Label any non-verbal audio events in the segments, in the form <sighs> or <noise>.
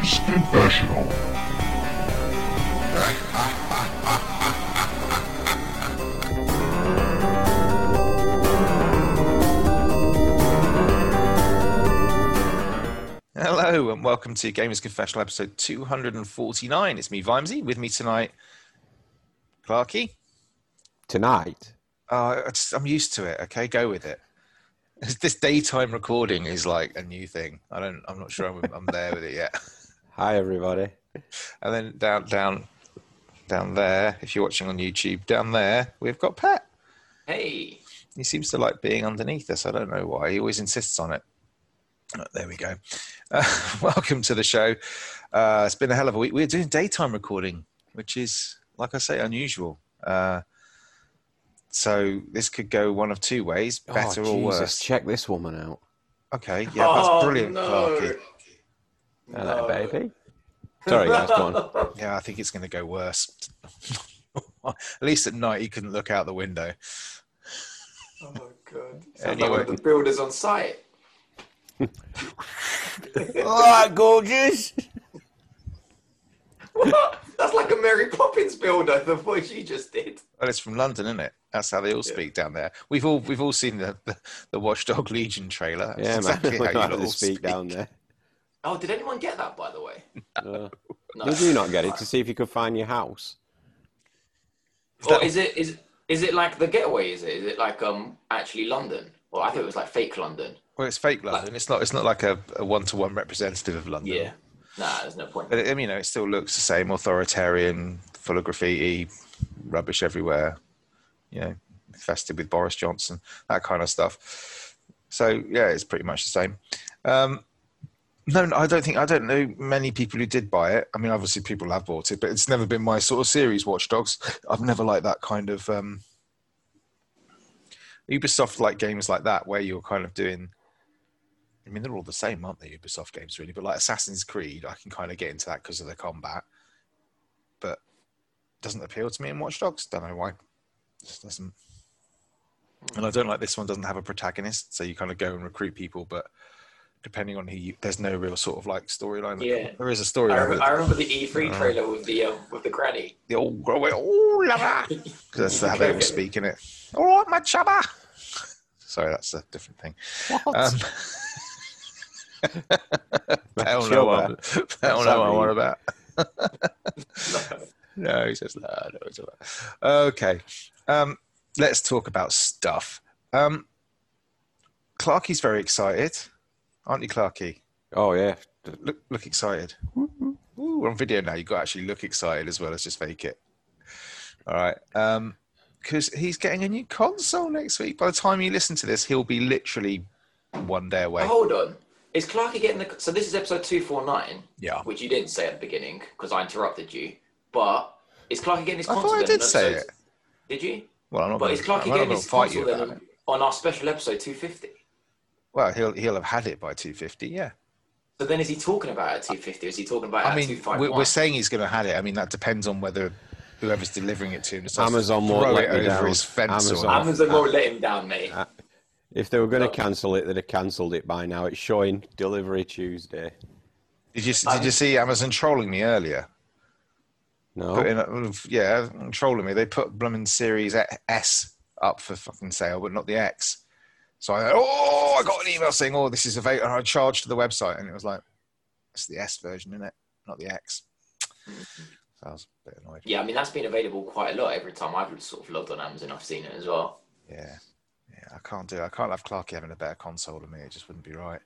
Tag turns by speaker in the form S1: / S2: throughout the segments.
S1: Gamer's Confessional.
S2: Hello and welcome to Gamers Confessional episode 249. It's me, Vimesy. With me tonight, Clarky.
S3: Tonight?
S2: Uh, I just, I'm used to it. Okay, go with it. <laughs> This daytime recording is like a new thing. I don't. I'm not sure I'm, I'm there with it yet. <laughs>
S3: Hi, everybody.
S2: And then down, down, down there. If you're watching on YouTube, down there we've got Pat.
S4: Hey,
S2: He seems to like being underneath us. I don't know why. He always insists on it. Oh, there we go. Uh, <laughs> welcome to the show. Uh, it's been a hell of a week. We're doing daytime recording, which is, like I say, unusual. Uh, so this could go one of two ways: better
S3: oh,
S2: or
S3: Jesus,
S2: worse.
S3: Check this woman out.
S2: Okay, yeah, that's
S4: Oh,
S2: brilliant,
S4: no.
S2: Clarky.
S3: Hello,
S4: No.
S3: baby. <laughs> Sorry, guys, go on.
S2: Yeah, I think it's going to go worse. <laughs> at least at night, you couldn't look out the window.
S4: Oh my god. Sounds
S2: Anyway.
S4: like the builders on site. <laughs>
S3: All right, gorgeous.
S4: What? That's like a Mary Poppins builder, the voice you just did.
S2: Well, it's from London, isn't it? That's how they all speak down there. We've all we've all seen the the, the Watchdog Legion trailer. That's
S3: Yeah,
S2: exactly
S3: man.
S2: how
S3: How
S2: you all
S3: speak
S2: speak.
S3: down there.
S4: Oh, did anyone get that by the way? <laughs>
S3: Uh,
S4: No.
S3: did you not get it to see if you could find your house?
S4: Or is it is is it like the getaway, is it? Is it like um actually London? Or I thought it was like fake London.
S2: Well, it's fake London. It's not. It's not like a one to one representative of London.
S4: Yeah. Nah, there's no point.
S2: But it, I mean, you know, it still looks the same: authoritarian, full of graffiti, rubbish everywhere. You know, infested with Boris Johnson, that kind of stuff. So yeah, it's pretty much the same. Um, no, I don't think I don't know many people who did buy it. I mean, obviously people have bought it, but it's never been my sort of series. Watch Dogs. I've never liked that kind of um, Ubisoft like games like that where you're kind of doing. I mean, they're all the same, aren't they? Ubisoft games, really. But like Assassin's Creed, I can kind of get into that because of the combat, but doesn't appeal to me in Watch Dogs. Don't know why. Just doesn't. And I don't like this one. Doesn't have a protagonist, so you kind of go and recruit people, but depending on who you, there's no real sort of like storyline.
S4: Yeah.
S2: there is a storyline.
S4: rem-
S2: but
S4: I remember the E3 trailer with the um, with the granny.
S2: the old growing, oh la la, because <laughs> that's how they all speak in it. All right, my chubba. <laughs> Sorry, that's a different thing. Um, <laughs> I don't know what, I don't know what I'm on about. No, he says no. no it's all right. Okay, um, let's talk about stuff. Um, Clarky's very excited, aren't you, Clarky?
S3: Oh, yeah.
S2: Look, look excited. Ooh, we're on video now. You've got to actually look excited as well as just fake it. All right. Um, because he's getting a new console next week. By the time you listen to this, he'll be literally one day away.
S4: Hold on. Is Clarky getting the so this is episode two four nine?
S2: Yeah.
S4: Which you didn't say at the beginning because I interrupted you. But is Clarky getting his
S2: I
S4: console?
S2: thought I did
S4: in
S2: say
S4: episode- Did you?
S2: Well, I'm not.
S4: But
S2: gonna,
S4: is Clarky
S2: I'm
S4: getting his console then on our special episode two fifty?
S2: Well, he'll he'll have had it by 250. Yeah.
S4: So then is he talking about it at two fifty? Is he talking about
S2: I mean,
S4: two
S2: we're, we're saying he's going to have it. I mean, that depends on whether whoever's delivering it to him decides
S3: Amazon
S2: to
S3: won't
S2: throw
S3: let
S2: it
S3: me
S2: over
S3: down.
S2: his fence.
S3: Amazon.
S2: Or,
S4: Amazon won't let him down, mate.
S3: Uh, If they were going to
S4: No.
S3: cancel it, they'd have cancelled it by now. It's showing delivery Tuesday.
S2: did you did you see Amazon trolling me earlier?
S3: No?
S2: put in yeah, trolling me. They put Bloomin' Series S up for fucking sale, but not the X. So I, oh, I got an email saying, oh, this is available. And I charged to the website, and it was like, it's the S version, isn't it? Not the X. So I was a bit annoyed.
S4: Yeah, I mean that's been available quite a lot every time I've sort of logged on Amazon. I've seen it as well.
S2: Yeah, yeah, I can't do. it. I can't have Clarky having a better console than me. It just wouldn't be right.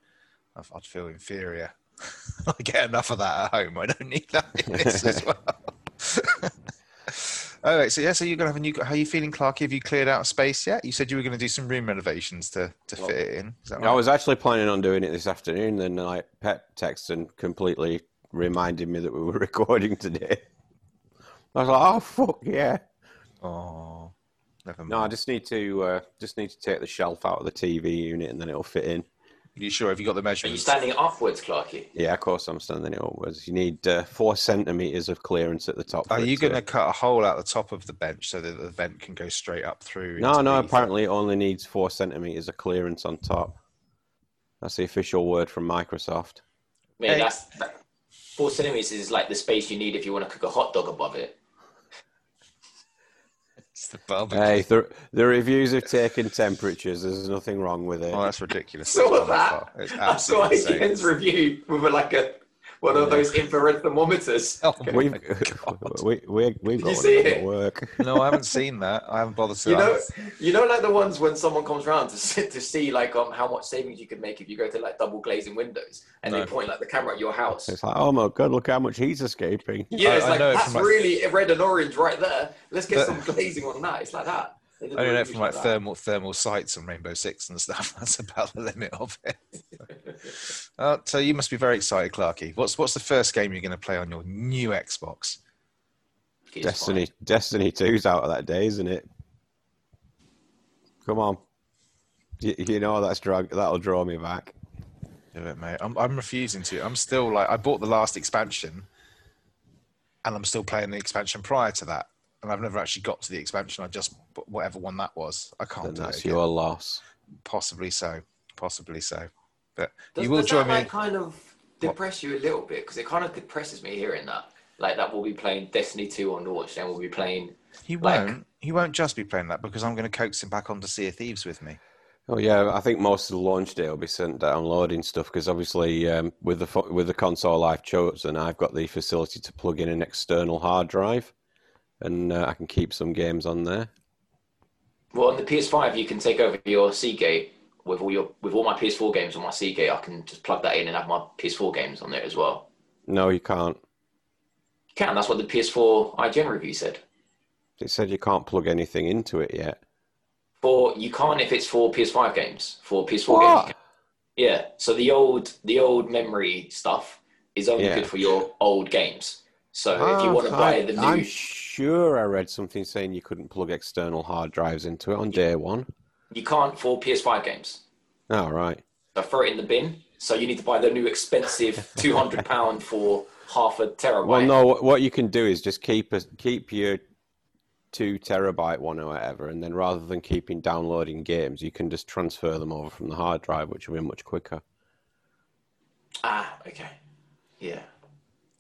S2: I'd, I'd feel inferior. <laughs> I get enough of that at home. I don't need that in this as well. <laughs> All right, so yeah, so you're gonna have a new. How are you feeling, Clarky? Have you cleared out space yet? You said you were going to do some room renovations to to fit it in. Is that
S3: I was actually planning on doing it this afternoon, then I Pat texted and completely reminded me that we were <laughs> recording today. I was like, "Oh fuck yeah!"
S2: Oh, never mind.
S3: No, I just need to uh, just need to take the shelf out of the TV unit and then it'll fit in.
S2: Are you sure? Have you got the measurements?
S4: Are you
S2: measurements?
S4: standing upwards, Clarky?
S3: Yeah, of course I'm standing it upwards. You need uh, four centimeters of clearance at the top.
S2: Are you going to cut a hole out the top of the bench so that the vent can go straight up through?
S3: No, no.
S2: the-
S3: Apparently, it only needs four centimeters of clearance on top. That's the official word from Microsoft.
S4: I mean,
S2: Hey.
S4: that's that, four centimeters is like the space you need if you want to cook a hot dog above it.
S2: It's <laughs> the barbecue.
S3: Hey, the, the reviews have taken temperatures. There's nothing wrong with it.
S2: Oh, that's ridiculous.
S4: Saw
S2: It's
S4: that.
S2: It's
S4: I saw
S2: absolutely insane.
S4: IGN's review with like a one of those infrared thermometers. <laughs>
S2: Oh my
S3: We've, <laughs>
S2: God.
S3: we, we, we've
S4: Did
S3: got
S4: you see it?
S3: work. <laughs>
S2: No, I haven't seen that. I haven't bothered to.
S4: You know, you know, like the ones when someone comes around to see, to see like um how much savings you could make if you go to like double glazing windows, and
S2: No.
S4: they point like the camera at your house.
S3: It's like, oh my god, look how much heat's escaping.
S4: Yeah,
S2: I-
S4: it's
S2: I
S4: like
S2: know
S4: that's
S2: from, like-
S4: really red and orange right there. Let's get
S2: But-
S4: some glazing on that. It's like that. They
S2: I don't know from like
S4: that.
S2: thermal thermal sights and Rainbow Six and stuff. That's about the limit of it. Uh, so you must be very excited, Clarky. What's what's the first game you're going to play on your new Xbox?
S4: It's
S3: Destiny, Destiny 2's out of that day, isn't it? Come on. You, you know that's drag, that'll draw me back.
S2: Do it, mate. I'm I'm refusing to. I'm still like I bought the last expansion, and I'm still playing the expansion prior to that, and I've never actually got to the expansion. I just whatever one that was. I can't
S3: Then
S2: do
S3: that's
S2: it. Again.
S3: your loss.
S2: Possibly so. Possibly so. But
S4: Does,
S2: you will
S4: does
S2: join
S4: that,
S2: me.
S4: like, kind of depress you a little bit because it kind of depresses me hearing that. Like that we'll be playing Destiny 2 on launch, then we'll be playing.
S2: He won't. He won't just be playing that because I'm going to coax him back onto Sea of Thieves with me.
S3: Oh yeah, I think most of the launch day will be sent downloading stuff because obviously um, with the fo- with the console I've chosen, I've got the facility to plug in an external hard drive, and uh, I can keep some games on there.
S4: Well, on the PS5, you can take over your Seagate with all your with all my PS4 games on my Seagate. I can just plug that in and have my PS4 games on there as well.
S3: No, you can't.
S4: You can. That's what the PS4 IGN review said.
S3: It said you can't plug anything into it yet.
S4: For you can't if it's for PS5 games. For PS4 games, you
S3: What?
S4: can. yeah. So the old the old memory stuff is only
S3: Yeah.
S4: good for your old games. So if you
S3: Ah,
S4: want to buy the new,
S3: I'm sure I read something saying you couldn't plug external hard drives into it on day one.
S4: You can't for PS5 games.
S3: All right.
S4: So throw it in the bin. So you need to buy the new expensive <laughs> two hundred pound for half a terabyte.
S3: Well, no. What, what you can do is just keep a, keep your two terabyte one or whatever, and then rather than keeping downloading games, you can just transfer them over from the hard drive, which will be much quicker.
S4: Ah, okay. Yeah.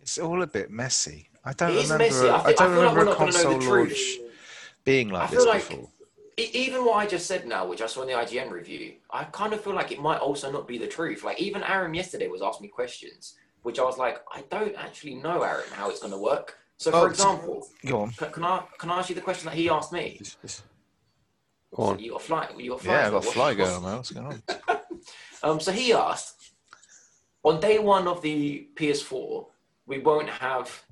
S2: It's all a bit messy. I don't
S4: It is
S2: remember.
S4: messy. I
S2: I, don't
S4: I feel like
S2: remember a
S4: not gonna know
S2: console launch being like this
S4: like
S2: before.
S4: Even what I just said now, which I saw in the IGN review, I kind of feel like it might also not be the truth. Like even Aaron yesterday was asking me questions, which I was like, I don't actually know, Aaron, how it's going to work. So, for
S2: Oh,
S4: example,
S2: Go on.
S4: can, can I can I ask you the question that he asked me?
S3: Go on.
S4: You got a fly? You got fly?
S2: Yeah, I've got fly going on. man. What's going on? <laughs>
S4: Um, so he asked, on day one of the PS4, we won't have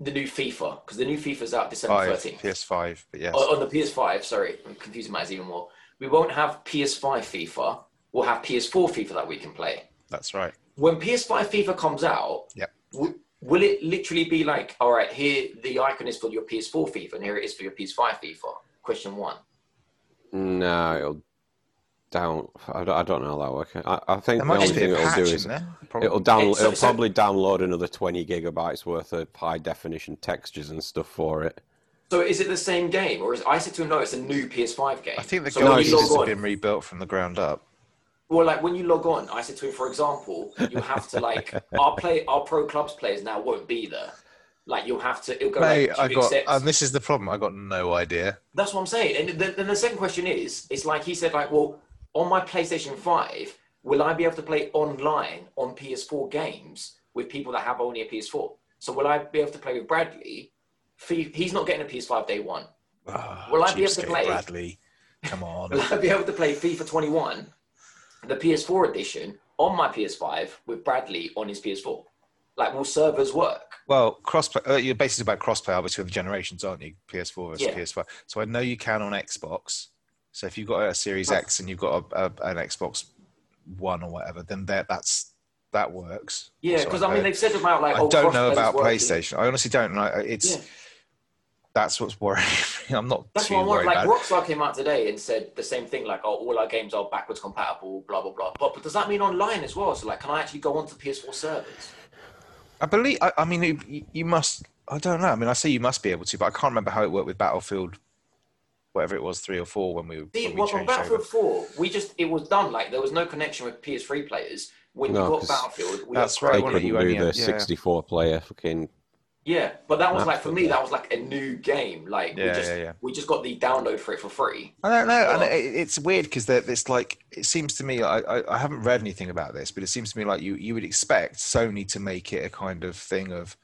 S4: the new FIFA because the new FIFA's out December
S2: Five,
S4: 13th.
S2: PS5, but yes.
S4: Oh, on the PS5, sorry, I'm confusing matters even more. We won't have PS5 FIFA. We'll have PS4 FIFA that we can play.
S2: That's right.
S4: When PS5 FIFA comes out,
S2: Yep.
S4: w- will it literally be like, all right, here the icon is for your PS4 FIFA, and here it is for your PS5 FIFA? Question one.
S3: No, it'll down. I don't, I don't know how that works. I, I think
S2: There
S3: the only thing it'll do is
S2: there. Probably.
S3: it'll down.
S4: Okay, so-
S3: it'll
S4: so-
S3: probably download another twenty gigabytes worth of high definition textures and stuff for it.
S4: So is it the same game, or is I said to him, no, it's a new PS5 game?
S2: I think the
S4: so when you
S2: cartridges
S4: log
S2: have
S4: on,
S2: been rebuilt from the ground up.
S4: Well, like when you log on, I said to him, for example, you have to like <laughs> our play our pro clubs players now won't be there. Like you'll have to. It'll go.
S2: Mate,
S4: like,
S2: I got,
S4: accept-
S2: and this is the problem. I got no idea.
S4: That's what I'm saying. And then, then the second question is, it's like he said, like, well, on my PlayStation Five, will I be able to play online on PS4 games with people that have only a PS4? So will I be able to play with Bradley? He's not getting a PS5 day one.
S2: Oh,
S4: Will I be able to play?
S2: Bradley? Come on. <laughs>
S4: Will I be able to play FIFA 21, the PS4 edition, on my PS5 with Bradley on his PS4? Like, will servers work?
S2: Well, crossplay. Uh, you're basically about crossplay between the generations, aren't you? PS4 versus
S4: Yeah.
S2: PS5. So I know you can on Xbox. So if you've got a Series X and you've got a, a, an Xbox One or whatever, then that that's that works.
S4: Yeah,
S2: So
S4: because I mean, they've said about like.
S2: I
S4: oh,
S2: don't know about
S4: working.
S2: PlayStation. I honestly don't. know. It's
S4: Yeah.
S2: that's what's worrying <laughs> me. I'm not
S4: That's
S2: too
S4: what I want.
S2: worried
S4: Like
S2: about.
S4: Rockstar came out today and said the same thing, like, "Oh, all our games are backwards compatible." Blah blah blah. But, but does that mean online as well? So like, can I actually go onto PS4 servers?
S2: I believe. I, I mean, you, you must. I don't know. I mean, I say you must be able to, but I can't remember how it worked with Battlefield, whatever it was, three or four when we
S4: See,
S2: when we
S4: well, on
S2: changed over.
S4: Battlefield 4, we just it was done like there was no connection with PS3 players. when
S3: No,
S4: you got
S3: 'cause
S4: Battlefield, we
S2: that's
S4: got
S2: right,
S3: They
S4: Craig
S2: wasn't
S3: couldn't do the
S2: had- yeah.
S3: 64 player fucking.
S4: Yeah, but that was like for me, that was like a new game. Like we
S2: Yeah,
S4: just
S2: yeah, yeah.
S4: we just got the download for it for free.
S2: I don't know, and
S4: Well-
S2: it, it's weird because it's like it seems to me. I, I I haven't read anything about this, but it seems to me like you you would expect Sony to make it a kind of thing of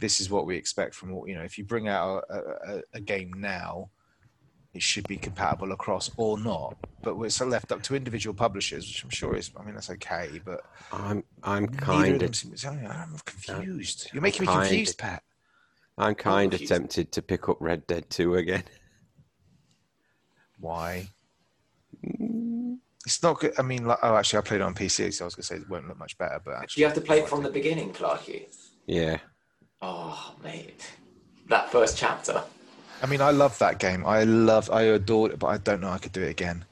S2: this is what we expect from what you know. If you bring out a, a, a game now, it should be compatible across or not. But we're left up to individual publishers, which I'm sure is. I mean, that's okay, but
S3: I'm I'm
S2: neither of
S3: kind
S2: them
S3: of
S2: seem. I'm confused. You're making me
S3: Kinda.
S2: confused, Pat.
S3: I'm kind of tempted to pick up Red Dead 2 again.
S2: Why? Mm. It's not good. I mean, like, oh, actually, I played it on PC, so I was going to say it won't look much better. But actually,
S4: you have to play it from the beginning, Clarky?
S3: Yeah.
S4: Oh, mate, that first chapter.
S2: I mean, I love that game. I love, I adored it, but I don't know I could do it again.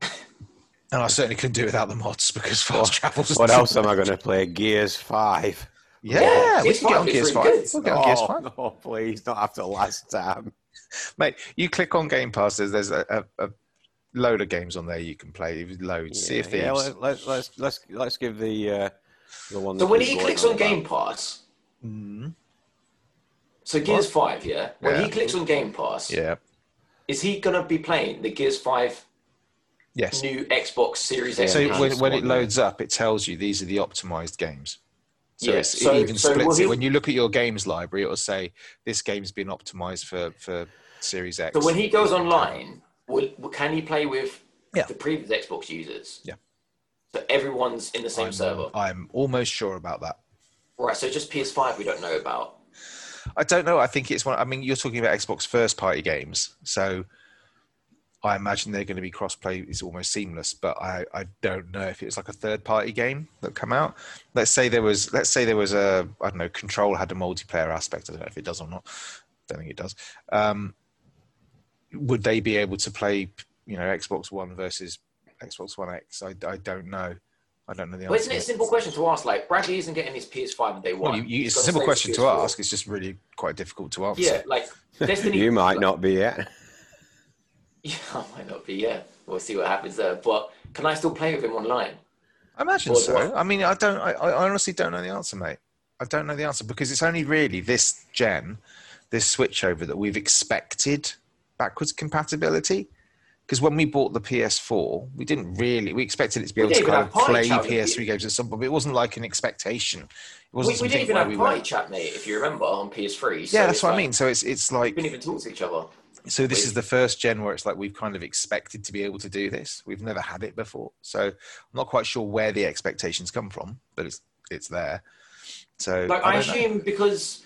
S2: And I certainly couldn't do it without the mods because fast travel.
S3: What else am I going to play? Gears 5.
S2: Yeah,
S4: Yeah,
S2: we
S4: Gears
S2: can get on
S4: 5 is
S2: Gears
S4: really
S2: Five.
S4: good.
S2: We'll get on Gears
S3: Oh,
S2: Five, <laughs>
S3: no, please, not after last time.
S2: mate. You click on Game Pass. There's, there's a, a, a load of games on there you can play. Loads. Sea of Thieves.
S3: Yeah, let, let, let's let's let's give the uh, the one.
S4: So when he clicks on
S3: about.
S4: Game Pass,
S2: Mhm.
S4: So Gears Five, yeah. When
S2: Yeah.
S4: he clicks on Game Pass,
S2: Yeah.
S4: is he gonna be playing the Gears Five
S2: Yes.
S4: new Xbox Series X?
S2: So when, when it loads up, it tells you these are the optimized games. So,
S4: Yeah,
S2: it's,
S4: so-
S2: it even
S4: so
S2: splits
S4: will
S2: it. When you look at your games library, it'll say this game's been optimized for, for Series X.
S4: So when he goes online, will, can he play with
S2: Yeah.
S4: the previous Xbox users?
S2: Yeah.
S4: So everyone's in the same
S2: I'm,
S4: server,
S2: I'm almost sure about that.
S4: right? So just PS5 we don't know about.
S2: I don't know. I think it's one. I mean, you're talking about Xbox first party games, so I imagine they're going to be cross-play. It's almost seamless, but I, I don't know if it was like a third-party game that come out. Let's say there was. Let's say there was a. I don't know. Control had a multiplayer aspect. I don't know if it does or not. I Don't think it does. Um, would they be able to play? You know, Xbox One versus Xbox One X? I, I don't know. I don't know the
S4: But
S2: answer.
S4: isn't it a simple question to ask? Like Bradley isn't getting his PS5 on day one.
S2: well, you, you, it's a simple question to ask. It's just really quite difficult to answer.
S4: Yeah, like Destiny. <laughs>
S3: You might
S4: like-
S3: not be yet. <laughs>
S4: Yeah, I might not be. yet. we'll see what happens there. But can I still play with him online?
S2: I imagine
S4: Or
S2: so.
S4: what?
S2: I mean, I don't. I, I honestly don't know the answer, mate. I don't know the answer because it's only really this gen, this switch over that we've expected backwards compatibility. Because when we bought the PS4, we didn't really. We expected it to be able to kind of play PS3
S4: you.
S2: games at some point. But it wasn't like an expectation. It
S4: We,
S2: wasn't
S4: we didn't even have
S2: we
S4: party
S2: went.
S4: chat, mate. If you remember on PS3. So
S2: Yeah, that's what I mean. So it's it's like We
S4: didn't even talk to each other.
S2: so this is the first gen where it's like we've kind of expected to be able to do this. We've never had it before, so I'm not quite sure where the expectations come from, but it's it's there. So
S4: Like I,
S2: know.
S4: assume because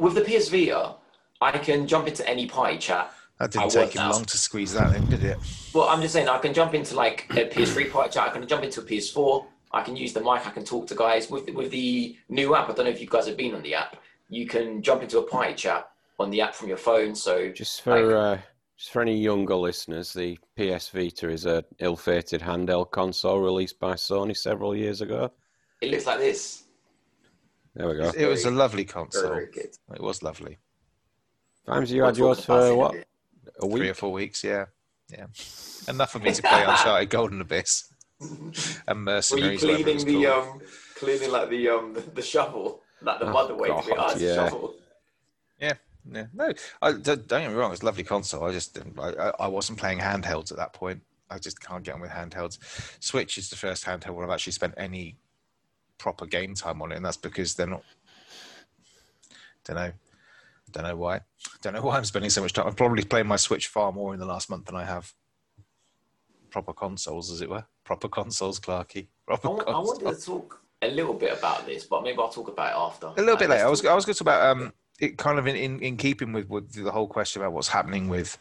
S4: with the PS Vita, I can jump into any party chat.
S2: That didn't take
S4: worked
S2: him
S4: out.
S2: long to squeeze that in, did it?
S4: Well, I'm just saying I can jump into like a PS3 party chat. I can jump into a PS4. I can use the mic. I can talk to guys with with the new app. I don't know if you guys have been on the app. You can jump into a party chat on the app from your phone. So
S3: Just for uh, just for any younger listeners, the PS Vita is a ill-fated handheld console released by Sony several years ago.
S4: it looks like this.
S3: There we go.
S2: It was a lovely console.
S4: very good.
S2: It was lovely.
S3: Times you had yours for what?
S4: in a bit.
S3: A
S2: Three or four weeks, yeah, yeah. Enough for me to play Uncharted Golden Abyss <laughs> and
S4: Were you
S2: Mercenaries.
S4: cleaning the
S2: called.
S4: um, cleaning like the um, the, the shovel, like the
S3: Oh,
S4: mud away to be
S3: God, yeah.
S4: shovel?
S2: Yeah, yeah. No, I, don't don't get me wrong. It's a lovely console. I just didn't. I, I- I wasn't playing handhelds at that point. I just can't get on with handhelds. Switch is the first handheld where I've actually spent any proper game time on it, and that's because they're not. Don't know. Don't know why. Don't know why I'm spending so much time. I've probably played my Switch far more in the last month than I have proper consoles, as it were. Proper consoles, Clarky. Proper
S4: I, wa- I wanted to talk a little bit about this, but maybe I'll talk about it after.
S2: a little bit
S4: Like,
S2: later. I was I was going to talk about um it kind of in, in, in keeping with, with the whole question about what's happening with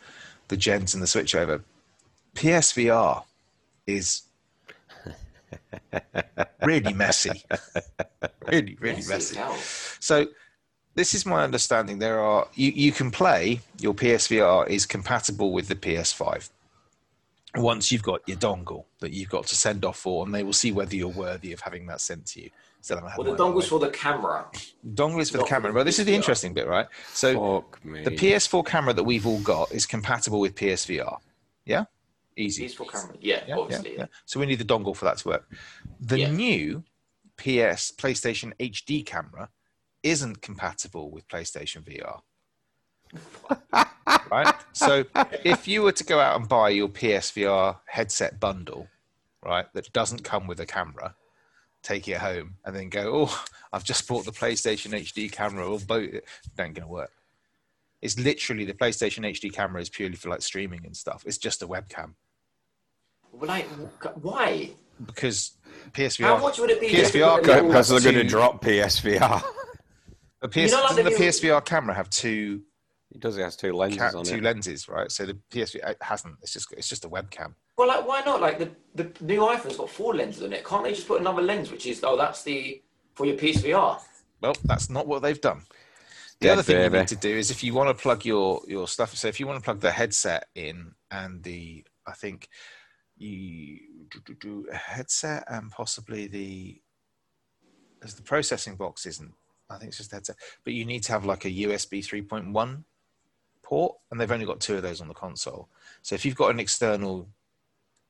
S2: the gens and the switchover. PSVR is <laughs> really messy, really really
S4: Messy
S2: messy. So this is my understanding. There are you you can play your PSVR is compatible with the PS5. Once you've got your dongle that you've got to send off for, and they will see whether you're worthy of having that sent to you. So
S4: Well, the dongle's for the camera.
S2: dongle is for the
S4: not for
S2: camera.
S4: the
S2: But this is the interesting bit, right? So
S3: Fuck me.
S2: the PS4 camera that we've all got is compatible with PSVR. Yeah, easy.
S4: These for camera. Yeah,
S2: Yeah, yeah,
S4: obviously.
S2: yeah. So we need the dongle for that to work. The
S4: Yeah.
S2: new PS PlayStation HD camera isn't compatible with PlayStation VR. <laughs> right? So if you were to go out and buy your PSVR headset bundle, right, that doesn't come with a camera, take it home and then go, oh, I've just bought the PlayStation HD camera or both, it ain't going to work. It's literally the PlayStation HD camera is purely for like streaming and stuff. It's just a webcam
S4: Well, Like, why?
S2: because PSVR.
S4: How much would it be?
S2: PSVR
S4: put a
S2: Go-
S4: little-
S3: Because they're going to
S2: to-
S3: drop PSVR.
S2: A PS,
S4: You know, like
S2: doesn't the
S4: the
S2: PSVR camera have two
S3: It does. It has two lenses
S2: ca-
S3: on
S2: two
S3: it.
S2: lenses, right? So the PSVR it hasn't. It's just it's just a webcam.
S4: Well, like, why not? Like, the, the new iPhone's got four lenses on it. Can't they just put another lens, which is, oh, that's the for your PSVR?
S2: Well, that's not what they've done. The
S3: Dead
S2: other thing you need to do is if you want to plug your your stuff. So if you want to plug the headset in and the, I think you do, do, do a headset and possibly the, as the processing box isn't. I think it's just the headset, but you need to have like a USB 3.1 port, and they've only got two of those on the console. So if you've got an external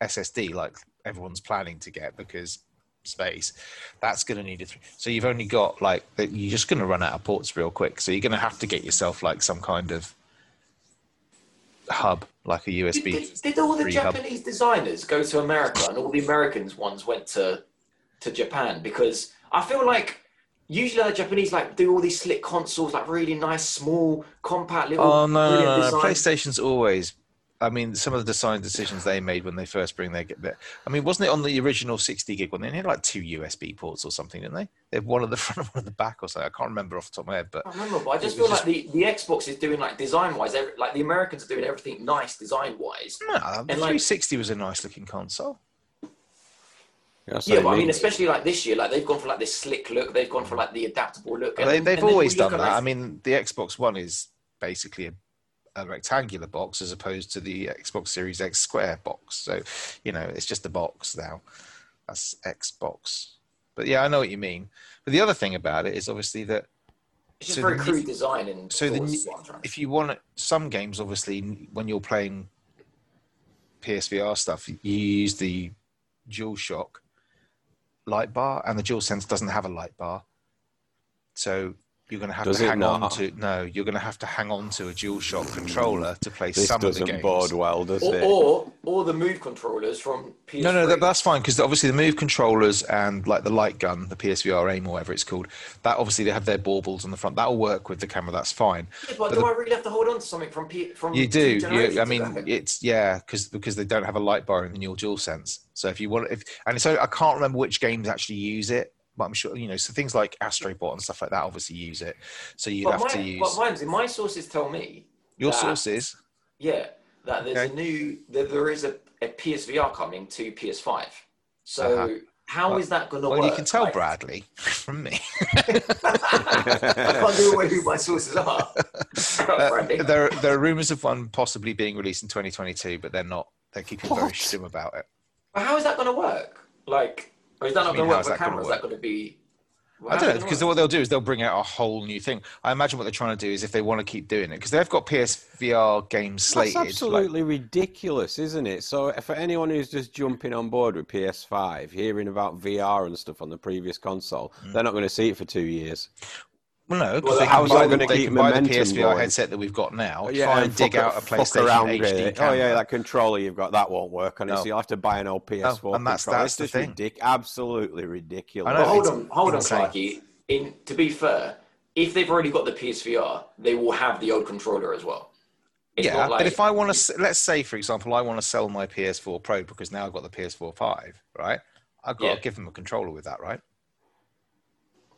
S2: SSD, like everyone's planning to get because space, that's going to need a three. So you've only got like. You're just going to run out of ports real quick. So you're going to have to get yourself like some kind of hub, like a USB.
S4: did, did all the
S2: three hub.
S4: Japanese designers go to America and all the Americans ones went to to Japan? Because I feel like usually the Japanese like do all these slick consoles, like really nice, small, compact little.
S2: Oh no, no, no, no! PlayStation's always. I mean, some of the design decisions they made when they first bring their. I mean, wasn't it on the original 60 gig one? They had like two USB ports or something, didn't they? They had one at the <laughs> front and one at the back or something. I can't remember off the top of my head, but
S4: I remember, but I just feel
S2: was
S4: like the, the Xbox is doing like design wise, like the Americans are doing everything nice design wise.
S2: no, the
S4: And, like-
S2: 360 was a nice looking console.
S3: That's
S4: Yeah,
S3: what
S4: but I mean, especially like this year, like they've gone for like this slick look, they've gone for like the adaptable look.
S2: Well, they,
S4: and-
S2: they've
S4: and
S2: always done that.
S4: like,
S2: I mean, the Xbox One is basically a, a rectangular box as opposed to the Xbox Series X square box. So, you know, it's just a box now. That's Xbox. But yeah, I know what you mean. But the other thing about it is obviously that
S4: it's just
S2: so
S4: very
S2: the-
S4: crude design and
S2: so the
S4: thoughts,
S2: new-
S4: is what I'm trying to-
S2: if you want some games, obviously, when you're playing PSVR stuff, you use the DualShock light bar, and the DualSense doesn't have a light bar. So you're going to have
S3: Does
S2: to
S3: it
S2: hang on to no, you're going to have to hang on to a DualShock controller to play
S3: This
S2: some of the
S3: doesn't
S2: games.
S3: bode well, does
S4: or,
S3: it?
S4: or or the move controllers from PS3.
S2: No, no, that, that's fine because obviously the Move controllers and like the light gun, the PSVR aim or whatever it's called, that obviously they have their baubles on the front. That'll work with the camera. That's fine.
S4: Yeah, but
S2: but
S4: do
S2: the-
S4: I really have to hold on to something from P- from
S2: You do. You, I mean, it's yeah, because because they don't have a light bar in your dual sense. So if you want, if and so I can't remember which games actually use it, but I'm sure you know. So things like Astrobot and stuff like that obviously use it. So you'd
S4: but
S2: have
S4: my,
S2: to use
S4: but my sources tell me
S2: your
S4: that-
S2: sources.
S4: Yeah, that there's
S2: Okay.
S4: a new that there is a, a PSVR coming to PS5. So
S2: Uh-huh.
S4: how is that going to work?
S2: Well,
S4: work?
S2: you can tell
S4: Like,
S2: Bradley <laughs> from me.
S4: I can't give away who my sources are. <laughs>
S2: Uh, there, there are rumors of one possibly being released in 2022, but they're not. They're keeping very
S3: What?
S2: stum about it.
S4: But how is that going to work? Like, or is that not
S2: What do you
S4: going to work
S2: how's
S4: with
S2: that gonna
S4: camera? Is that going to be? Well,
S2: I don't know because
S4: work?
S2: what they'll do is they'll bring out a whole new thing. I imagine what they're trying to do is if they want to keep doing it because they've got PSVR games slated.
S3: That's
S2: like-
S3: absolutely ridiculous, isn't it? So, for anyone who's just jumping on board with PS5, hearing about VR and stuff on the previous console,
S2: Mm.
S3: they're not going to see it for two years.
S2: Well, no,
S4: Well,
S2: because they
S3: how's
S2: can buy, the,
S3: gonna
S2: they
S3: keep
S2: can buy the PSVR
S3: going?
S2: headset that we've got now.
S3: Oh, yeah,
S2: try and dig
S3: fuck-
S2: out a
S3: fuck
S2: PlayStation
S3: around
S2: HD
S3: with it.
S2: camera.
S3: Oh yeah, that controller you've got that won't work on it.
S2: No.
S3: So you'll have to buy an old PS4
S2: and that's-
S3: controller.
S2: that's
S3: it's
S2: the
S3: just
S2: thing.
S3: ridic- absolutely ridiculous.
S2: I know,
S4: hold on, hold
S2: insane.
S4: on, Clarky. In to be fair, if they've already got the PSVR, they will have the old controller as well. It's
S2: yeah,
S4: like,
S2: but if I want to, let's say, for example, I want to sell my PS4 Pro because now I've got the PS4 5, right? I've got
S4: Yeah.
S2: to give them a controller with that, right?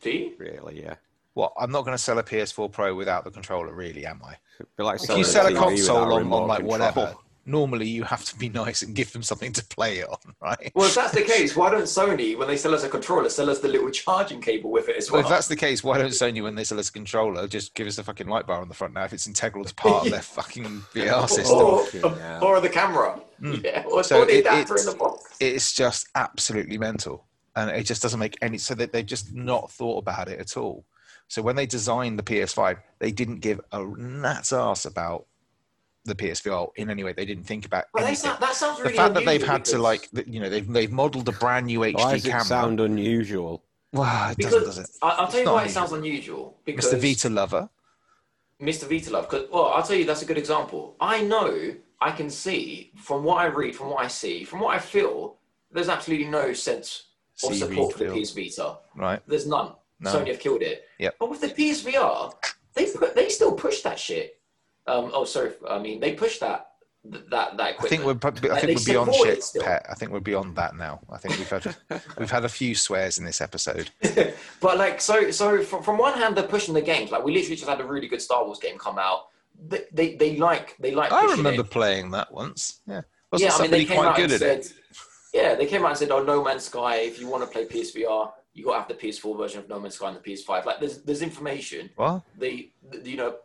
S4: do you?
S3: Really, yeah.
S2: Well, I'm not going to sell a PS4 Pro without the controller, really, am I?
S3: Like
S2: If you sell a
S3: TV
S2: console on, on like
S3: control.
S2: whatever, normally you have to be <laughs> nice and give them something to play it on, right?
S4: Well, if that's the case, why don't Sony, when they sell us a controller, sell us the little charging cable with it as
S2: Well,
S4: well?
S2: if that's the case, why don't Sony, when they sell us a controller, just give us a fucking light bar on the front now if it's integral to part of their <laughs> fucking VR system?
S4: or,
S3: Fucking hell.
S4: or the camera.
S2: Mm.
S4: Yeah, or,
S2: So
S4: or the
S2: it-
S4: adapter in
S2: it's-
S4: the box.
S2: It's just absolutely mental. And it just doesn't make any, so that they've just not thought about it at all. So when they designed the PS5, they didn't give a rat's ass about the PSVR in any way. They didn't think about
S4: But they
S2: anything.
S4: sound, that sounds
S2: the
S4: really
S2: fact that they've
S4: unusual
S2: had to like, you know, they've they've modelled a brand new HD
S3: Why does it
S2: camera.
S3: sound unusual?
S2: Well, it doesn't, does it?
S4: I, I'll tell you
S2: not
S4: why it sounds unusual. Because
S2: Mr. Vita lover.
S4: Mr. Vitalove, because well, I'll tell you that's a good example. I know I can see from what I read, from what I see, from what I feel, there's absolutely no sense of
S2: See,
S4: support for the PS Vita.
S2: Right.
S4: There's none.
S2: No.
S4: Sony have killed it.
S2: Yep.
S4: But with the PSVR, they put they still push that shit. Um, oh, sorry. I mean, they push that that that
S2: I
S4: equipment.
S2: think we're probably, I
S4: Like,
S2: think we're beyond shit,
S4: still.
S2: Pat. I think we're beyond that now. I think we've had <laughs> we've had a few swears in this episode. <laughs>
S4: but like, so so from, from one hand, they're pushing the games. Like, we literally just had a really good Star Wars game come out. They they, they like they like.
S2: I remember
S4: it.
S2: playing that once. Yeah, wasn't
S4: yeah, I mean, they came
S2: quite
S4: out
S2: good
S4: and
S2: at
S4: said,
S2: it?
S4: yeah, they came out and said, "Oh, No Man's Sky. If you want to play PSVR, you got to have the PS4 version of No Man's Sky and the PS5." Like, there's there's information.
S2: Well,
S4: The, the you know,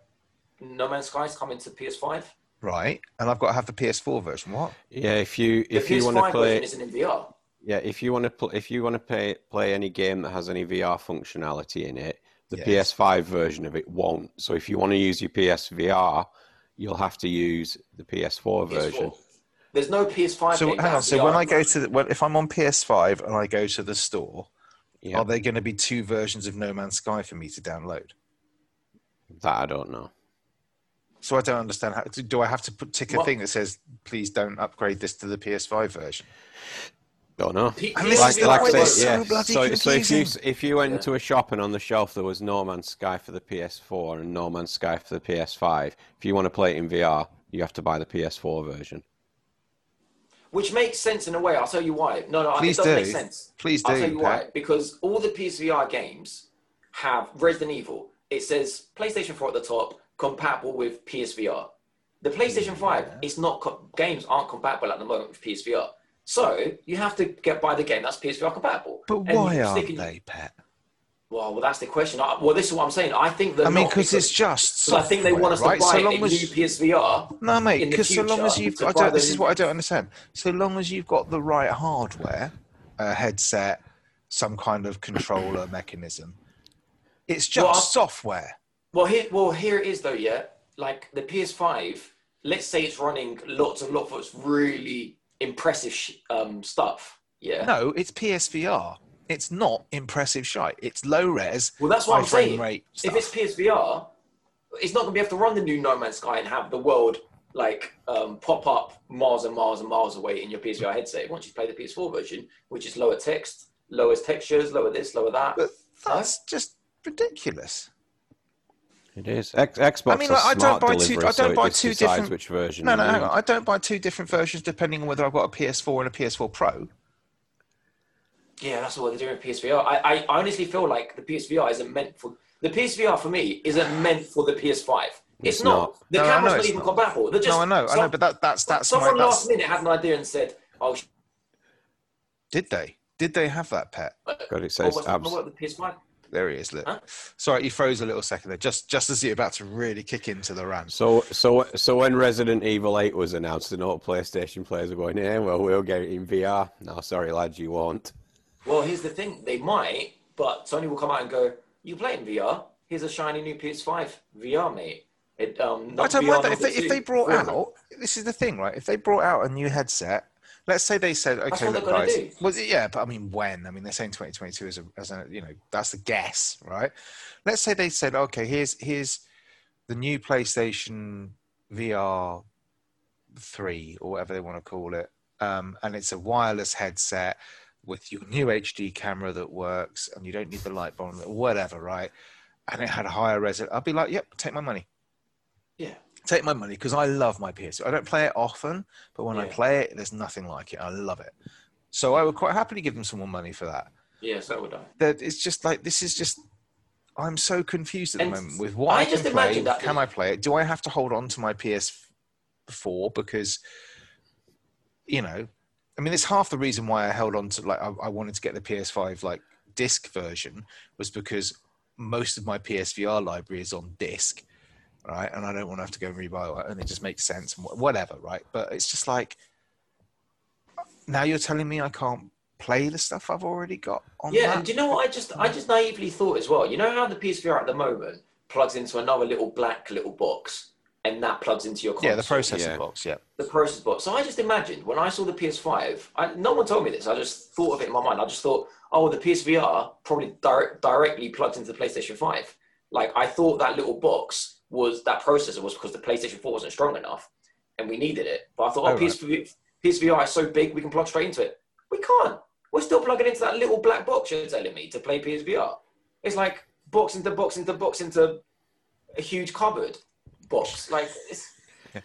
S4: No Man's Sky's coming to PS5.
S2: right, and I've got to have the PS4 version. What?
S3: Yeah, if you
S4: The
S3: if you
S4: PS5
S3: want to play,
S4: version isn't in VR.
S3: yeah, if you want to pl- if you want to play play any game that has any VR functionality in it, the
S2: Yes.
S3: PS5 version of it won't. So if you want to use your PSVR, you'll have to use the PS4 version.
S4: PS4. There's no PS5.
S2: So
S4: game
S2: hang on. So
S4: VR.
S2: when I go to the, when, if I'm on PS5 and I go to the store,
S3: Yeah,
S2: are there going to be two versions of No Man's Sky for me to download?
S3: that I don't know.
S2: So I don't understand how. Do I have to put, tick a
S4: What?
S2: thing that says, "Please don't upgrade this to the PS5 version"?
S3: Don't know.
S4: P-
S2: And this
S3: like,
S2: is
S3: like
S2: point
S3: I
S2: that's
S3: say,
S2: so
S3: yeah.
S2: bloody
S3: so, so if you if you went
S4: Yeah.
S3: into a shop and on the shelf there was No Man's Sky for the PS4 and No Man's Sky for the PS5, if you want to play it in VR, you have to buy the PS4 version.
S4: Which makes sense in a way. I'll tell you why. No, no,
S2: Please
S4: it does
S2: do.
S4: make sense.
S2: Please
S4: I'll
S2: do,
S4: tell you why. Because all the PSVR games have Resident Evil. It says PlayStation 4 at the top, compatible with PSVR. The PlayStation 5, it's not co- games aren't compatible at the moment with PSVR. So you have to get buy the game that's PSVR compatible.
S2: But
S4: And
S2: why aren't they, Pat?
S4: Well, well, that's the question. I, well, this is what I'm saying. I think they're
S2: I mean, because it's just.
S4: So I think they want us
S2: software,
S4: to
S2: right?
S4: buy
S2: so long
S4: a
S2: as,
S4: new PSVR.
S2: No, mate, because so long as you've got, I don't, this is what I don't understand. So long as you've got the right hardware, a headset, some kind of controller mechanism, it's just
S4: Well,
S2: software.
S4: Well, here, well, here it is though. Yeah, like the PS5. Let's say it's running lots and lots of really impressive sh- um, stuff. Yeah.
S2: No, it's PSVR. It's not impressive shite. It's low res.
S4: Well, that's what
S2: high
S4: I'm
S2: frame
S4: saying.
S2: Rate
S4: If it's. PSVR, it's not going to be able to run the new No Man's Sky and have the world like um, pop up miles and miles and miles away in your PSVR headset. Once you play the PS4 version, which is lower text, lower textures, lower this, lower that.
S2: But that's just ridiculous.
S3: It is. X- Xbox
S2: I mean, like, I don't
S3: smart
S2: buy two-
S3: delivery,
S2: I don't
S3: so it
S2: buy two
S3: decides
S2: different-
S3: which version.
S2: No,
S3: you
S2: no, hang on. I don't buy two different versions depending on whether I've got a PS4 and a PS4 Pro.
S4: Yeah, that's what they're doing with PSVR. I, I honestly feel like the PSVR isn't meant for the PSVR for me isn't meant for the PS5. It's,
S3: It's
S4: not.
S3: not.
S4: The
S2: No,
S4: camera's
S2: know
S4: not even
S2: not.
S4: compatible. They're just,
S2: no, I know, I know, but that, that's that's my.
S4: someone
S2: That's,
S4: last minute had an idea and said, "Oh, sh-
S2: did they? Did they have that pet?
S3: Uh, God, it
S4: oh,
S3: says
S4: what's
S3: abs-
S4: what, the PS5?"
S2: There he is. Look.
S4: Huh?
S2: Sorry, you froze a little second there, just just as you're about to really kick into the rant.
S3: So, so, so when Resident Evil 8 was announced, and all PlayStation players were going, "Yeah, well, we'll get it in VR." No, sorry, lads, you won't.
S4: Well, here's the thing: they might, but Sony will come out and go, "You play in VR? Here's a shiny new PS5 VR, mate." It, um,
S2: I don't
S4: VR
S2: mind that. If they, if they brought out, this is the thing, right? If they brought out a new headset, let's say they said, okay, look, guys.
S4: do.
S2: Well, yeah, but I mean, when? I mean, they're saying 2022 as a, as a, you know, that's a guess, right? Let's say they said, okay, here's here's the new PlayStation VR three or whatever they want to call it, um, and it's a wireless headset with your new HD camera that works, and you don't need the light bulb, whatever, right? And it had a higher resolution. I'd be like, yep, take my money
S4: Yeah.
S2: take my money because I love my PS. I don't play it often, but when I play it, there's nothing like it. I love it. So I would quite happily give them some more money for that.
S4: Yes, so would I.
S2: That it's just like this is just. I'm so confused at
S4: And
S2: the moment with what
S4: I
S2: I,
S4: just
S2: can play.
S4: imagine that-
S2: Can I play it? Do I have to hold on to my PS4 because, you know, I mean, it's half the reason why I held on to like I, I wanted to get the PS5 like disc version was because most of my PSVR library is on disc, right? And I don't want to have to go and rebuy it, and it just makes sense and whatever, right? But it's just like now you're telling me I can't play the stuff I've already got on
S4: Yeah,
S2: that.
S4: and do you know what I just I just naively thought as well? You know how the PSVR at the moment plugs into another little black little box and that plugs into your console.
S2: Yeah, the processor
S3: Yeah.
S2: box. Yeah.
S4: the process box. So I just imagined when I saw the PS5, I, no one told me this. I just thought of it in my mind. I just thought, oh, the PSVR probably direct, directly plugs into the PlayStation 5. Like I thought that little box was that processor was because the PlayStation 4 wasn't strong enough and we needed it. But I thought, oh,
S2: Oh, right.
S4: PSVR is so big we can plug straight into it. We can't. We're still plugging into that little black box you're telling me to play PSVR. It's like box into box into box into a huge cupboard box. Like it's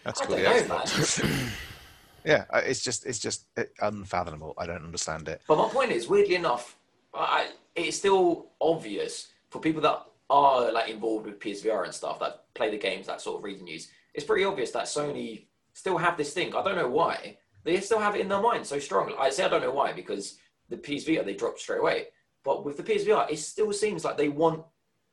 S2: That's
S4: I
S2: cool.
S4: don't
S2: Yeah.
S4: know, man. <coughs>
S2: yeah, uh, it's just it's just unfathomable. I don't understand it.
S4: But my point is, weirdly enough, I, it's still obvious for people that are like involved with PSVR and stuff that play the games, that sort of read the news. It's pretty obvious that Sony still have this thing. I don't know why they still have it in their mind so strongly. I say I don't know why because the PSVR they dropped straight away. But with the PSVR, it still seems like they want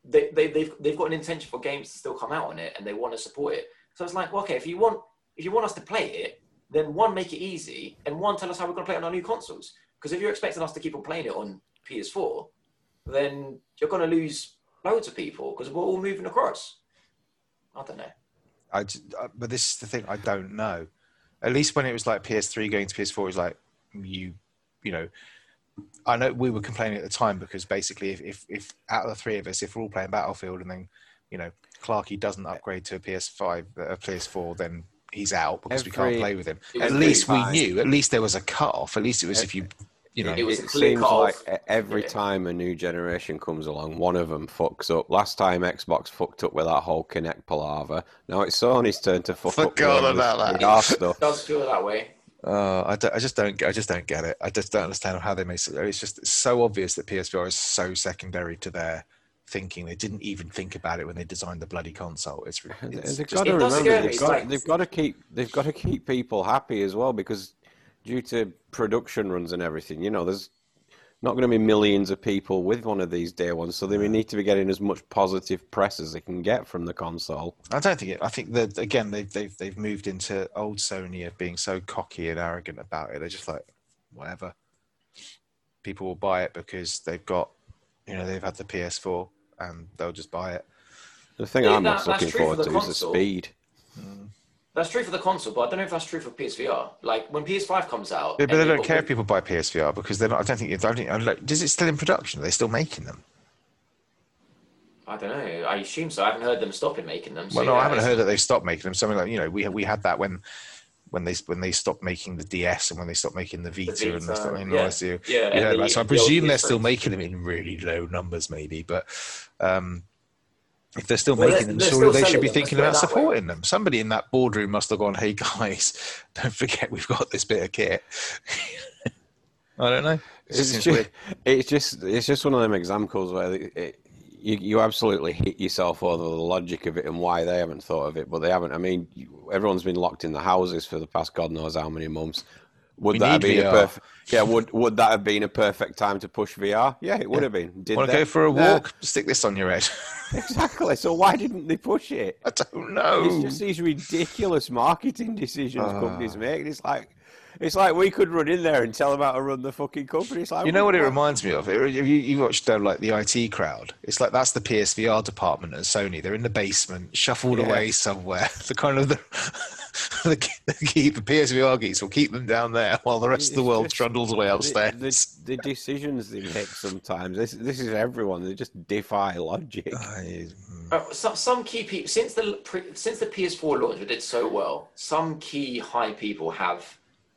S4: they, they they've they've got an intention for games to still come out on it and they want to support it. So it's like, well, okay, if you want if you want us to play it, then one make it easy and one tell us how we're going to play it on our new consoles. Because if you're expecting us to keep on playing it on PS4, then you're going to lose loads of people because we're all moving across. I don't know.
S2: I uh, but this is the thing. I don't know. At least when it was like PS3 going to PS4, it was like you, you know. I know we were complaining at the time because basically, if, if, if out of the three of us, if we're all playing Battlefield and then, you know, Clarky doesn't upgrade to a PS5, uh, a PS4, then he's out because we can't play with him. At least we knew. At least there was a cut off. At least it was if you, you know.
S4: It was
S3: it
S4: clear
S3: seems
S4: cut
S3: like every
S4: Yeah.
S3: time a new generation comes along, one of them fucks up. Last time Xbox fucked up with that whole Kinect palaver. Now it's Sony's turn to fuck up.
S2: Forgot
S3: with
S2: about that.
S3: with our stuff.
S4: It does feel that way.
S2: Uh, I, don't, I just don't. I just don't get it. I just don't understand how they make it. It's just it's so obvious that PSVR is so secondary to their thinking. They didn't even think about it when they designed the bloody console. It's, it's
S3: they've
S2: just-
S3: got to
S4: It
S3: remember they've
S4: It's
S3: got, they've got to keep they've got to keep people happy as well because due to production runs and everything, you know, there's not going to be millions of people with one of these day ones, so they need to be getting as much positive press as they can get from the console.
S2: I don't think it. I think that again they've they've they've moved into old Sony of being so cocky and arrogant about it. They're just like whatever. People will buy it because they've got, you know, they've had the PS4 and they'll just buy it.
S3: The thing
S4: Yeah,
S3: I'm
S4: that-
S3: most looking
S4: true for
S3: forward
S4: the
S3: to is the
S4: console.
S3: speed. Mm.
S4: That's true for the console, but I don't know if that's true for PSVR. Like when PS5 comes out,
S2: Yeah, but they don't care if people buy PSVR because they're not. I don't think. I don't think. I don't- Is it still in production? Are they still making them?
S4: I don't know. I assume so. I haven't heard them stopping making them. So
S2: Well, no,
S4: yeah,
S2: I haven't heard that they've stopped making them. Something like you know, we we had that when when they when they stopped making the DS and when they stopped making the Vita, and they
S4: Vita, yeah.
S2: all this. You,
S4: Yeah, and
S2: heard
S4: the-
S2: So I presume
S4: old
S2: they're still making them in really low numbers, maybe. But um, if they're still
S4: Well,
S2: making
S4: they're-
S2: them,
S4: they're
S2: surely they should be
S4: them,
S2: thinking about
S4: put it that way.
S2: supporting them. Somebody in that boardroom must have gone, "Hey guys, <laughs> don't forget we've got this bit of kit." <laughs> I don't know. It
S3: It's just, it's just it's just one of them examples where it, it, you you absolutely hit yourself over the logic of it and why they haven't thought of it, but they haven't. I mean, everyone's been locked in the houses for the past God knows how many months. Would
S2: We
S3: that have been a perfect? Yeah, would would that have been a perfect time to push VR? Yeah, it would have been. Did
S2: Want to go for a walk? Stick this on your head. <laughs>
S3: exactly. So why didn't they push it?
S2: I don't know.
S3: It's just these ridiculous marketing decisions
S2: Ah.
S3: companies make. It's like it's like we could run in there and tell them how to run the fucking company. It's like
S2: You know what it
S3: why-
S2: reminds me of? It- You, you watched uh, like the IT crowd. It's like that's the PSVR department at Sony. They're in the basement, shuffled
S3: Yeah.
S2: away somewhere. <laughs> The kind of the <laughs> the, the, keep, the PSVR geeks will keep them down there while the rest of the world
S3: just-
S2: trundles away upstairs.
S3: the, the decisions they make sometimes. This this is everyone. They just defy logic. <laughs>
S2: I-
S4: Uh, some, some key people since the since the PS4 launch, it did so well. Some key high people have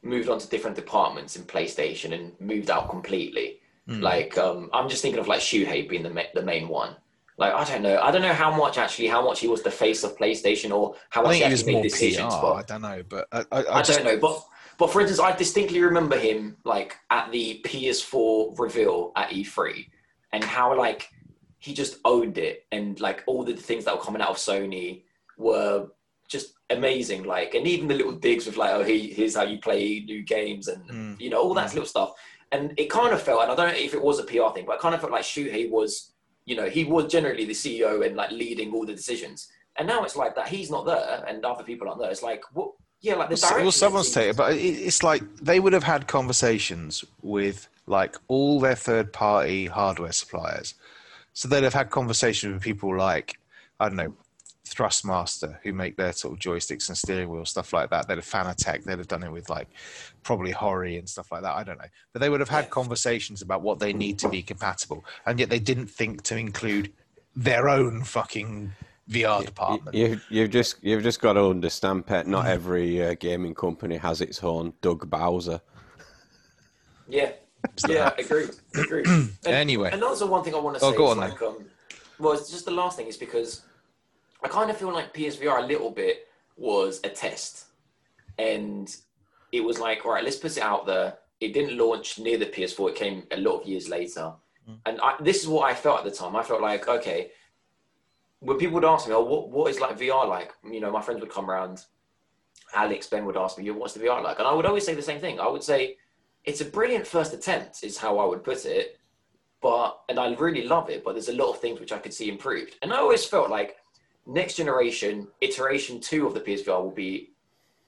S4: moved on to different departments in PlayStation and moved out completely.
S2: Hmm.
S4: Like um, I'm just thinking of like Shuhei being the ma- the main one. Like I don't know, I don't know how much actually how much he was the face of PlayStation or how much he actually made decisions.
S2: PR.
S4: But
S2: I don't know, but I, I, I
S4: I,
S2: just
S4: don't know, but but for instance, I distinctly remember him like at the PS4 reveal at E3, and how like he just owned it, and like all the things that were coming out of Sony were just amazing. Like, and even the little digs with like, oh, he, here's how you play new games, and
S2: Mm.
S4: you know all that little stuff. And it kind of felt, and I don't know if it was a PR thing, but it kind of felt like Shuhei was, you know, he was generally the CEO and like leading all the decisions. And now it's like that he's not there, and other people aren't there. It's like, what? Yeah, like the
S2: Well, well, someone's taken, but it's like they would have had conversations with like all their third-party hardware suppliers. So they'd have had conversations with people like I don't know, Thrustmaster, who make their sort of joysticks and steering wheel stuff like that. They'd have Fanatec. They'd have done it with like probably Hori and stuff like that. I don't know, but they would have had conversations about what they need to be compatible, and yet they didn't think to include their own fucking VR department.
S3: You, you've just you've just got to understand, Pat.
S2: Mm.
S3: Not every uh, gaming company has its own Doug Bowser.
S4: Yeah, yeah, agreed, agreed. <clears throat> And,
S2: Anyway.
S4: and also one thing I want to say.
S2: Oh,
S4: go
S2: on
S4: like, um, well, it's just the last thing is because I kind of feel like PSVR a little bit was a test, and it was like, all right, let's put it out there. It didn't launch near the PS4; it came a lot of years later,
S2: Mm.
S4: and I, this is what I felt at the time. I felt like, okay, when people would ask me, "Oh, what what is like VR like?" You know, my friends would come around. Alex Ben would ask me, "What's the VR like?" And I would always say the same thing. I would say, "It's a brilliant first attempt," is how I would put it. But and I really love it, but there's a lot of things which I could see improved. And I always felt like next generation iteration two of the PSVR will be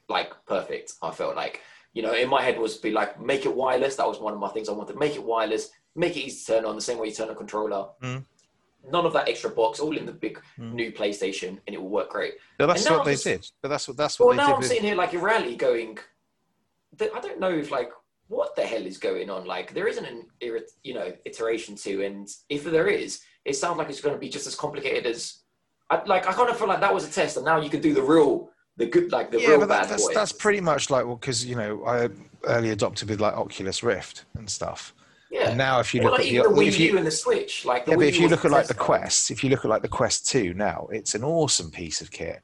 S4: like perfect. I felt like you know in my head was be like make it wireless. That was one of my things I wanted. Make it wireless. Make it easy to turn on the same way you turn a controller.
S2: Mm.
S4: None of that extra box, all in the big
S2: Mm.
S4: new PlayStation, and it will work great.
S2: But that's what they
S4: I'm just-
S2: did. But that's what that's what
S4: Well,
S2: they
S4: now. I'm sitting here like rally going. I don't know if like what the hell is going on. Like there isn't an you know iteration two, and if there is, it sounds like it's going to be just as complicated as. I, like I kind of feel like that was a test, and now you can do the real, the good, like the
S2: yeah,
S4: real
S2: but
S4: bad
S2: that, that's that's pretty much like well, because you know I early adopted with like Oculus Rift and stuff.
S4: yeah.
S2: And now if you
S4: Well,
S2: look
S4: like
S2: at
S4: the
S2: the
S4: Wii
S2: if
S4: U
S2: you
S4: and the Switch, like the
S2: yeah, but if you look at like the Quest, if you look at like the Quest Two now, it's an awesome piece of kit.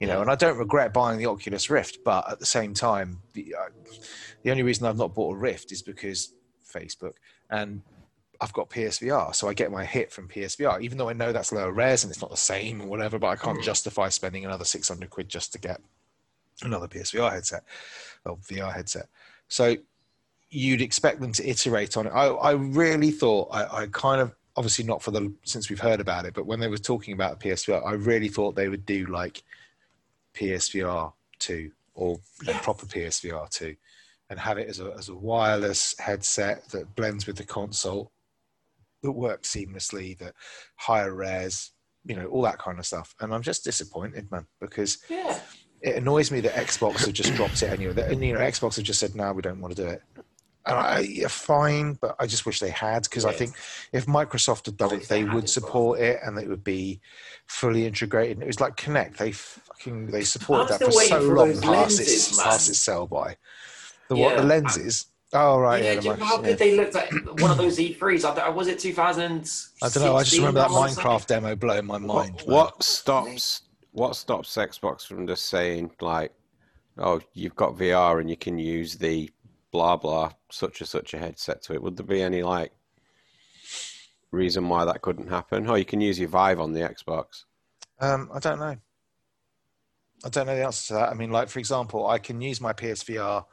S2: You know,
S4: Yeah.
S2: and I don't regret buying the Oculus Rift, but at the same time, the, uh, the only reason I've not bought a Rift is because Facebook and I've got PSVR, so I get my hit from PSVR, even though I know that's lower res and it's not the same or whatever. But I can't
S4: Mhm.
S2: justify spending another six hundred quid just to get another PSVR headset or VR headset. So you'd expect them to iterate on it. I, I really thought I, I kind of obviously not for the since we've heard about it, but when they were talking about PSVR, I really thought they would do like PSVR two or a proper PSVR two, and have it as a as a wireless headset that blends with the console, that work seamlessly, that higher res, you know, all that kind of stuff. And I'm just disappointed, man, because
S4: Yeah,
S2: it annoys me that Xbox have just dropped it anyway. And, you know, Xbox have just said, no, we don't want to do it. And I, yeah, fine, but I just wish they had because I think if Microsoft had done it,
S4: they
S2: would
S4: well.
S2: support it and it would be fully integrated. It was like Kinect; they fucking they supported that for so
S4: for
S2: long
S4: those
S2: past
S4: lenses,
S2: its past its sell by. The what? The lenses? Oh right,
S4: yeah,
S2: yeah.
S4: do you know how
S2: Microsoft-
S4: good they looked at one of those E3s? I was it 2000?
S2: I don't know. I just remember that Minecraft demo blowing my mind.
S3: What, what stops what stops Xbox from just saying like, oh, you've got VR and you can use the blah blah such and such a headset to it? Would there be any like reason why that couldn't happen? Oh, you can use your Vive on the Xbox.
S2: Um, I don't know. I don't know the answer to that. I mean, like for example, I can use my PSVR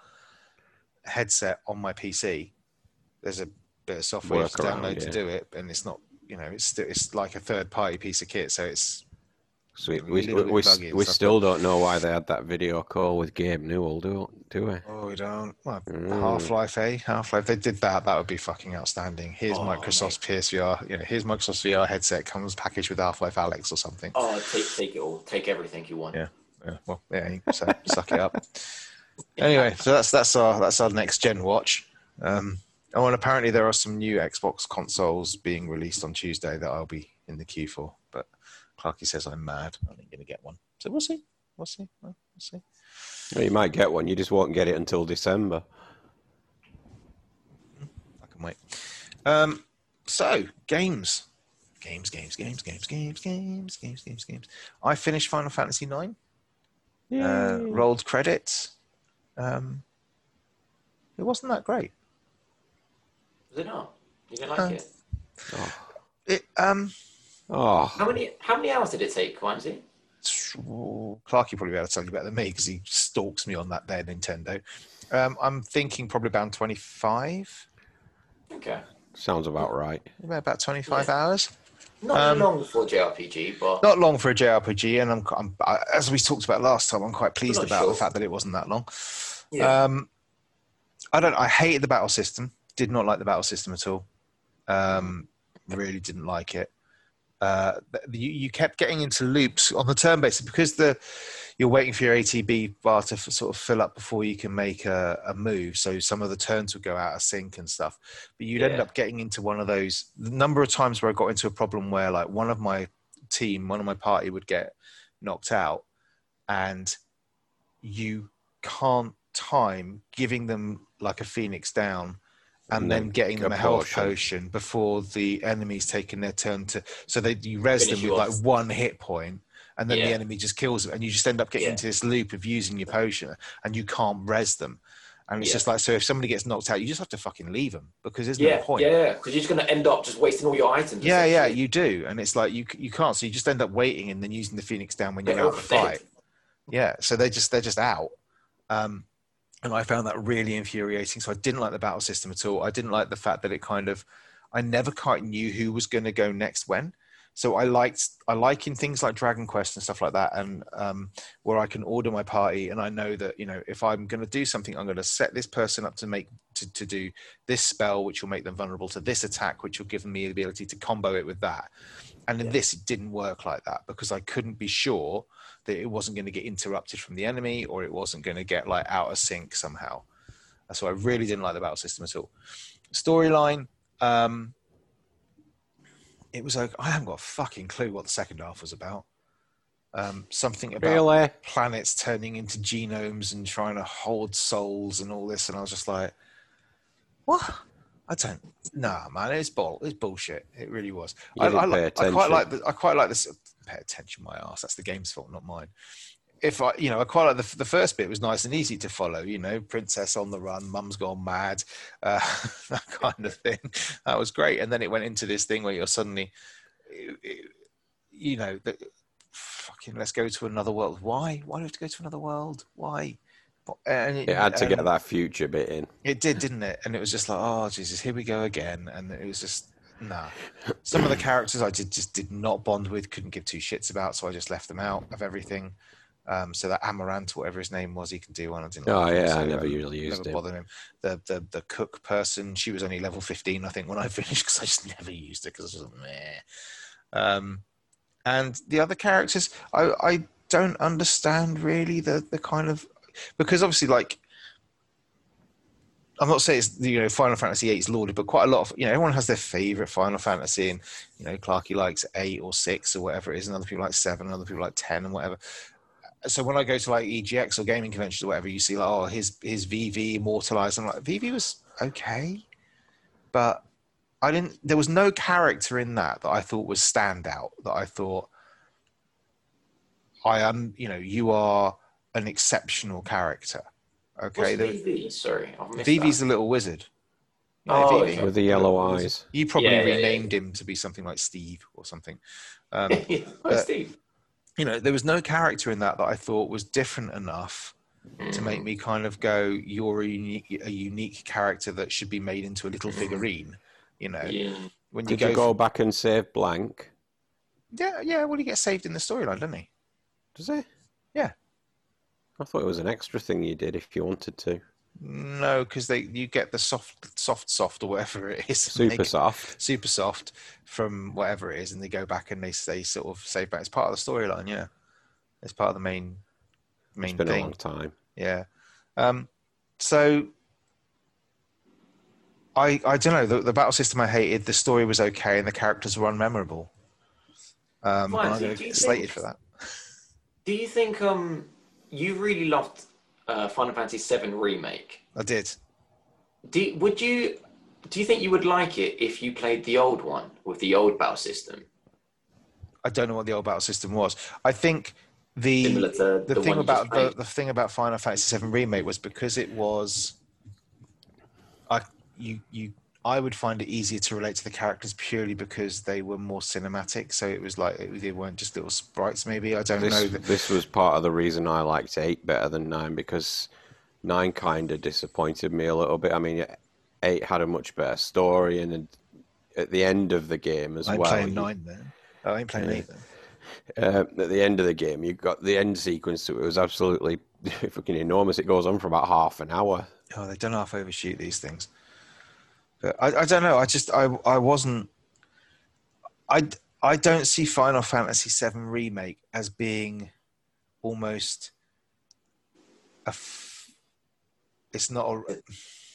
S2: headset on my PC. There's a bit of software you have to
S3: Workaround,
S2: download to
S3: yeah.
S2: do it, and it's not, you know, it's still, it's like a third party piece of kit, so it's
S3: So we we, we, we still don't know why they had that video call with Gabe Newell, do do we?
S2: oh, we don't. Well,
S3: Mm.
S2: Half Life, eh? Half Life. They did that. That would be fucking outstanding. Here's
S4: Oh,
S2: Microsoft's PSVR. You know, here's Microsoft's VR headset comes packaged with Half Life Alyx or something.
S4: Oh, take take it all. Take everything you want.
S2: Yeah. Yeah, well, yeah, so suck it up. <laughs> Anyway, so that's that's our that's our next gen watch. Um, oh, and apparently there are some new Xbox consoles being released on Tuesday that I'll be in the queue for. But Clarky says I'm mad. I ain't gonna get one. So we'll see. We'll see. We'll see.
S3: Well, you might get one, you just won't get it until December.
S2: I can wait. Um, so games, games, games, games, games, games, games, games, games, games. I finished Final Fantasy Nine. Uh, rolled credits. Um, it wasn't that great.
S4: Was it not? You didn't like
S2: Uh,
S4: it?
S3: Oh,
S2: It um.
S3: oh,
S4: How many how many hours did it take, Vimesy?
S2: Clarky probably be able to tell you better than me because he stalks me on that there Nintendo. Um, I'm thinking probably about 25,
S4: Okay.
S3: sounds about right.
S2: about 25
S4: Yeah.
S2: hours.
S4: Not
S2: Um,
S4: long for JRPG, but
S2: Not long for a JRPG, and I'm, I'm I, as we talked about last time, I'm quite pleased about the fact that it wasn't that long.
S4: yeah.
S2: Um, I don't. I hated the battle system. Did not like the battle system at all. Um, really didn't like it. uh, you, you kept getting into loops on the turn basis because the you're waiting for your ATB bar to f- sort of fill up before you can make a, a move. So some of the turns would go out of sync and stuff. But you'd end up getting into one of those. The number of times where I got into a problem where like one of my team, one of my party would get knocked out, and you can't time giving them like a phoenix down and,
S3: And
S2: then
S3: then
S2: getting them
S3: a
S2: health
S3: potion.
S2: potion before the enemy's taking their turn to so they you res
S4: Finish
S2: them with like one hit point and then the enemy just kills them and you just end up getting
S4: Yeah.
S2: into this loop of using your potion and you can't res them and it's
S4: Yeah.
S2: just like so if somebody gets knocked out you just have to fucking leave them because there's
S4: Yeah,
S2: no point
S4: yeah, because you're just going to end up just wasting all your items.
S2: yeah, yeah, you do, and it's like you you can't, so you just end up waiting and then using the phoenix down when you're
S4: They're
S2: out of the fight. Yeah, so they just they're just out, um, and I found that really infuriating. So I didn't like the battle system at all. I didn't like the fact that it kind of, I never quite knew who was going to go next when. So I liked I like in things like Dragon Quest and stuff like that, and um, where I can order my party, and I know that you know if I'm going to do something, I'm going to set this person up to make to, to do this spell, which will make them vulnerable to this attack, which will give me the ability to combo it with that. And in
S4: Yeah.
S2: this, it didn't work like that because I couldn't be sure that it wasn't going to get interrupted from the enemy or it wasn't going to get like out of sync somehow. So I really didn't like the battle system at all. Storyline, um, it was like I haven't got a fucking clue what the second half was about. Um, something about
S3: Really?
S2: planets turning into genomes and trying to hold souls and all this, and I was just like, "What? I don't. Nah, man, it's bull. It's bullshit. It really was. I, I, I quite like. The, I quite like this. Pay attention, my ass. That's the game's fault, not mine. If I, you know, I quite like the, the first bit was nice and easy to follow. You know, princess on the run, mum's gone mad, uh, <laughs> that kind of thing. That was great. And then it went into this thing where you're suddenly, you know, the, fucking let's go to another world. Why? Why do we have to go to another world? Why? And
S3: It had to get that future bit in.
S2: it did, didn't it? And it was just like, oh Jesus, here we go again. And it was just nah. Some of the characters I did just did not bond with, couldn't give two shits about, so I just left them out of everything. Um, so that Amarant, whatever his name was, he can do one. I didn't.
S3: Oh,
S2: like him,
S3: yeah, I never
S2: um,
S3: usually used
S2: never
S3: him.
S2: bothered him. The the the cook person, she was only level fifteen, I think, when I <laughs> finished because I just never used it because I was just meh. Um, and the other characters, I I don't understand really the the kind of because obviously like I'm not saying it's you know Final Fantasy VIII is lauded, but quite a lot of you know everyone has their favorite Final Fantasy, and you know Clarky likes eight or six or whatever it is, and other people like seven, and other people like ten and whatever. So when I go to like EGX or gaming conventions or whatever, you see like oh his his Vivi immortalized. I'm like Vivi was okay, but I didn't. There was no character in that that I thought was standout. That I thought I am. You know, you are an exceptional character. Okay,
S4: What's
S2: there-
S4: Vivi? Sorry, I've missed that.
S2: the little wizard. You know
S4: Oh,
S2: Vivi?
S4: okay.
S3: With the yellow
S2: Little wizard.
S3: eyes.
S2: You probably
S4: Yeah, yeah, yeah.
S2: renamed him to be something like Steve or something. Um, <laughs>
S4: oh,
S2: uh,
S4: Steve.
S2: You know, there was no character in that that I thought was different enough to make mm. me kind of go, "You're a unique, a unique character that should be made into a little mm. figurine." You know,
S4: Yeah.
S2: when you
S3: Did
S2: go,
S3: you go back and save blank?
S2: yeah, yeah. Well, he gets saved in the storyline, doesn't he?
S3: Does it?
S2: Yeah.
S3: I thought it was an extra thing you did if you wanted to.
S2: No, because they you get the soft, soft, soft or whatever it is, and they
S3: Super soft.
S2: super soft from whatever it is, and they go back and they say sort of save back. It's part of the storyline, yeah. It's part of the main
S3: It's
S2: main
S3: been a long time.
S2: yeah. Um, so I I don't know the, the battle system I hated. The story was okay, and the characters were unmemorable. Um,
S4: Fine,
S2: and I'm going to get slated
S4: think-
S2: for that.
S4: Do you think um you really loved uh, Final Fantasy VII remake?
S2: I did.
S4: Do would you do you think you would like it if you played the old one with the old battle system,
S2: I don't know what the old battle system was. I think the
S4: similar to
S2: the,
S4: the,
S2: thing about the, the thing about Final Fantasy VII remake was because it was, I you you I would find it easier to relate to the characters purely because they were more cinematic. So it was like it, they weren't just little sprites. Maybe I don't know.
S3: This,
S2: That,
S3: this was part of the reason I liked 8 better than 9 because 9 kind of disappointed me a little bit. I mean, 8 had a much better story, and at the end of the game as
S2: I'm
S3: well.
S2: playing
S3: you-
S2: nine then. Oh, I ain't playing
S3: Yeah.
S2: eight then.
S3: uh, at the end of the game, you got the end sequence it. It was absolutely <laughs> fucking enormous. It goes on for about half an hour.
S2: Oh, they don't half overshoot these things. I, I don't know. I just I I wasn't. I I don't see Final Fantasy VII remake as being almost a. F- it's not a.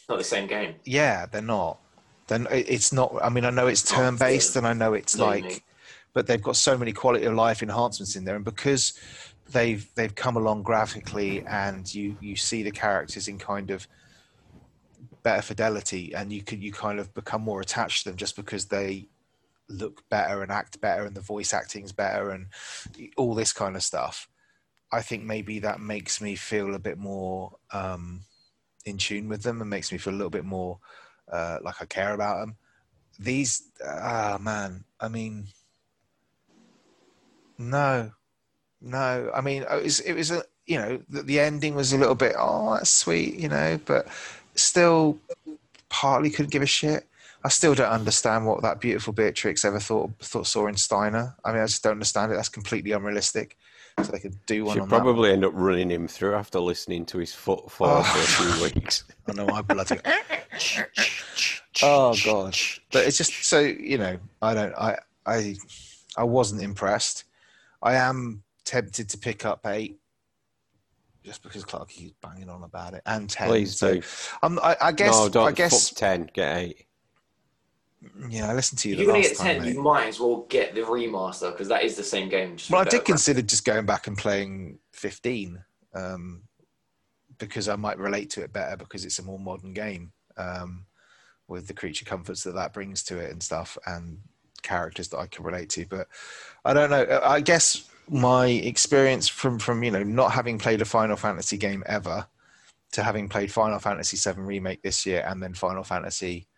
S4: Not the same game.
S2: Yeah, they're not. Then it's not. I mean, I know it's turn based, and I know it's like, but they've got so many quality of life enhancements in there, and because they've they've come along graphically, and you you see the characters in kind of better fidelity, and you can you kind of become more attached to them just because they look better and act better, and the voice acting's better, and all this kind of stuff. I think maybe that makes me feel a bit more um, in tune with them and makes me feel a little bit more uh, like I care about them. These, ah, man, I mean, no, no. I mean, it was, it was a, you know, the, the ending was a little bit, oh, that's sweet, you know, but still partly couldn't give a shit. I still don't understand what that beautiful Beatrix ever thought thought saw in Steiner. I mean, I just don't understand it. That's completely unrealistic. So they could do one
S3: Should
S2: on that.
S3: probably end up running him through after listening to his foot fall
S2: Oh.
S3: for a few <laughs> weeks.
S2: I know I bloody. <laughs> oh god! But it's just so you know. I don't. I I I wasn't impressed. I am tempted to pick up eight, just because Clark keeps banging on about it, and ten.
S3: Please
S2: so
S3: do.
S2: I'm, I, I guess.
S3: no, don't
S2: I guess.
S3: ten, get eight.
S2: Yeah, I listened to you
S4: If
S2: the
S4: you're gonna get
S2: time.
S4: ten,
S2: mate.
S4: you might as well get the remaster because that is the same game. just
S2: Well, I did consider just going back and playing 15 um, because I might relate to it better because it's a more modern game um, with the creature comforts that that brings to it and stuff and characters that I can relate to. But I don't know. I guess my experience from from you know not having played a Final Fantasy game ever to having played Final Fantasy 7 remake this year and then Final Fantasy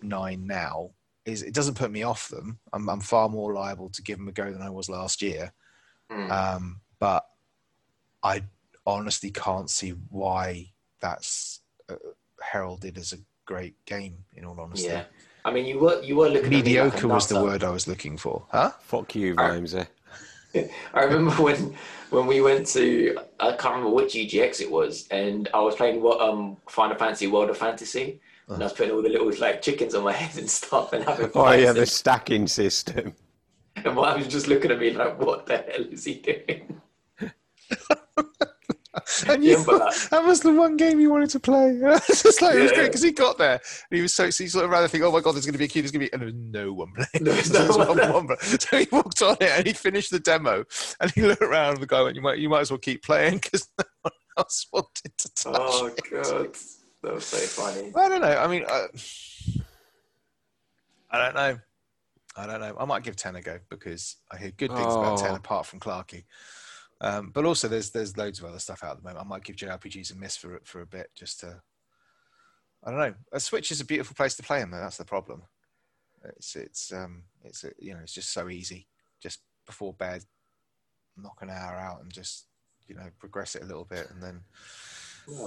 S2: 9 now is it doesn't put me off them. I'm, I'm far more liable to give them a go than I was last year.
S4: Mm.
S2: Um, but I honestly can't see why that's uh, heralded as a great game. In all honesty,
S4: Yeah, I mean, you were you were looking at me like a
S2: mediocre was the word I was looking for. Huh?
S3: Fuck you,
S4: Alright. <laughs>
S3: Vimesy.
S4: I remember when when we went to I can't remember which EGX it was, and I was playing what um Final Fantasy World of Fantasy, and I was putting all the little like chickens on my head and stuff, and having <laughs>
S3: Oh
S4: fights
S3: yeah, the stacking system. <laughs>
S4: and I was just looking at me like, what the hell is he doing?
S2: And you thought uh, that was the one game you wanted to play. <laughs> it's just like it was great because he got there and he was so so he sort of rather think, oh my god, there's going to be a queue, there's going to be, and there was no one playing.
S4: No <laughs> one.
S2: one- So he walked on it and he finished the demo and he looked around and the guy went, you might you might as well keep playing because <laughs> no one else wanted to touch.
S4: Oh
S2: it.
S4: god, that was so funny.
S2: I don't know. I mean, I, I don't know. I don't know. I might give ten a go because I hear good things about ten
S3: oh.
S2: apart from Clarky. Um, but also, there's there's loads of other stuff out at the moment. I might give JRPGs a miss for for a bit just to. I don't know. A Switch is a beautiful place to play them. That's the problem. It's it's um it's you know it's just so easy. Just before bed, knock an hour out and just you know progress it a little bit, and then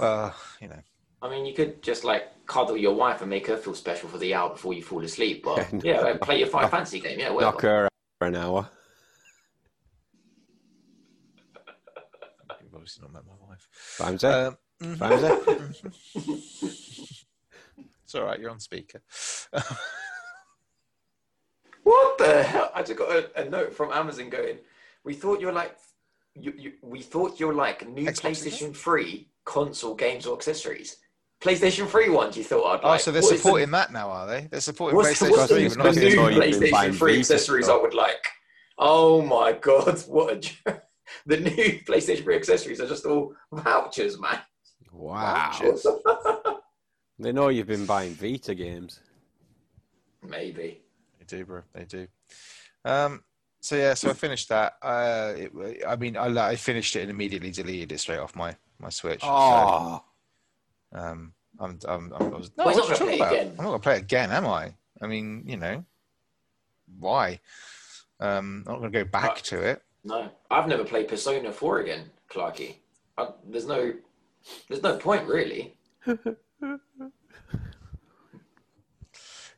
S2: uh you know
S4: I mean, you could just like cuddle your wife and make her feel special for the hour before you fall asleep. But <laughs>
S3: Yeah,
S4: yeah, like, play your Final Fantasy game. Yeah,
S3: Knock her out for an hour.
S2: you've obviously not met my wife.
S3: Vimesy.
S2: Um. <laughs>
S3: Vimesy. <laughs>
S2: It's all right. You're on speaker. <laughs>
S4: What the hell? I just got a, a note from Amazon going. We thought you're like, you, you, we thought you're like new
S2: Xbox
S4: PlayStation Three console games or accessories. PlayStation Three ones. You thought I'd like.
S2: oh, so they're
S4: what is the-
S2: supporting that now, are they? They're supporting
S4: What's,
S2: PlayStation
S4: what's
S2: 3,
S3: it's
S2: but not
S4: the new
S3: all you've been buying
S4: PlayStation 3 accessories I would like? Oh my god, what a joke. <laughs> The new <laughs> PlayStation 3 accessories are just all vouchers, man.
S3: Wow.
S2: Vouchers.
S3: They know you've been buying Vita games.
S4: Maybe.
S2: They do, bro. They do. Um, so yeah, so I finished that. Uh, it, I mean, I, I finished it and immediately deleted it straight off my my Switch.
S3: Oh,
S2: So, um, I'm, I'm, I'm, I was, no,
S4: Well, he's not gonna play
S2: about?
S4: again.
S2: I'm not gonna play it again, am I? I mean, you know, why? Um, I'm not gonna go back
S4: Right.
S2: to it.
S4: No, I've never played Persona 4 again, Clarky. I, there's no, there's no point really. <laughs>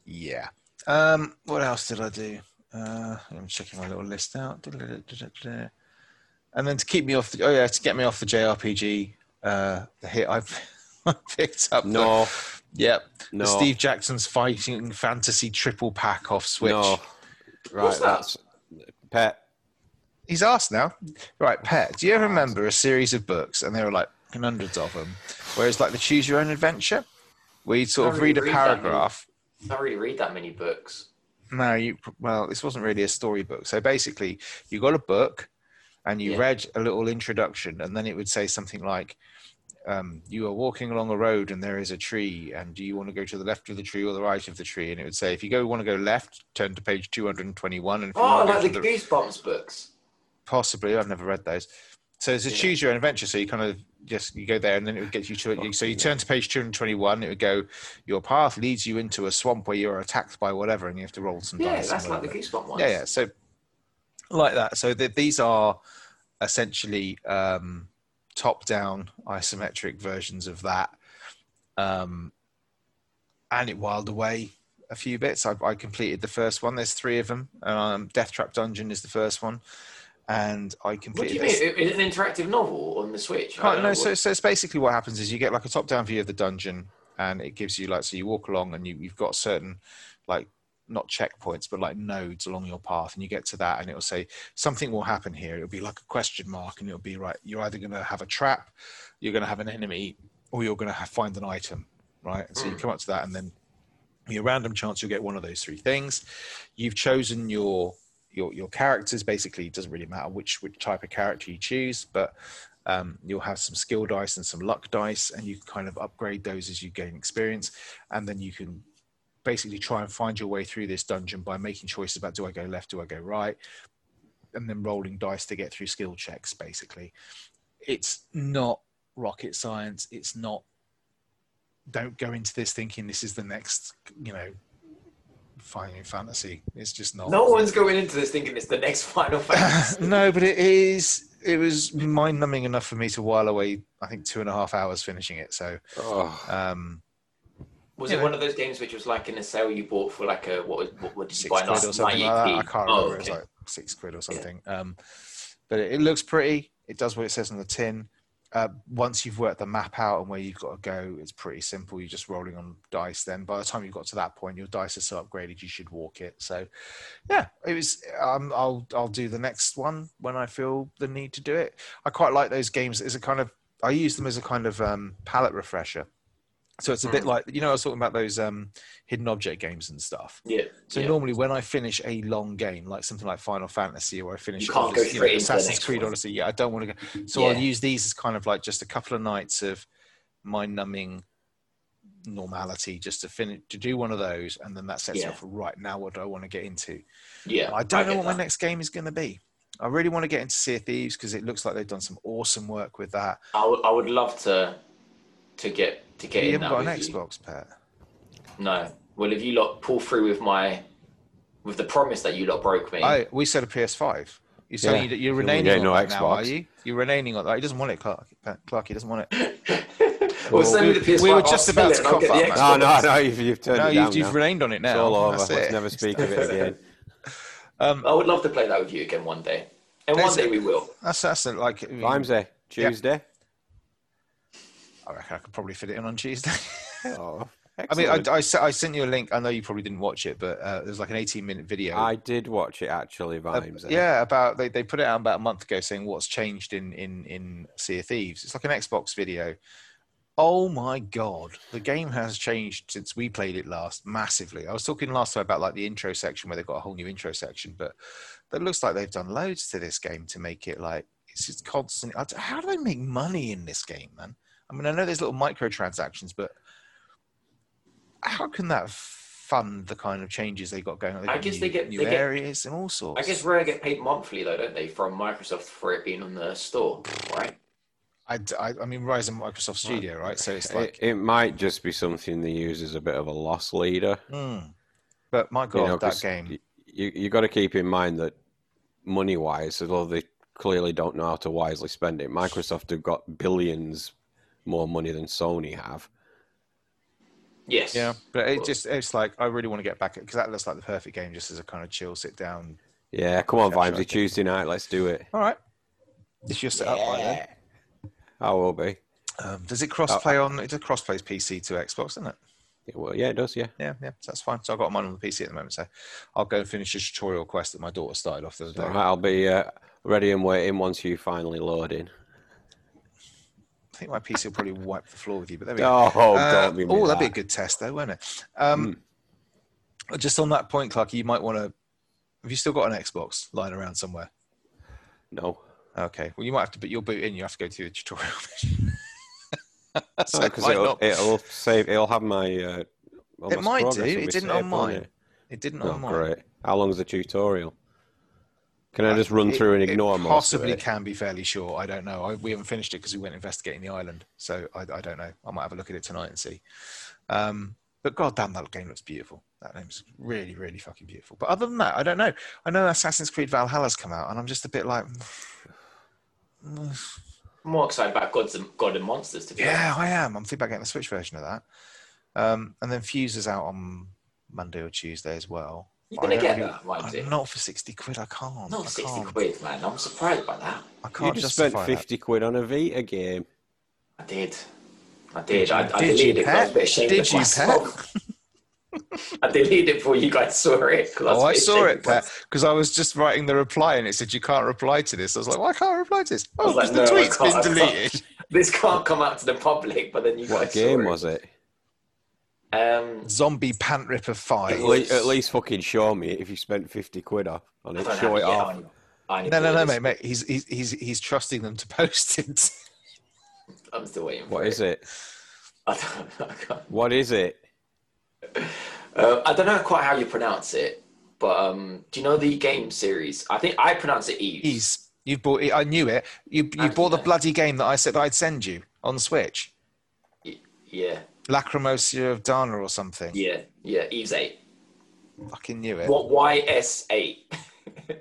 S2: Yeah. Um, what else did I do? Uh, I'm checking my little list out. And then to keep me off the oh yeah, to get me off the JRPG uh the hit I've <laughs> picked up the-
S3: no,
S2: yep.
S3: no,
S2: The Steve Jackson's fighting fantasy triple pack off Switch.
S3: no. Right,
S4: What's that?
S3: that's pet.
S2: He's asked now. Right, Pat, do you remember a series of books, and there were like hundreds of them, where it's like the choose your own adventure, where you'd sort of read a
S4: really read many.
S2: paragraph.
S4: I don't really read that many books.
S2: No, you well, this wasn't really a storybook. So basically, you got a book, and you
S4: Yeah.
S2: read a little introduction, and then it would say something like, um, "You are walking along a road, and there is a tree, and do you want to go to the left of the tree or the right of the tree?" And it would say, "If you go want to go left, turn to page two hundred and twenty-one." And if
S4: Oh, like the
S2: the
S4: Goosebumps books.
S2: Possibly, I've never read those. So it's a
S4: Yeah.
S2: choose your own adventure. So you kind of just you go there, and then it would get you to it. So you turn to page two hundred twenty-one. It would go, "Your path leads you into a swamp where you're attacked by whatever, and you have to roll some
S4: Yeah,
S2: dice."
S4: that's like the. Goosebump ones.
S2: Yeah, yeah. So like that. So the, these are essentially um, top-down isometric versions of that. Um, and it wiled away a few bits. I, I completed the first one. There's three of them. Um, Death Trap Dungeon is the first one, and I
S4: What do you mean? Is it an interactive novel on the Switch? I
S2: no, so, so it's basically what happens is you get like a top down view of the dungeon and it gives you like so you walk along and you, you've got certain like not checkpoints but like nodes along your path and you get to that and it'll say something will happen here it'll be like a question mark and it'll be right you're either going to have a trap you're going to have an enemy or you're going to find an item right so you
S4: Mm.
S2: come up to that and then your random chance you'll get one of those three things you've chosen your your your characters basically it doesn't really matter which which type of character you choose but um, you'll have some skill dice and some luck dice and you can kind of upgrade those as you gain experience and then you can basically try and find your way through this dungeon by making choices about do i go left do i go right? And then rolling dice to get through skill checks basically. It's not rocket science. It's not don't go into this thinking this is the next you know Final Fantasy. It's just not.
S4: no one's going into this thinking it's the next <laughs> Final Fantasy. <laughs>
S2: no, but it is. It was mind numbing enough for me to while away. I think two and a half hours finishing it. So,
S3: Oh,
S2: um,
S4: Was
S2: Yeah.
S4: it one of those games which was like in a sale you bought for like a what? was- What, what did you
S2: six
S4: buy?
S2: quid or something like that. I can't
S4: Oh,
S2: remember. It was like six quid or something. Um, but it, it looks pretty. It does what it says on the tin. Uh, once you've worked the map out and where you've got to go, it's pretty simple. You're just rolling on dice. Then by the time you've got to that point, your dice are so upgraded you should walk it. So, yeah, it was. Um, I'll I'll do the next one when I feel the need to do it. I quite like those games as a kind of. I use them as a kind of um, palette refresher. So it's a bit
S4: Mm.
S2: like you know I was talking about those um, hidden object games and stuff.
S4: Yeah.
S2: So
S4: yeah.
S2: normally, when I finish a long game, like something like Final Fantasy, or I finish
S4: You
S2: Odyssey-
S4: into the
S2: Assassin's Creed
S4: one.
S2: Odyssey, yeah, I don't want to go. So I'll use these as kind of like just a couple of nights of mind-numbing normality, just to finish to do one of those, and then that sets you
S4: Yeah.
S2: up for right now. What do I want to get into?
S4: yeah.
S2: I don't know
S4: get
S2: what my next game is going to be. I really want to get into Sea of Thieves because it looks like they've done some awesome work with that.
S4: I I would love to to get to get
S2: you
S4: in
S2: haven't
S4: that
S2: got an
S4: with you.
S2: Xbox, Pat.
S4: No. Well, if you lot pull through with my with the promise that you lot broke me,
S2: I we said a PS5. You said
S3: Yeah.
S2: you, you're
S3: Yeah,
S2: reneging on
S3: no
S2: that now, are you? You're reneging on that. He doesn't want it, Clark. Clark, he doesn't want it. <laughs>
S4: well, send me
S2: we-
S4: the PS5.
S2: we were just about to
S4: and get
S2: cough
S4: the
S2: up,
S3: no, no, no! You've, you've turned
S2: No,
S3: it
S2: you've,
S3: down
S2: you've
S3: now.
S2: reneged on it now.
S3: It's all over.
S2: That's
S3: Let's
S2: it.
S3: never speak of it <laughs> again.
S2: Um,
S4: I would love to play that with you again one day, and one day we will.
S2: that's that's like. I, mean,
S3: Vimesy, Tuesday.
S2: I reckon I could probably fit it in on Tuesday. <laughs>
S3: Oh,
S2: I mean, I. I, I sent you a link. I know you probably didn't watch it, but uh, there's like an 18 minute video.
S3: I did watch it actually,
S2: Uh, yeah, about they, they put it out about a month ago saying what's changed in in in Sea of Thieves. It's like an Xbox video. Oh my god, the game has changed since we played it last massively. I was talking last time about like the intro section where they've got a whole new intro section, but it looks like they've done loads to this game to make it like it's just constant. How do they make money in this game, man? I mean, I know there's little microtransactions, but how can that fund the kind of changes they got going on?
S4: I guess
S2: new,
S4: they get-
S2: new
S4: they get-
S2: areas and all sorts.
S4: I guess Rare get paid monthly though, don't they, from Microsoft for it being on the store, right?
S2: I, I, I mean, Rise and Microsoft Studio, right? So it's like,
S3: it, it might just be something they use as a bit of a loss leader.
S2: hmm. but my God,
S3: you know,
S2: that
S3: 'cause
S2: game.
S3: y- You you got to keep in mind that money wise, although they clearly don't know how to wisely spend it, Microsoft have got billions more money than Sony have.
S4: Yes.
S2: Yeah, but it just, it's like, I really want to get back because that looks like the perfect game just as a kind of chill, sit down.
S3: Yeah, come on,
S2: Yeah, sure,
S3: Vimesy,
S2: okay.
S3: Tuesday night, let's do it.
S2: All right. It's your set up by then.
S3: I will be.
S2: Um, does it cross play on, it does cross plays PC to Xbox, doesn't it?
S3: Yeah, well, yeah, it does. Yeah.
S2: Yeah, yeah, so that's fine. So I've got mine on the PC at the moment. So I'll go and finish the tutorial quest that my daughter started off the other
S3: All
S2: day.
S3: right, I'll be uh, ready and waiting once you finally load in.
S2: I think my PC will probably wipe the floor with you, but there we go.
S3: Oh,
S2: Uh,
S3: don't
S2: oh, that'd be a good test, though, wouldn't it? Um, Just on that point, Clark, you might want to. Have you still got an Xbox lying around somewhere?
S3: No,
S2: Okay. Well, you might have to, but you'll boot in. You have to go through the tutorial. <laughs> so it
S3: because it'll, it'll save. It'll have my. Uh,
S2: It might do. It didn't on mine.
S3: it?
S2: It didn't
S3: Oh,
S2: on mine.
S3: great! How long is the tutorial? Can I just run
S2: It-
S3: through and
S2: it
S3: ignore most of
S2: Possibly
S3: it?
S2: can be fairly short. I don't know. I, we haven't finished it because we went investigating the island, so I, I don't know. I might have a look at it tonight and see. Um, but god damn, that game looks beautiful. That name's really, really fucking beautiful. But other than that, I don't know. I know Assassin's Creed Valhalla's come out, and I'm just a bit like,
S4: I'm <sighs> more excited about Gods and God and Monsters to be
S2: yeah,
S4: honest.
S2: I am. I'm thinking about getting the Switch version of that. Um, and then Fuse is out on Monday or Tuesday as well.
S4: You're gonna
S2: don't
S4: get
S2: really-
S4: that, right?
S2: I'm not for sixty quid. I can't.
S4: Not
S2: I
S4: 60
S2: can't.
S4: quid, man. I'm surprised by that.
S2: I
S3: You
S2: can't You
S3: just spent
S2: justify that.
S3: fifty quid on a Vita game.
S4: I did. I did. I, I
S2: Did you,
S4: deleted it 'cause I was a bit ashamed
S2: Did
S4: of
S2: you,
S4: myself. <laughs> I deleted it before you guys saw it. 'cause was
S2: Oh,
S4: a
S2: I
S4: bit
S2: saw
S4: ashamed
S2: it,
S4: of
S2: Pat,
S4: myself.
S2: because I was just writing the reply and it said you can't reply to this. I was like, why can't I reply to this? Oh,
S4: was like,
S2: because the
S4: no, I
S2: tweet's
S4: can't, I
S2: been
S4: can't. <laughs>
S2: deleted.
S4: This can't come out to the public, but then you
S3: What
S4: guys
S3: game
S4: saw
S3: was it?
S4: It. Um,
S2: Zombie Pant Ripper 5.
S3: At, le- at least fucking show me if you spent fifty quid off on it. Show it
S4: yet.
S3: off.
S4: I only- I only
S2: No, no, no, mate, mate. He's, he's, he's, he's trusting them to post it. <laughs>
S4: I'm still waiting.
S3: What
S4: for
S3: is it? <laughs>
S4: I don't, I,
S3: What is it?
S4: uh, I don't know quite how you pronounce it, but um, do you know the game series? I think I pronounce it Ys.
S2: He's, you bought it. I knew it. You, you
S4: How did
S2: bought the
S4: you know?
S2: bloody game that I said I'd send you on Switch.
S4: Yeah,
S2: Lacrimosa of Dana or something.
S4: yeah, yeah. Ys eight.
S2: Fucking knew it.
S4: What YS eight? <laughs>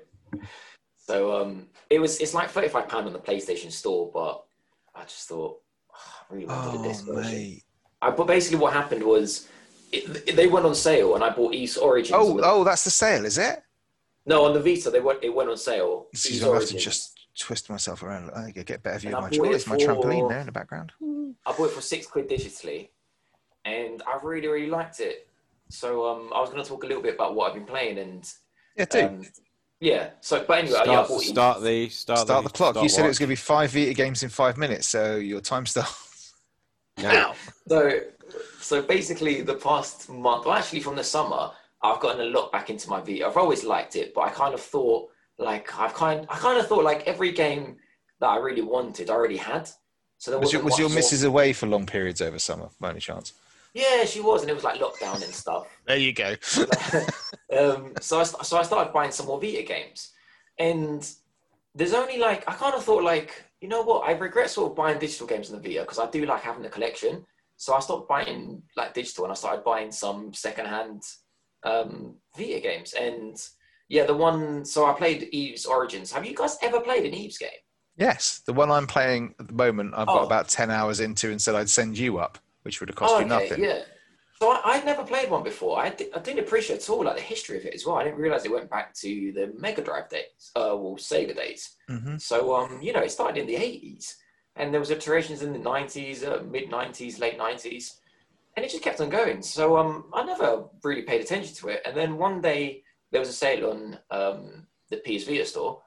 S4: so um, it was. It's like thirty five pound on the PlayStation Store, but I just thought oh, I really wanted
S2: Oh,
S4: this version.
S2: mate.
S4: I, but basically, what happened was it, they went on sale, and I bought Ys Origins.
S2: Oh, oh, that's the sale, is it?
S4: no, on the Vita, they went. It went on sale.
S2: Excuse me, I have to just twist myself around. I get a better view
S4: And
S2: of my. it's my trampoline there in the background.
S4: I bought it for six quid digitally, and I really, really liked it. So um, I was going to talk a little bit about what I've been playing, and
S2: Yeah, do.
S4: um, yeah. So, but anyway,
S3: Start,
S4: yeah, I bought
S3: start the start,
S2: Start the clock. You said it was going to be five Vita games in five minutes, so your time starts
S3: now.
S4: So, so basically, the past month, well, actually from the summer, I've gotten a lot back into my Vita. I've always liked it, but I kind of thought, like, I've kind, I kind of thought, like, every game that I really wanted, I already had. So there
S2: Was your,
S4: wasn't
S2: your
S4: much more-
S2: missus away for long periods over summer, by any chance?
S4: Yeah, she was, and it was like lockdown and stuff.
S2: There you go. <laughs>
S4: um, so I so I started buying some more Vita games, and there's only like I kind of thought like you know what I regret sort of buying digital games on the Vita because I do like having the collection. So I stopped buying like digital and I started buying some secondhand um, Vita games. And yeah, the one so I played Ys Origins. Have you guys ever played an Ys game?
S2: yes, the one I'm playing at the moment, I've got
S4: Oh.
S2: about 10 hours into and said I'd send you up, which would have cost
S4: Oh,
S2: you nothing.
S4: Yeah. So I, I'd never played one before. I, I didn't appreciate at all like the history of it as well. I didn't realize it went back to the Mega Drive days, uh, well Sega days.
S2: hmm
S4: So um, you know, it started in the eighties, and there was iterations in the nineties, uh, mid nineties, late nineties, and it just kept on going. So um, I never really paid attention to it. And then one day there was a sale on um, the PS Vita store,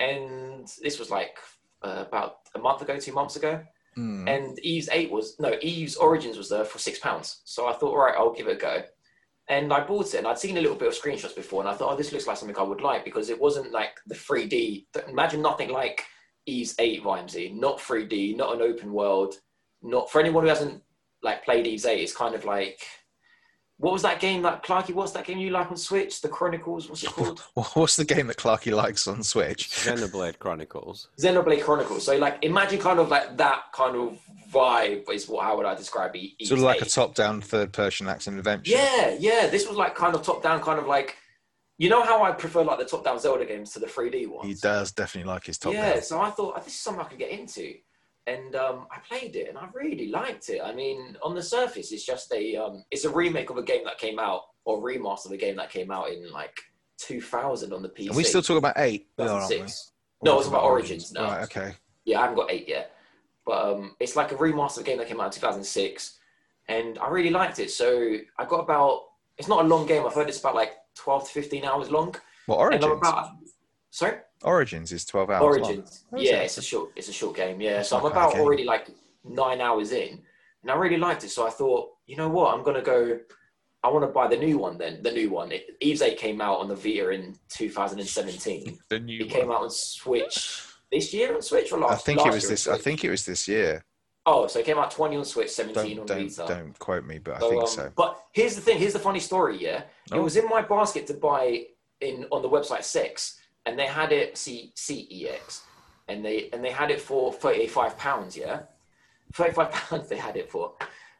S4: and this was like uh, about a month ago, two months ago.
S2: Mm.
S4: And Ys eight was no Ys Origins was there for six pounds. So I thought, all right, I'll give it a go. And I bought it, and I'd seen a little bit of screenshots before, and I thought, oh, this looks like something I would like because it wasn't like the 3D. Imagine nothing like Ys eight Vimesy, not 3D, not an open world, not for anyone who hasn't like played Ys eight. It's kind of like what was that game that Clarky? What's that game you like on Switch? The Chronicles. What's it called?
S2: What's the game that Clarky likes on Switch?
S3: Xenoblade Chronicles.
S4: Xenoblade Chronicles. So like, imagine kind of like that kind of vibe is what how would I describe it?
S2: Sort of like a top-down third-person action adventure.
S4: Yeah, yeah. This was like kind of top down, kind of like you know how I prefer like the top down Zelda games to the 3D ones.
S2: He does definitely like his top
S4: yeah, so I thought oh, this is something I could get into, and um, I played it and I really liked it. I mean, on the surface, it's just a um, it's a remake of a game that came out or remaster of a game that came out in like 2000 on the PC.
S2: Are we still talking about eight? We are, aren't we?
S4: No, it's about Origins now.
S2: Right, okay.
S4: Yeah, I haven't got eight yet, but um, it's like a remaster of a game that came out in 2006. and I really liked it. So I got about. It's not a long game. I've heard it's about like twelve to fifteen hours long. And I'm
S2: Origins.
S4: about. Sorry.
S2: Origins is twelve hours.
S4: Origins. Yeah,
S2: it?
S4: it's a short. It's a short game. Yeah, so I'm about already like nine hours in, and I really liked it. So I thought, you know what, I'm gonna go. I want to buy the new one. Then the new one. It, Ys Eight came out on the Vita in 2017. <laughs>
S2: The new
S4: It came out on Switch this year on Switch or last?
S2: I think it was this. I think it was this year.
S4: Oh, so it came out 20 on Switch, 17
S2: Don't
S4: on
S2: don't
S4: Vita.
S2: don't quote me, but I think
S4: um,
S2: so.
S4: But here's the thing. Here's the funny story. Yeah,
S2: Oh.
S4: it was in my basket to buy in on the website Six, and they had it C C E X, and they and they had it for thirty five pounds. Yeah, thirty five <laughs> pounds they had it for,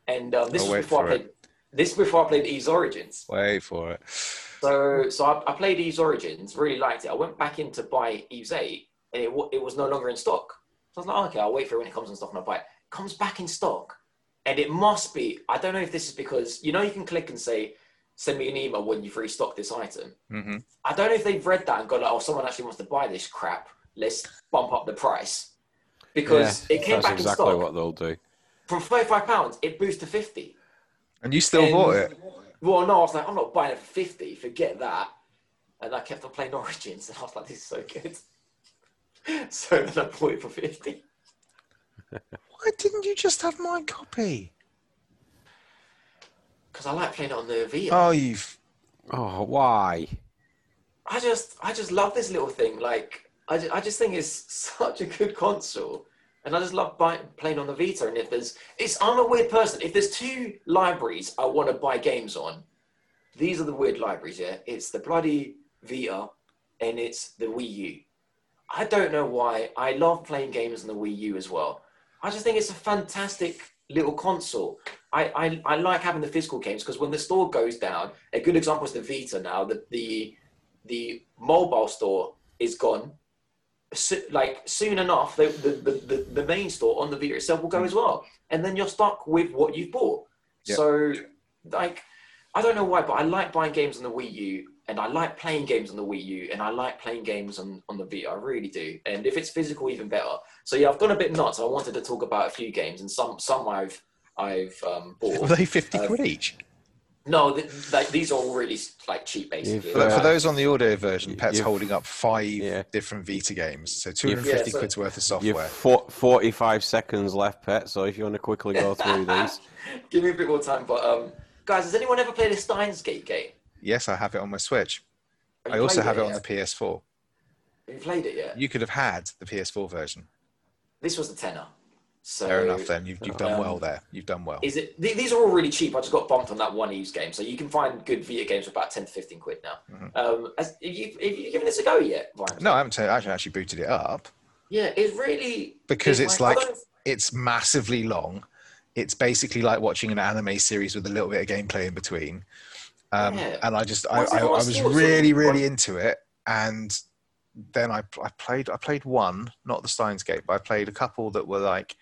S4: and um, this
S2: I'll
S4: was before I played. This before I played Ys Origins.
S2: Wait for it.
S4: So so I, I played Ys Origins, really liked it. I went back in to buy Ys Eight, and it it was no longer in stock. So I was like, okay, I'll wait for it when it comes in stock and I'll buy it. Comes back in stock, and it must be. I don't know if this is because you know you can click and say, send me an email when you've restocked this item.
S2: hmm
S4: I don't know if they've read that and gone like, oh, someone actually wants to buy this crap. Let's bump up the price because it came back
S3: exactly
S4: in stock
S3: what they'll do.
S4: from thirty-five pounds. It boosted to fifty.
S2: And you still
S4: And-
S2: bought it.
S4: Well, no, I was like, I'm not buying it for 50, forget that. And I kept on playing <laughs> Origins, and I was like, this is so good. <laughs> so then I bought it for 50. <laughs>
S2: Why didn't you just have my copy?
S4: Because I like playing it on the VR.
S2: Oh, you've.
S3: Oh, why?
S4: I just, I just love this little thing. Like, I just, I just think it's <laughs> such a good console. And I just love buy, playing on the Vita. And if there's, it's, I'm a weird person. If there's two libraries I want to buy games on, these are the weird libraries, yeah? It's the bloody Vita and it's the Wii U. I don't know why. I love playing games on the Wii U as well. I just think it's a fantastic little console. I, I, I like having the physical games because when the store goes down, a good example is the Vita now. The, the, the mobile store is gone. So, like soon enough, the, the, the, the, main store on the Vita itself will go hmm. as well. And then you're stuck with what you've bought.
S2: Yeah.
S4: So, like, I don't know why, but I like buying games on the Wii U and I like playing games on the Wii U and I like playing games on, on the Vita. I really do. And if it's physical, even better. So yeah, I've gone a bit nuts. I wanted to talk about a few games and some some I've I've um,
S2: Were
S4: bought.
S2: they 50
S4: Uh,
S2: quid each?
S4: No, th- like these are all really like cheap, basically.
S3: You've,
S2: For, for those on the audio version, Pat's
S3: you've-
S2: holding up five
S3: Yeah.
S2: different Vita games. So 250
S4: Yeah, so-
S2: quid's worth of
S3: You've
S2: software.
S3: four, 45 seconds left, Pet, so if you want to quickly go through these. <laughs>
S4: Give me a bit more time, but um, guys, has anyone ever played a Steins Gate game?
S2: Yes, I have it on my Switch. I also have it on the PS4.
S4: Have you played it yet?
S2: You could have had the PS4 version.
S4: This was the tenner. So
S2: Fair enough then. You've, you've done
S4: um,
S2: well there. You've done well.
S4: Is it? th- These are all really cheap. I just got bumped on that one Ys game, so you can find good Vita games for about ten to fifteen quid now.
S2: Mhm.
S4: Um, has, have, you, have you given this a go yet, Ryan?
S2: No, I haven't I haven't actually booted it up
S4: Yeah, it's really
S2: because it's
S4: I
S2: like
S4: don't-
S2: it's massively long. It's basically like watching an anime series with a little bit of gameplay in between. Um,
S4: Yeah.
S2: And I just I, I, I was really really into it, and then I I played I played one, not the Steins Gate, but I played a couple that were like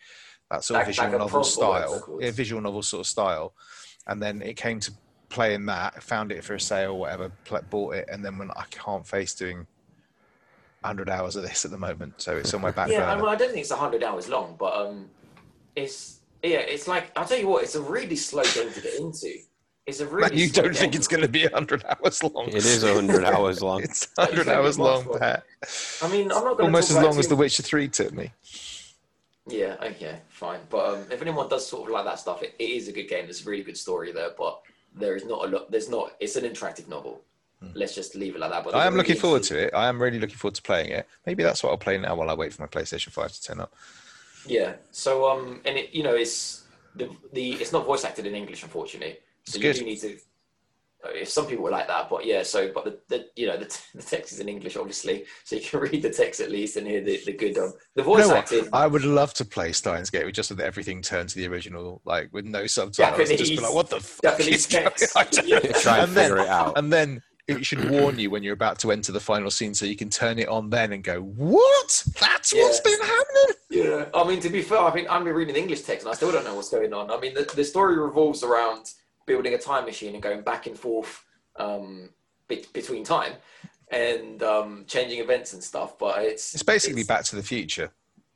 S2: that sort of
S4: Like-
S2: visual
S4: like
S2: novel style, yeah, visual novel sort of style, and then it came to playing that, found it for a sale, or whatever, bought it, and then when I can't face doing. 100 hours of this at the moment, so it's on my back
S4: Yeah, I, well, I don't think it's hundred hours long, but um, it's yeah, it's like I'll tell you what, it's a really slow game to get into. It's a really.
S2: you don't think it's going to be 100 hours long?
S3: It is 100 hours long. <laughs>
S2: It's 100 hours
S4: think
S2: long,
S4: much
S2: Pat.
S4: I mean, I'm not going
S2: Almost
S4: to
S2: as long as The Witcher 3 took me.
S4: Yeah, okay, fine. But um, if anyone does sort of like that stuff, it, it is a good game. There's a really good story there, but there is not a lot. There's not. It's an interactive novel. Let's just leave it like that. But
S2: Hmm. I am
S4: a
S2: looking forward to it. I am really looking forward to playing it. Maybe that's what I'll play now while I wait for my PlayStation 5 to turn up.
S4: Yeah. So um, and it you know it's the the it's not voice acted in English, unfortunately. So
S2: It's
S4: you
S2: good.
S4: do need to. If some people were like that, but yeah. So, but the, the you know the, the text is in English, obviously, so you can <laughs> read the text at least and hear the, the good um the
S2: You
S4: voice
S2: know what?
S4: acting.
S2: I would love to play Steins Gate with just with everything turned to the original, like with no subtitles. Just be
S4: Japanese-
S2: like, what the fuck
S4: Japanese
S2: is going
S4: text.
S2: on? I don't-
S4: Yeah.
S3: Try and
S2: And then-
S3: figure it out.
S2: And then it should warn you when you're about to enter the final scene so you can turn it on then and go, what? That's what's been happening?
S4: Yeah, I mean, to be fair, I think I've been reading the English text and I still don't know what's going on. I mean, the, the story revolves around building a time machine and going back and forth um, be- between time and um, changing events and stuff. But it's
S2: It's basically
S4: it's-
S2: Back to the Future.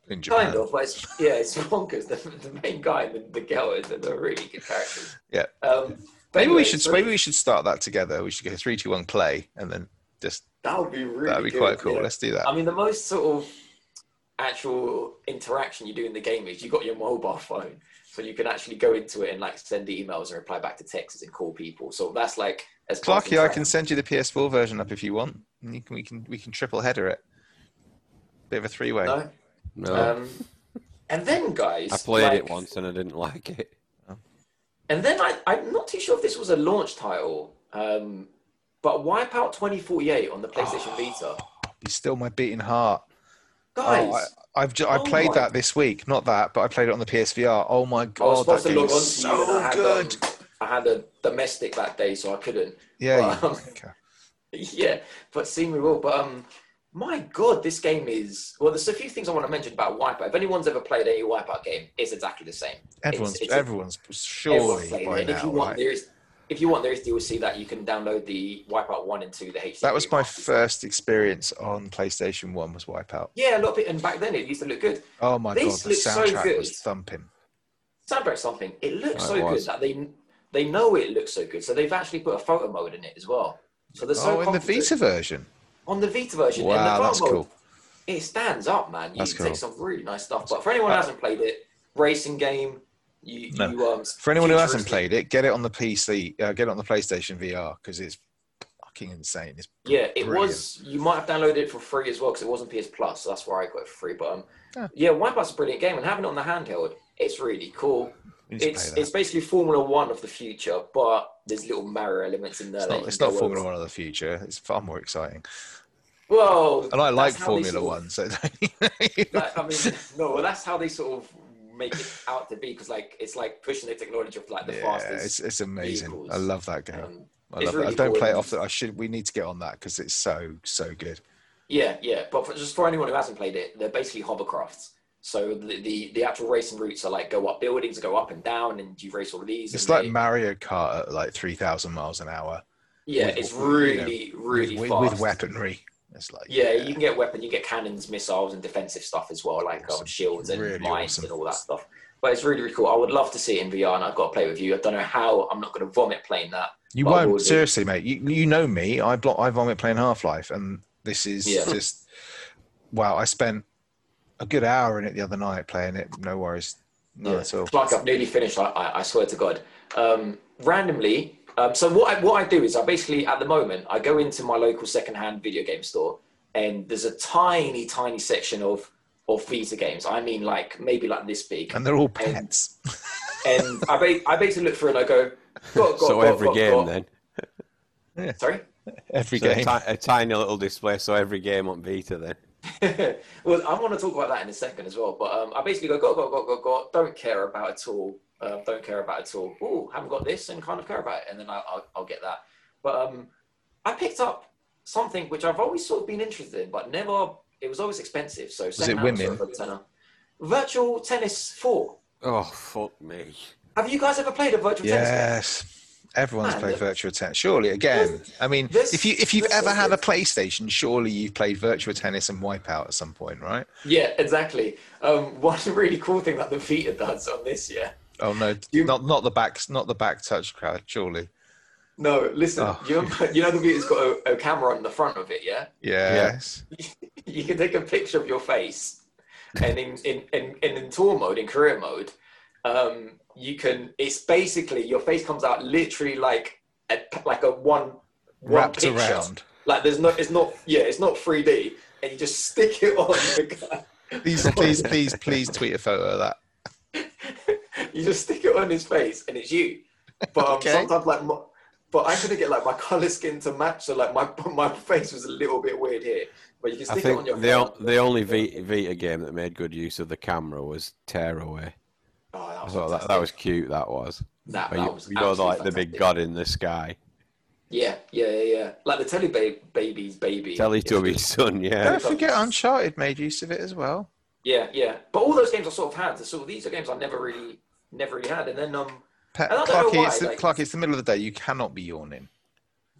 S2: in Japan.
S4: Kind of, but it's, yeah, it's <laughs> bonkers. The, the main guy and the, the girl is they're really good characters.
S2: Yeah.
S4: Um,
S2: Maybe
S4: anyway,
S2: we should
S4: so
S2: maybe we should start that together. We should go three, two, one, play, and then just
S4: that would be really
S2: that'd be
S4: good,
S2: quite cool.
S4: yeah.
S2: Let's do that.
S4: I mean, the most sort of actual interaction you do in the game is you got your mobile phone, so you can actually go into it and like send emails and reply back to texts and call people. So that's like as part of
S2: Clarky, I can send you the PS4 version up if you want. And you can, we can we can triple header it. Bit of a three way.
S4: No?
S3: No,
S4: Um, and then, guys,
S3: I played it once and I didn't like it.
S4: And then I, I'm not too sure if this was a launch title, um, but Wipeout 2048 on the PlayStation
S2: Oh.
S4: Vita.
S2: Be still my beating heart.
S4: Guys,
S2: Oh, I, I've ju- I
S4: Oh
S2: played
S4: my-
S2: that this week. Not that, but I played it on the PSVR. Oh my god, that game is
S4: to you I
S2: so
S4: had,
S2: good.
S4: um, I had a domestic that day, so I couldn't.
S2: yeah, you,
S4: um, <laughs>
S2: okay. <laughs>
S4: yeah, but see me will. But um, my God, this game is well. There's a few things I want to mention about Wipeout. If anyone's ever played any Wipeout game, it's exactly the same.
S2: everyone's
S4: it's a-
S2: everyone's
S4: Everyone's
S2: surely
S4: played
S2: by.
S4: And if
S2: now,
S4: you want,
S2: right?
S4: there is. If you want, there is DLC that you can download the Wipeout one and two, the HD.
S2: That was my first experience on PlayStation One. Was Wipeout.
S4: Yeah, a lot of it, and back then it used to look good.
S2: Oh my
S4: This
S2: god, the
S4: so
S2: soundtrack
S4: good.
S2: was thumping.
S4: Soundtrack something. It looks
S3: Oh,
S4: so
S3: it
S4: good that they they know it looks so good, so they've actually put a photo mode in it as well. So they're so
S2: oh, in the Vita version.
S4: on the Vita version. in the
S2: Wow,
S4: photo
S2: that's
S4: mode,
S2: cool.
S4: It stands up, man. You
S2: That's
S4: can
S2: cool.
S4: take some really nice stuff. But for anyone who hasn't played it, racing game. You,
S2: No.
S4: you um,
S2: For anyone who hasn't played it, get it on the PC. Uh, get it on the PlayStation VR because it's fucking insane. It's
S4: Yeah, it
S2: Brilliant.
S4: was. You might have downloaded it for free as well because it wasn't PS Plus. So that's where I got it for free. But um,
S2: Yeah.
S4: yeah, Wipeout's a brilliant game, and having it on the handheld, it's really cool.
S2: we need to
S4: It's it's basically Formula One of the future, but there's little Mario elements in there.
S2: It's not, it's not Formula. One of the future. It's far more exciting.
S4: Well,
S2: And I like
S4: that's how they
S2: Formula
S4: sort of-
S2: One, so <laughs>
S4: I mean, no, well, that's how they sort of make it out to be because, like, it's like pushing the technology of like the
S2: yeah,
S4: fastest.
S2: it's it's amazing.
S4: vehicles.
S2: I love that game.
S4: um,
S2: I love it.
S4: really
S2: I don't
S4: cool
S2: play it often. I should. We need to get on that because it's so so good.
S4: Yeah, yeah, but for, just for anyone who hasn't played it, they're basically hovercrafts. So the, the the actual racing routes are like go up buildings, go up and down, and you race all of these.
S2: It's like
S4: they-
S2: Mario Kart at like three thousand miles an hour.
S4: yeah,
S2: with-
S4: it's
S2: you know,
S4: really really
S2: with,
S4: fast
S2: with weaponry. It's like
S4: Yeah, you can get weapon, you get cannons, missiles, and defensive stuff as well, like um, shields and
S2: Really
S4: mines
S2: awesome.
S4: and all that stuff. But it's really, really cool. I would love to see it in VR, and I've got to play with you. I don't know how. I'm not going to vomit playing that.
S2: You won't seriously, mate. You you know me. I block. I vomit playing Half Life, and this is
S4: Yeah.
S2: just wow. I spent a good hour in it the other night playing it. No worries, not
S4: Yeah.
S2: at all.
S4: It's like I've nearly finished. I, I, I swear to God. Um, randomly. Um, so what I, what I do is I basically at the moment I go into my local secondhand video game store, and there's a tiny, tiny section of of Vita games. I mean, like maybe like this big.
S2: And they're all pets. <laughs>
S4: And I, ba- I basically look through and I go, got, got,
S3: so
S4: got,
S3: every
S4: got,
S3: game
S4: got.
S3: then.
S4: Sorry.
S2: Every
S3: So a,
S2: game.
S3: ti- a tiny little display, so every game on Vita then. <laughs>
S4: well, I want to talk about that in a second as well. But um, I basically go, got, got, got, got, got. Don't care about it at all. Um, don't care about at all. Oh, haven't got this and kind of care about it, and then I'll, I'll, I'll get that. But um, I picked up something which I've always sort of been interested in, but never. It was always expensive. So
S2: it women?
S4: sort of a tenner. Virtual Tennis Four.
S3: Oh fuck me!
S4: Have you guys ever played a virtual tennis game?
S2: Yes. Everyone's
S4: Man,
S2: played virtual tennis. Surely, again, I mean,
S4: this-
S2: if you if you've ever had a. PlayStation, surely you've played virtual tennis and Wipeout at some point, right?
S4: Yeah, exactly. Um, <laughs> one really cool thing that the Vita does on this, yeah.
S2: Oh no,
S4: You-
S2: not not the back, not the back touch crowd. Surely,
S4: No, listen.
S2: Oh.
S4: You, know, you know the Vita's got a, a camera on the front of it, yeah. Yeah.
S2: yes. <laughs>
S4: you can take a picture of your face and in in, in, in, tour mode in career mode um, you can it's basically your face comes out literally like a, like a one one
S2: Wrapped
S4: picture.
S2: around.
S4: like there's no it's not yeah it's not 3d and you just stick it on the guy.
S2: Please, <laughs> please, please, please tweet a photo of that. <laughs>
S4: you just stick it on his face and it's you but um,
S2: Okay.
S4: sometimes like my, but I couldn't get like my <laughs> color skin to match so like my my face was a little bit weird here but you can
S3: I
S4: stick it on your
S3: the,
S4: face.
S3: o- the only Vita, Vita game that made good use of the camera was Tearaway.
S4: oh, that was
S3: thought that, that was cute. That was.
S4: that, that
S3: you,
S4: was
S3: you know, the,
S4: absolutely
S3: like the big god in the sky.
S4: Yeah, yeah, yeah, yeah. Like the Telly ba- baby's baby.
S3: Teletubby's son, yeah.
S2: Don't forget, Uncharted made use of it as well.
S4: Yeah, yeah. But all those games I sort of had. So these are games I never really, never really had. And then um,
S2: Pe-
S4: I
S2: Clarky,
S4: why,
S2: it's the,
S4: like-
S2: Clarky, it's the middle of the day. You cannot be yawning.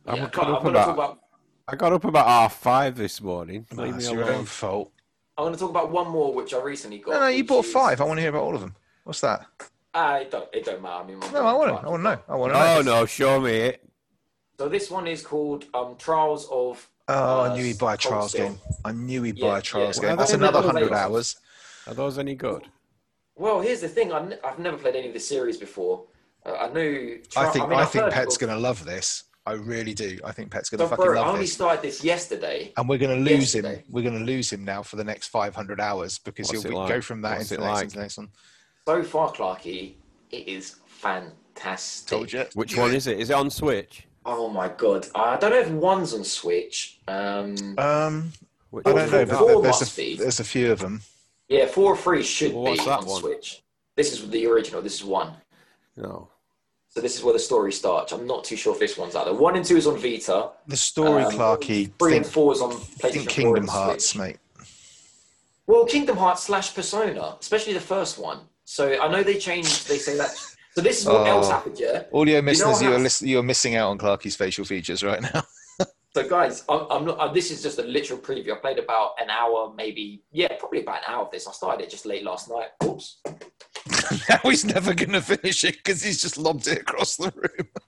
S3: I
S4: yeah,
S3: would
S4: but
S3: up
S4: I'm gonna
S3: about-
S4: about.
S3: I got up about half five this morning.
S2: Nah,
S3: Leave
S2: it's your own fault.
S4: I'm going to talk about one more which I recently got.
S2: No, no, you bought
S4: is-
S2: five. I want to hear about all of them. What's that?
S4: Ah, it don't. It don't matter. I mean,
S2: No, I want to. I want to know. I want to know.
S3: Oh no, show me it.
S4: So this one is called um, Trials of.
S2: Oh, I
S4: uh,
S2: knew he'd buy a Trials
S4: Steel.
S2: game. I knew he'd
S4: Yeah,
S2: buy a Trials
S4: yeah.
S2: game.
S3: Well,
S2: That's another hundred hours.
S3: Are those any good?
S4: Well, here's the thing. i have never played any of the series before. Uh, I knew.
S2: I
S4: Tri-
S2: think
S4: mean,
S2: I think Pet's gonna love this. I really do. I think Pet's gonna fucking
S4: bro, I only
S2: this.
S4: started this yesterday.
S2: And we're going to lose him. We're going to lose him now for the next 500 hours because
S3: What's
S2: he'll
S3: like?
S2: go from that
S3: What's
S2: into the next,
S3: like?
S2: into the next one.
S4: So far, Clarky, it is fantastic.
S2: Told you.
S3: Which
S2: Knew
S3: one is it? Is it on Switch?
S4: Oh my god! I don't know if one's on Switch. Um,
S2: Um, I don't know, but
S3: that?
S4: Four
S2: there- there's a, there's a few of them.
S4: Yeah, four or three should
S3: Well,
S4: be
S3: that
S4: on
S3: one?
S4: Switch. This is the original. This is one.
S3: No.
S4: So this is where the story starts. I'm not too sure if this one's out there. One and two is on Vita.
S2: The story,
S4: Um,
S2: Clarky,
S4: Three and four is on PlayStation
S2: think Kingdom
S4: and
S2: Hearts,
S4: Switch.
S2: mate.
S4: Well, Kingdom Hearts slash Persona, especially the first one. So I know they changed. They say that. So this is what
S2: Oh.
S4: else happened, yeah.
S2: Audio listeners, you're, lis- you're missing out on Clarky's facial features right now. <laughs>
S4: So guys, I'm, I'm not. Uh, this is just a literal preview. I played about an hour, maybe. Yeah, probably about an hour of this. I started it just late last night. Oops. <laughs>
S2: now he's never going to finish it because he's just lobbed it across the room. <laughs>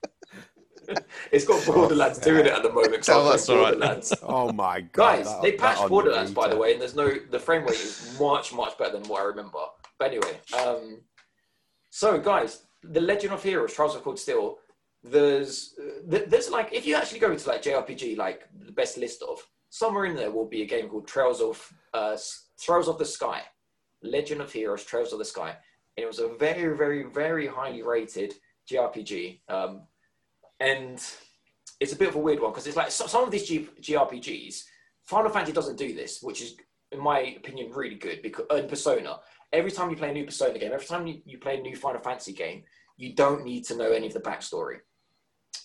S4: It's got Borderlands doing it at the moment.
S2: Oh, that's all right. <laughs>
S3: Oh my god.
S4: Guys,
S3: that-
S4: they patched Borderlands, by the way, and there's no the frame rate is much much better than what I remember. But anyway, um, so guys, the Legend of Heroes: Trials of Cold Steel. There's uh, there's like if you actually go into like JRPG, like the best list of somewhere in there will be a game called Trails of uh, Trails of the Sky, Legend of Heroes: Trails of the Sky, and it was a very very very highly rated JRPG. Um, and it's a bit of a weird one because it's like so, some of these G, GRPGs, Final Fantasy doesn't do this, which is, in my opinion, really good. Because in Persona, every time you play a new Persona game, every time you, you play a new Final Fantasy game, you don't need to know any of the backstory.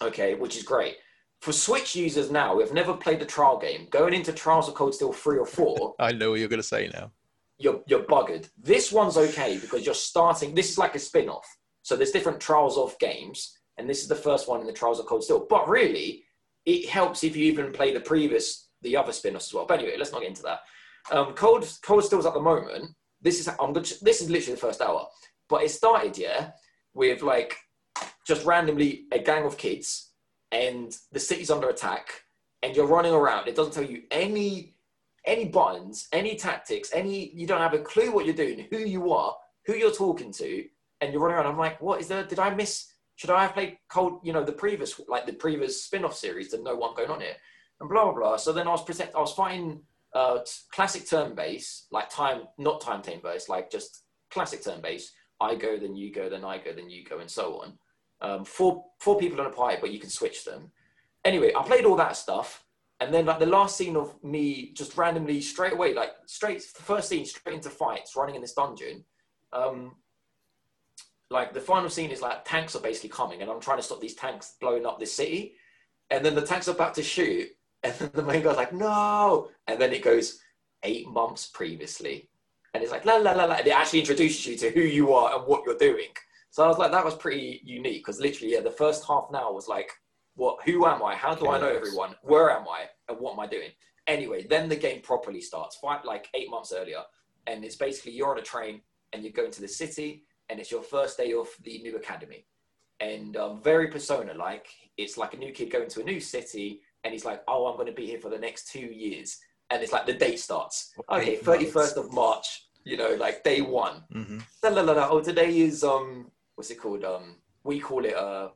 S4: Okay, which is great. For Switch users now, who have never played the trial game, going into Trials of Cold Steel 3 or 4, <laughs>
S2: I know what you're going to say now.
S4: you're you're buggered. This one's okay because you're starting. This is like a spin-off. So there's different trials of games, and this is the first one in the Trials of Cold Steel. But really, it helps if you even play the previous, the other spin-offs as well. But anyway, let's not get into that. Um, Cold Cold Steel's at the moment. This is I'm. This is literally the first hour, but it started yeah with like just randomly a gang of kids, and the city's under attack, and you're running around. It doesn't tell you any any buttons, any tactics, any you don't have a clue what you're doing, who you are, who you're talking to, and you're running around. I'm like, what is there? Did I miss? Should I have played cold? You know, the previous like the previous spin-off series to know what's going on here, and blah blah blah. So then I was present. I was fighting uh, classic turn-based, like time, not time team based, like just classic turn-based. I go, then you go, then I go, then you go, and so on. Um, four four people on a party, but you can switch them. Anyway, I played all that stuff. And then like the last scene of me just randomly straight away, like straight the first scene straight into fights, running in this dungeon. Um, like the final scene is like tanks are basically coming, and I'm trying to stop these tanks blowing up this city. And then the tanks are about to shoot, <laughs> and then the main guy's like, "No!" And then it goes eight months previously, and it's like la la la la. And it actually introduces you to who you are and what you're doing. So I was like, that was pretty unique because literally, yeah, the first half an hour was like, what? Who am I? How do I know everyone? Where am I? And what am I doing? Anyway, then the game properly starts, five, like eight months earlier, and it's basically you're on a train and you're going to the city, and it's your first day of the new academy, and um, very persona-like. It's like a new kid going to a new city, and he's like, "Oh, I'm going to be here for the next two years," and it's like the date starts. Okay, 31st of March. You know, like day one.
S2: hmm
S4: La, la, la, la. Oh, today is um, what's it called? Um, we call it uh,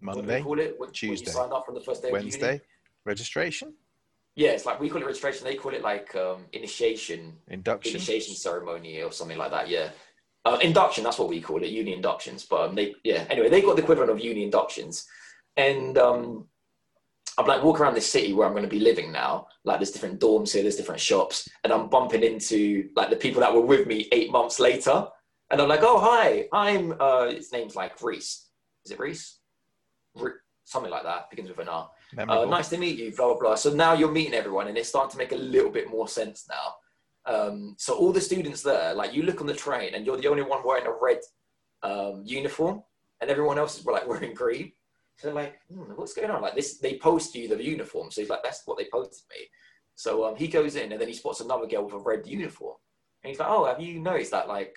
S2: Monday,
S4: call it? When,
S2: Tuesday,
S4: When you sign up from the first day of?
S2: Wednesday, registration,
S4: Yeah, it's like we call it registration. They call it like um, initiation,
S2: induction.
S4: initiation ceremony or something like that. Yeah, uh, induction. That's what we call it, uni inductions. But um, they, yeah. Anyway, they got the equivalent of uni inductions, and um, I'm like walking around this city where I'm going to be living now. Like there's different dorms here, there's different shops, and I'm bumping into like the people that were with me eight months later, and I'm like, oh hi, I'm. Uh, his name's like Reese. Is it Reese? Re- something like that begins with an R. Uh, nice to meet you, blah, blah, blah. So now you're meeting everyone and it's starting to make a little bit more sense now. Um, so all the students there, like you look on the train and you're the only one wearing a red um, uniform and everyone else is like <laughs> wearing green. So they're like, hmm, what's going on? Like this, they post you the uniform. So he's like, that's what they posted me. So um, he goes in and then he spots another girl with a red uniform. And he's like, oh, have you noticed that, like,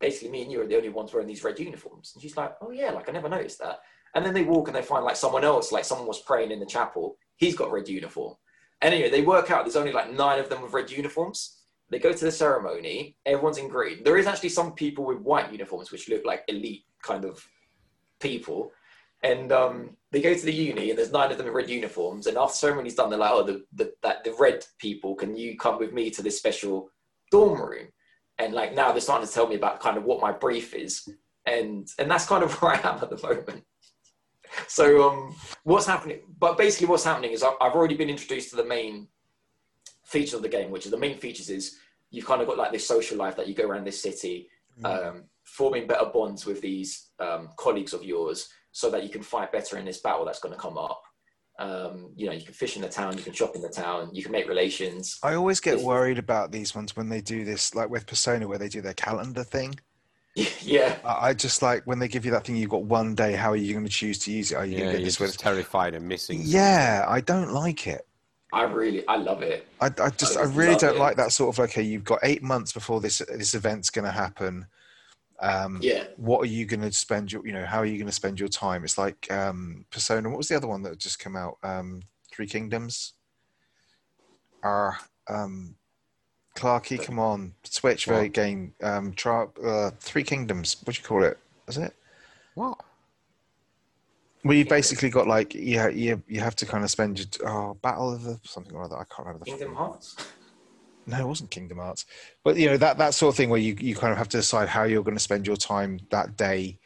S4: basically me and you are the only ones wearing these red uniforms? And she's like, oh, yeah, like, I never noticed that. And then they walk and they find, like, someone else, like, someone was praying in the chapel. He's got a red uniform. And anyway, they work out there's only, like, nine of them with red uniforms. They go to the ceremony. Everyone's in green. There is actually some people with white uniforms, which look like elite kind of people. And um, they go to the uni, and there's nine of them in red uniforms. And after ceremony's done, they're like, "Oh, the, the that the red people, can you come with me to this special dorm room?" And like now, they're starting to tell me about kind of what my brief is, and and that's kind of <laughs> where I am at the moment. So um, what's happening? But basically, what's happening is I've already been introduced to the main feature of the game, which is the main features is you've kind of got like this social life that you go around this city, mm. um, forming better bonds with these um, colleagues of yours so that you can fight better in this battle that's going to come up. Um, you know, you can fish in the town, you can shop in the town, you can make relations.
S2: I always get worried about these ones when they do this, like with Persona, where they do their calendar thing. <laughs>
S4: Yeah.
S2: I just like when they give you that thing, you've got one day, how are you going to choose to use it? Are you
S3: yeah,
S2: going to
S3: get this with
S2: terrified
S3: and missing?
S2: Yeah, I don't like it.
S4: I really, I love it.
S2: I, I just, I, I really don't it. like that sort of okay, you've got eight months before this this event's going to happen. Um,
S4: yeah.
S2: What are you going to spend your, you know, how are you going to spend your time? It's like um, Persona. What was the other one that just come out? Um, Three Kingdoms. Are um, Clarky, come on, Switch very game. Um, try, uh, Three Kingdoms. What do you call it? Is it?
S3: What?
S2: Well, you basically got like yeah, you you have to kind of spend your oh, battle of the something or other. I can't remember the
S4: Kingdom Hearts.
S2: No, it wasn't Kingdom Hearts, but you know that that sort of thing where you you kind of have to decide how you're going to spend your time that day.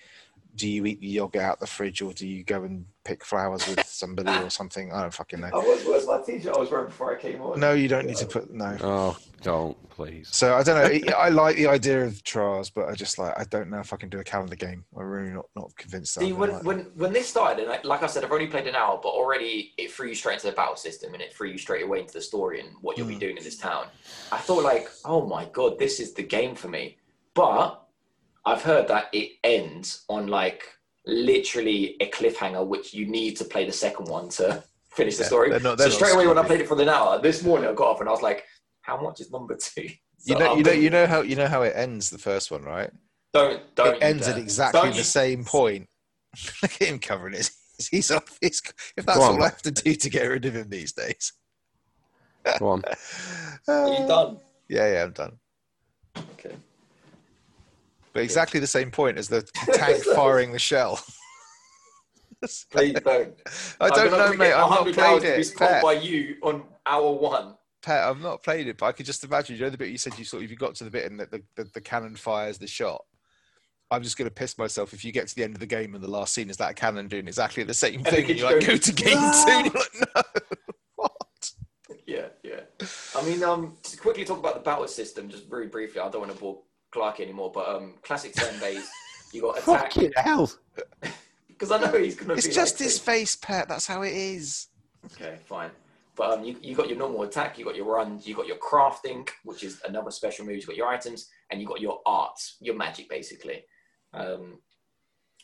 S2: Do you eat the yogurt out the fridge, or do you go and pick flowers with somebody or something? I don't fucking know.
S4: I was, was my teacher I was wearing before I came on.
S2: No, you don't need to put no.
S3: Oh, don't please.
S2: So I don't know. I like the idea of trials, but I just like I don't know if I can do a calendar game. I'm really not not convinced.
S4: See, when, like when when this started, and I, like I said, I've only played an hour, but already it threw you straight into the battle system, and it threw you straight away into the story and what you'll mm. be doing in this town. I thought like, oh my god, this is the game for me. But I've heard that it ends on like literally a cliffhanger, which you need to play the second one to <laughs> finish the yeah, story. They're not, they're so straight away when I played it for an hour this morning, I got off and I was like, "How much is number two? <laughs>
S2: So you know, you know, you know how you know how it ends the first one, right?
S4: Don't don't.
S2: It ends at exactly don't the you... same point. <laughs> Look at him covering his. He's off. He's, if that's all I have to do to get rid of him these days.
S3: Go on.
S4: Uh, Are you done?
S2: Yeah, yeah, I'm done.
S4: Okay.
S2: But exactly the same point as the tank <laughs> firing the shell. <laughs>
S4: Please don't.
S2: I don't know, mate. I've not played it.
S4: by you on hour one.
S2: Pet, I've not played it, but I could just imagine. You know the bit you said you sort of you got to the bit and the, the, the, the cannon fires the shot. I'm just going to piss myself if you get to the end of the game and the last scene is that cannon doing exactly the same <laughs> thing. And, you're like, go to game no! two. You're like, no. what?
S4: Yeah, yeah. I mean, um, to quickly talk about the battle system, just very briefly. I don't want to bore Clark anymore, but um, classic turn based. You got <laughs> attack.
S3: Fucking hell. <laughs>
S4: Because I know he's going to. Be.
S2: It's just like his face, pet. That's how it is.
S4: Okay, fine. But um, you, you got your normal attack, you got your runs, you got your crafting, which is another special move. You got your items, and you got your arts, your magic, basically. Um,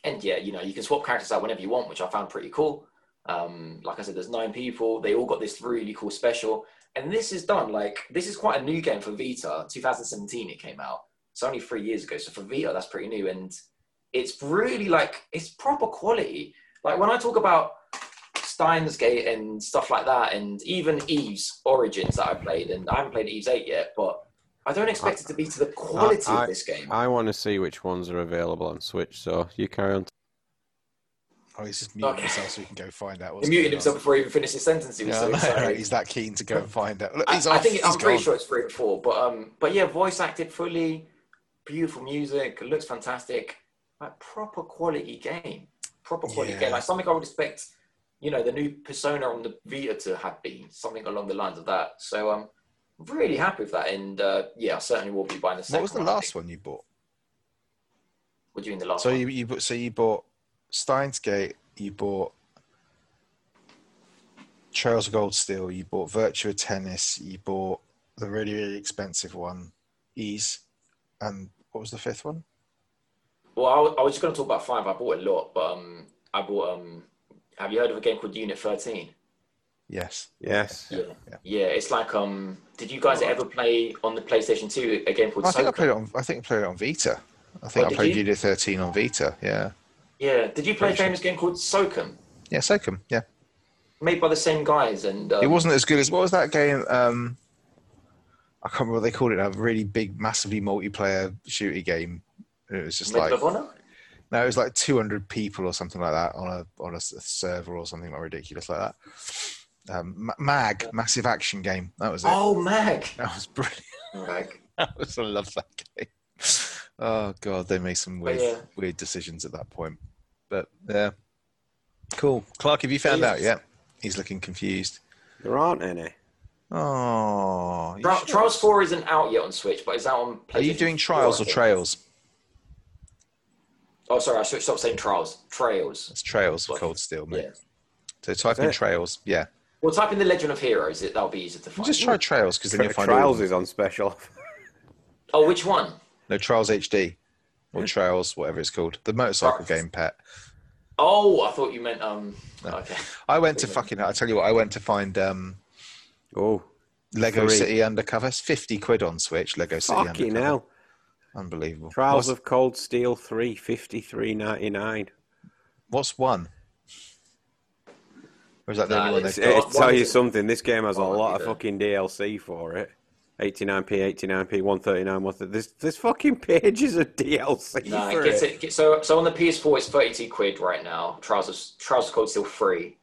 S4: and yeah, you know, you can swap characters out whenever you want, which I found pretty cool. Um, like I said, there's nine people. They all got this really cool special, and this is done like this is quite a new game for Vita. 2017 it came out. It's only three years ago, so for Vita that's pretty new, and it's really like it's proper quality. Like when I talk about Steins Gate and stuff like that, and even Ys Origins that I played, and I haven't played Ys Eight yet, but I don't expect it to be to the quality I, I, of this game.
S3: I want to see which ones are available on Switch, so you carry on.
S2: Oh, he's just muting okay. himself so he can go find out.
S4: What's he muted himself on. before he even finished his sentence. He was yeah, so
S2: no, he's that keen to go and find out. Look,
S4: I,
S2: I,
S4: think I'm pretty sure it's three and four, but um, but yeah, voice acted fully, beautiful music, looks fantastic, like proper quality game, proper quality yeah. game, like something I would expect you know, the new persona on the Vita to have been something along the lines of that. So I'm really happy with that, and uh, yeah, I certainly will be buying the second.
S2: What was the last one you bought?
S4: What do you mean the last?
S2: So
S4: one?
S2: you, you so you bought Steins Gate, you bought Charles Gold Steel, you bought Virtua Tennis, you bought the really really expensive one, Ys, and what was the fifth one?
S4: Well, I was, I was just going to talk about five. I bought a lot, but um, I bought um, have you heard of a game called Unit 13?
S2: Yes.
S3: Yes.
S4: Yeah.
S2: Yeah.
S4: yeah, It's like um. Did you guys ever play on the PlayStation Two a game called
S2: I think I played it on. I think I played it on Vita. I think
S4: Oh,
S2: I played
S4: you?
S2: Unit 13 on Vita. Yeah.
S4: Yeah. Did you play a
S2: Pretty sure.
S4: famous game called SOCOM?
S2: Yeah, SOCOM. Yeah.
S4: Made by the same guys, and um,
S2: it wasn't as good as what was that game? Um, I can't remember what they called it. A really big, massively multiplayer shooty game. It was just
S4: Medal
S2: like no, it was like 200 people or something like that on a on a s- server or something like ridiculous like that. Um, Ma- Mag, massive action game. That was it.
S4: Oh, Mag.
S2: That was brilliant. <laughs>
S4: Mag.
S2: I was I love that game. Oh god, they made some weird
S4: yeah.
S2: weird decisions at that point. But yeah, cool. Clark, have you found
S4: Yes.
S2: out yet? He's looking confused.
S3: There aren't any.
S2: Oh, you
S4: Tri-
S2: sure?
S4: Trials Four isn't out yet on Switch, but it's out on.
S2: PlayStation Are you doing trials
S4: I
S2: or trails?
S4: Oh, sorry, I switched stop saying trials. Trails.
S2: It's trails of Cold Steel, mate.
S4: Yeah.
S2: So type
S3: Is
S2: in
S3: it?
S2: trails. Yeah,
S4: Well, type in the Legend of Heroes. It, that'll be easier to find.
S2: just try trails because then you'll find all
S3: Trials
S2: of
S3: is on special. <laughs>
S4: Oh, which one?
S2: no trials HD or trails, whatever it's called. The motorcycle
S4: Trials.
S2: game, pet.
S4: Oh, I thought you meant um.
S2: No.
S4: Okay.
S2: I went to fucking. I tell you what, I went to find um,
S3: Oh,
S2: Lego
S3: Three.
S2: City Undercover. It's fifty quid on Switch. Lego City
S3: fucking
S2: Undercover.
S3: hell.
S2: Unbelievable.
S3: Trials
S2: what's,
S3: of Cold Steel 3, 53.99.
S2: what's one? Or is that the
S4: Nah,
S2: only one
S4: it's-
S2: they've
S3: It'll
S2: got?
S3: Tell you
S4: is-
S3: something. This game has a lot of fucking DLC for it. 89p, 89p, 139, 130. There's, there's fucking pages of DLC
S4: No,
S3: for
S4: it
S3: it.
S4: it. So, so on the PS4, it's thirty-two quid right now. Trials of Trials of Cold Steel free.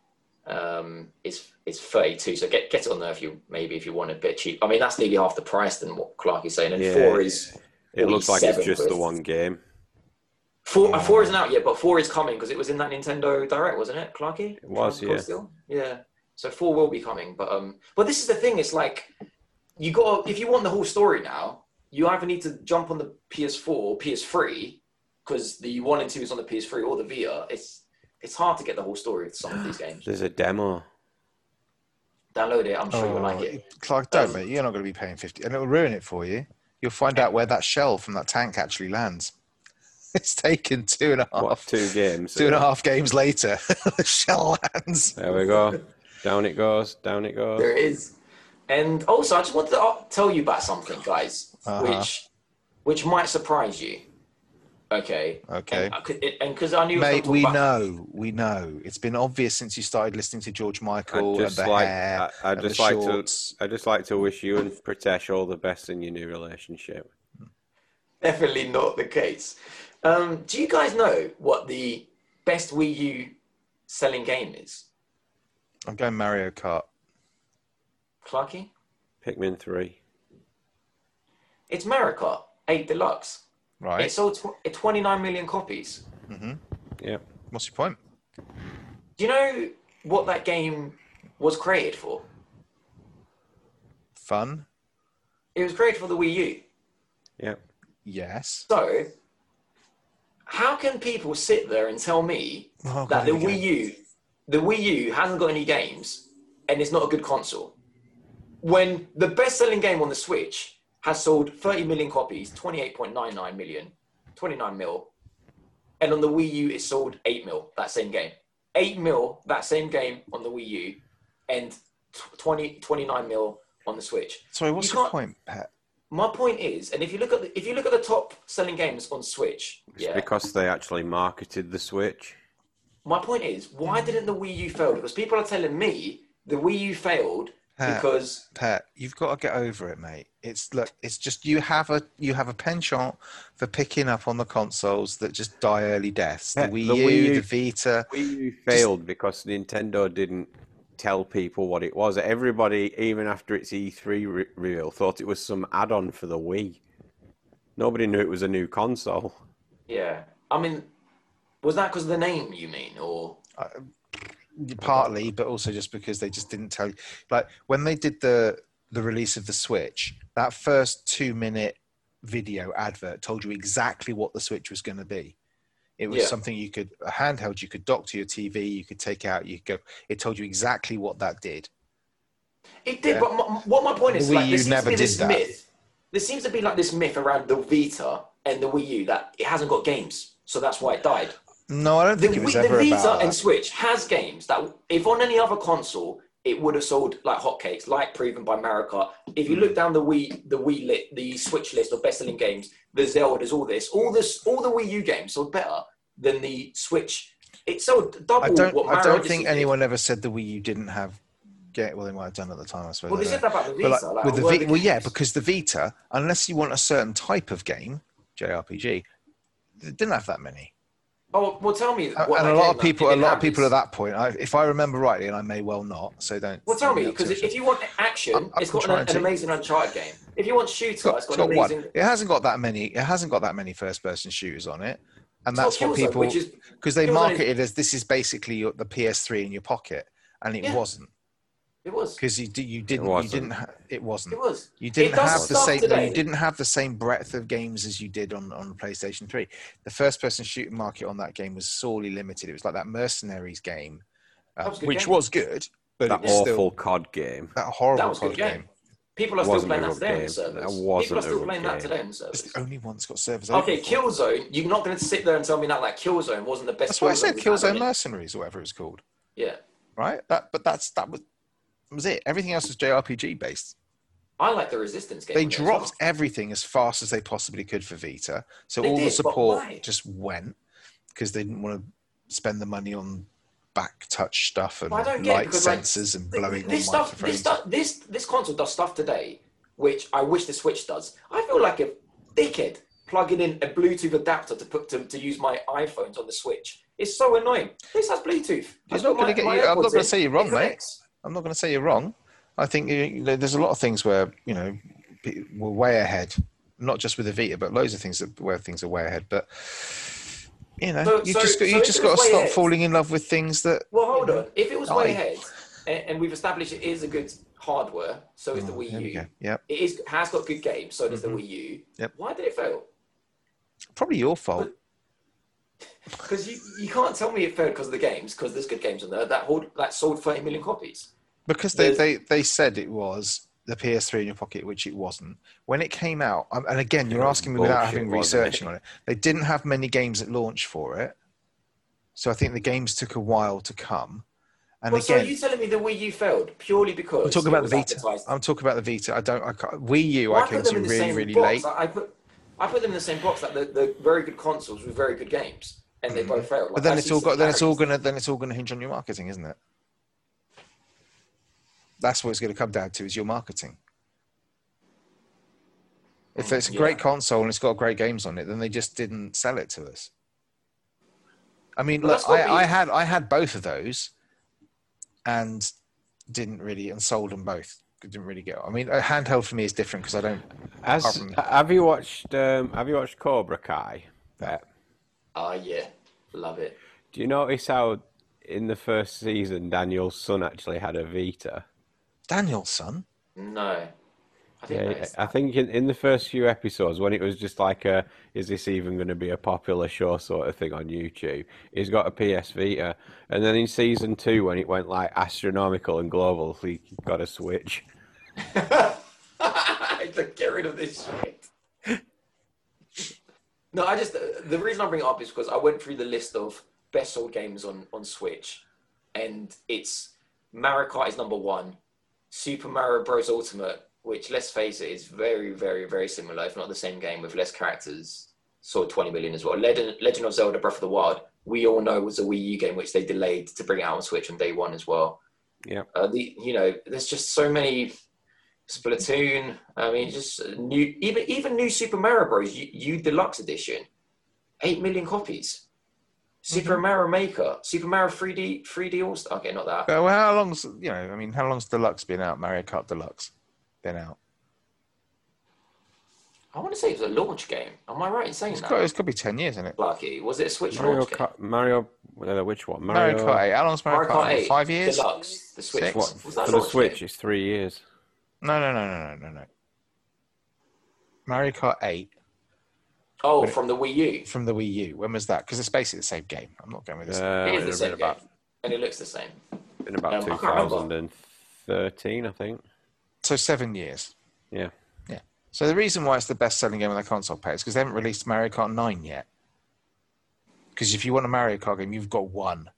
S4: Um, it's it's thirty-two. So get get it on there if you maybe if you want a bit cheap. I mean, that's nearly half the price than what Clark is saying. And
S3: Yeah.
S4: four is
S3: It looks like it's
S4: 47
S3: just the one game.
S4: four. Uh, four isn't out yet, but four is coming because it was in that Nintendo Direct, wasn't it, Clarky?
S3: It was,
S4: Trials of Cold
S3: yeah.
S4: Steel? Yeah. So four will be coming, but um, but this is the thing. It's like you got if you want the whole story now, you either need to jump on the PS4 or PS3 because the one and two is on the PS3 or the VR. It's it's hard to get the whole story with some of these <gasps> games.
S3: There's a demo.
S4: Download it. I'm sure you'll like
S2: Oh,
S4: it.
S2: Clark, don't,
S4: Um,
S2: mate. You're not going to be paying 50 and it'll ruin it for you. You'll find out where that shell from that tank actually lands. <laughs> It's taken two and a half,
S3: What, two games?
S2: two and a half games later. <laughs> the shell lands.
S3: There we go. Down it goes. Down it goes.
S4: There is. And also, I just wanted to uh, tell you about something, guys,
S2: Uh-huh.
S4: which which might surprise you. Okay.
S2: Okay.
S4: And because I knew,
S2: Mate, we
S4: about-
S2: know, we know. It's been obvious since you started listening to George Michael
S3: I'd
S2: and
S3: just
S2: the
S3: like,
S2: hair.
S3: I, I'd
S2: and
S3: just
S2: the
S3: like
S2: shorts.
S3: to, I'd just like to wish you and Pratesh all the best in your new relationship.
S4: Definitely not the case. Um, do you guys know what the best Wii U selling game is?
S2: I'm going Mario Kart.
S4: Clarky?
S3: Pikmin three.
S4: It's Mario Kart 8 Deluxe.
S2: Right.
S4: It sold tw- 29 million copies. Mm-hmm.
S3: Yeah.
S2: What's your point?
S4: Do you know what that game was created for?
S2: Fun?
S4: It was created for the Wii U.
S3: Yeah.
S2: Yes.
S4: So, how can people sit there and tell me
S2: Oh,
S4: that
S2: God,
S4: the Wii U, the Wii U hasn't got any games and it's not a good console? When the best-selling game on the Switch has sold 30 million copies, 28.99 million, 29 mil, and on the Wii U it sold 8 mil. That same game, 8 mil. That same game on the Wii U, and tw- 20 29 mil on the Switch.
S2: Sorry, what's
S4: You
S2: your point, Pat?
S4: My point is, and if you look at the, if you look at the top selling games on Switch,
S3: It's
S4: yeah,
S3: because they actually marketed the Switch.
S4: my point is, why didn't the Wii U fail? Because people are telling me the Wii U failed
S2: Pat,
S4: because
S2: Pat, you've got to get over it, mate. It's look, it's just you have a you have a penchant for picking up on the consoles that just die early deaths. The
S3: Yeah,
S2: Wii
S3: the
S2: U,
S3: Wii U-
S2: the Vita.
S3: Wii U failed because Nintendo didn't tell people what it was. Everybody, even after its E3 re- reveal, thought it was some add-on for the Wii. Nobody knew it was a new console.
S4: yeah, I mean, was that because of the name? You mean, or uh,
S2: partly, but also just because they just didn't tell you. Like when they did the the release of the Switch, that first two minute video advert told you exactly what the Switch was going to be. It was
S4: Yeah.
S2: something you could a handheld you could dock to your TV, you could take out, you could go. It told you exactly what that did.
S4: it did?
S2: Yeah.
S4: But my, what my point is,
S2: The
S4: like, there seems
S2: never
S4: to be this
S2: that.
S4: myth. There seems to be like this myth around the Vita and the Wii U that it hasn't got games, so that's why it died.
S2: No, I don't
S4: The,
S2: think it was
S4: Wii- the
S2: ever
S4: Vita
S2: about
S4: and
S2: that.
S4: Switch has games that, if on any other console, it would have sold like hotcakes, like proven by Mario Kart. If you look hmm. down the Wii, the Wii lit, the Switch list of best-selling games, the Zelda's, all this, all this, all the Wii U games sold better than the Switch. It sold double
S2: I don't. I don't think
S4: did.
S2: anyone ever said the Wii U didn't have. Get well, they might have done at the time. I suppose.
S4: Well, they said that about the Vita.
S2: like,
S4: like,
S2: with the v- well, yeah, because the Vita, unless you want a certain type of game, JRPG, it didn't have that many.
S4: Oh well, tell me. What
S2: and a lot of people, a lot of people at that point, I, if I remember rightly, and I may well not, so don't.
S4: Well, tell me because if you want action,
S2: I'm-
S4: it's
S2: I'm
S4: got an, an amazing Uncharted game. If you want shooter,
S2: it's got,
S4: it's
S2: it's
S4: got an
S2: got
S4: amazing.
S2: one. It hasn't got that many. It hasn't got that many first-person shooters on it, and
S4: it's
S2: that's what people because they marketed as this is basically your, the PS3 in your pocket, and it
S4: Yeah.
S2: wasn't
S4: it was.
S2: because you, you didn't. you didn't. Ha- it wasn't.
S4: It was.
S2: You didn't have the same.
S4: today.
S2: You didn't have the same breadth of games as you did on on PlayStation Three. The first-person shooting market on that game was sorely limited. It was like that Mercenaries game, uh,
S4: That was
S2: which
S4: game.
S2: was good, but
S3: that
S2: it was
S3: awful
S2: still
S3: COD game.
S2: that horrible
S4: That was
S2: COD
S4: game.
S2: game.
S4: People are still
S3: a
S4: playing that today on
S3: game.
S4: the servers.
S3: That
S4: People
S3: wasn't
S4: are still
S3: good
S4: playing that
S3: game.
S4: today on the
S2: It's the only one that's got servers.
S4: Okay,
S2: open for.
S4: Killzone. You're not going to sit there and tell me that like Killzone wasn't the best.
S2: That's why I said.
S4: we've had on
S2: Killzone. Mercenaries, or whatever it's called.
S4: Yeah,
S2: Right. That, but that's that was was it. Everything else was JRPG based.
S4: I like the Resistance game.
S2: They
S4: on it as
S2: dropped
S4: well.
S2: everything as fast as they possibly could for Vita, so
S4: They
S2: all the
S4: did, but
S2: support just went because they didn't want to spend the money on back touch stuff and
S4: But I don't get it
S2: light
S4: because, like,
S2: sensors and blowing
S4: this stuff, this stuff, this this console does stuff today, which I wish the Switch does. I feel like a dickhead plugging in a Bluetooth adapter to put to, to use my iPhones on the Switch. It's so annoying. This has Bluetooth.
S2: It's not going
S4: to
S2: get you. I'm not gonna say you're wrong, mate.
S4: connects.
S2: I'm not going to say you're wrong. I think you, you know, there's a lot of things where you know we're way ahead, not just with the Vita, but loads of things that, where things are way ahead. But you know,
S4: So-
S2: you
S4: so-
S2: just got,
S4: so
S2: you just got to stop
S4: ahead-
S2: falling in love with things that.
S4: Well, hold on. If it was way ahead, and, and we've established it is a good hardware, so is the
S2: Oh,
S4: Wii U.
S2: Yep,
S4: It is has got good games, so does
S2: Mhm.
S4: the Wii U.
S2: Yep.
S4: Why did it fail?
S2: probably your fault. <laughs>
S4: Because you, you can't tell me it failed because of the games, because there's good games on there that hold, that sold 30 million copies.
S2: Because they,
S4: There's-
S2: they, they said it was the PS3 in your pocket, which it wasn't. When it came out, um, and again, you're asking me without having
S3: wasn't
S2: researching on it, they didn't have many games at launch for it. So I think the games took a while to come. And
S4: well, so
S2: again,
S4: are you telling me the Wii U failed purely because
S2: I'm talking about the Vita.
S4: advertised?
S2: I'm talking about the Vita. I don't. I can't, Wii U.
S4: Well,
S2: I came
S4: put them
S2: to
S4: in
S2: really, really
S4: box.
S2: late.
S4: I, I put I put them in the same box, like the, the very good consoles with very good games, and they both failed.
S2: But then
S4: I
S2: it's all got. Then it's all gonna. Then it's all gonna hinge on your marketing, isn't it? That's what it's going to come down to: is your marketing. If
S4: Mm,
S2: it's a great console and it's got great games on it, then they just didn't sell it to us. I mean,
S4: Well,
S2: look, I,
S4: we-
S2: I had I had both of those, and didn't really and sold them both. Didn't really get. I mean, a handheld for me is different because I don't.
S3: As,
S2: from-
S3: have you watched? Um, have you watched Cobra Kai? Bet?
S4: Ah, yeah, love it.
S3: Do you notice how in the first season Daniel's son actually had a Vita?
S2: Daniel's son.
S4: No, I think
S3: Yeah, I think in, in the first few episodes, when it was just like a, is this even going to be a popular show sort of thing on YouTube, he's got a PS Vita. And then in season two, when it went like astronomical and global, he got a Switch. <laughs> <laughs>
S4: Get rid of this shit. <laughs> no, I just the reason I bring it up is because I went through the list of best sold games on on Switch, and it's Mario Kart is number one, Super Mario Bros. Ultimate, which let's face it is very, very, very similar, if not the same game with less characters. Sold 20 million as well. Legend, Legend of Zelda: Breath of the Wild, we all know was a Wii U game which they delayed to bring out on Switch on day one as well.
S3: Yeah.
S4: Uh, the you know, there's just so many Splatoon. I mean, just new, even even new Super Mario Bros. U, U Deluxe Edition, eight million copies. Super Mario Maker, Super Mario 3D 3D All Star. Okay, not that.
S2: Well, how long's you know? I mean, how long's Deluxe been out? Mario Kart Deluxe been out.
S4: I want to say it was a launch game. Am I right in saying
S2: It's
S4: that?
S2: got, it's got to be ten years, isn't it?
S4: Lucky. Was it a Switch
S3: Mario,
S4: launch game?
S3: Kart, Mario, uh, which one?
S2: Mario,
S3: Mario,
S2: Kart 8. How long's Mario,
S4: Mario
S2: Kart?
S4: Kart 8
S2: Five years?
S4: Deluxe. The Switch.
S2: Six?
S3: What,
S4: Was that
S3: for the
S4: launch
S3: Switch,
S4: game?
S3: it's three years.
S2: No, no, no, no, no, no, no. Mario Kart 8
S4: Oh,
S2: But it-
S4: from the Wii U.
S2: from the Wii U. When was that? Because it's basically the same game. I'm not going with this.
S3: Uh,
S4: It is
S3: it'd
S4: the
S3: have
S4: same
S3: been about,
S4: game, and it looks the same.
S3: in about
S4: Um, I can't remember.
S3: 2013, I think.
S2: So seven years.
S3: Yeah.
S2: Yeah. So the reason why it's the best-selling game on the console page is because they haven't released Mario Kart 9 yet. Because if you want a Mario Kart game, you've got one.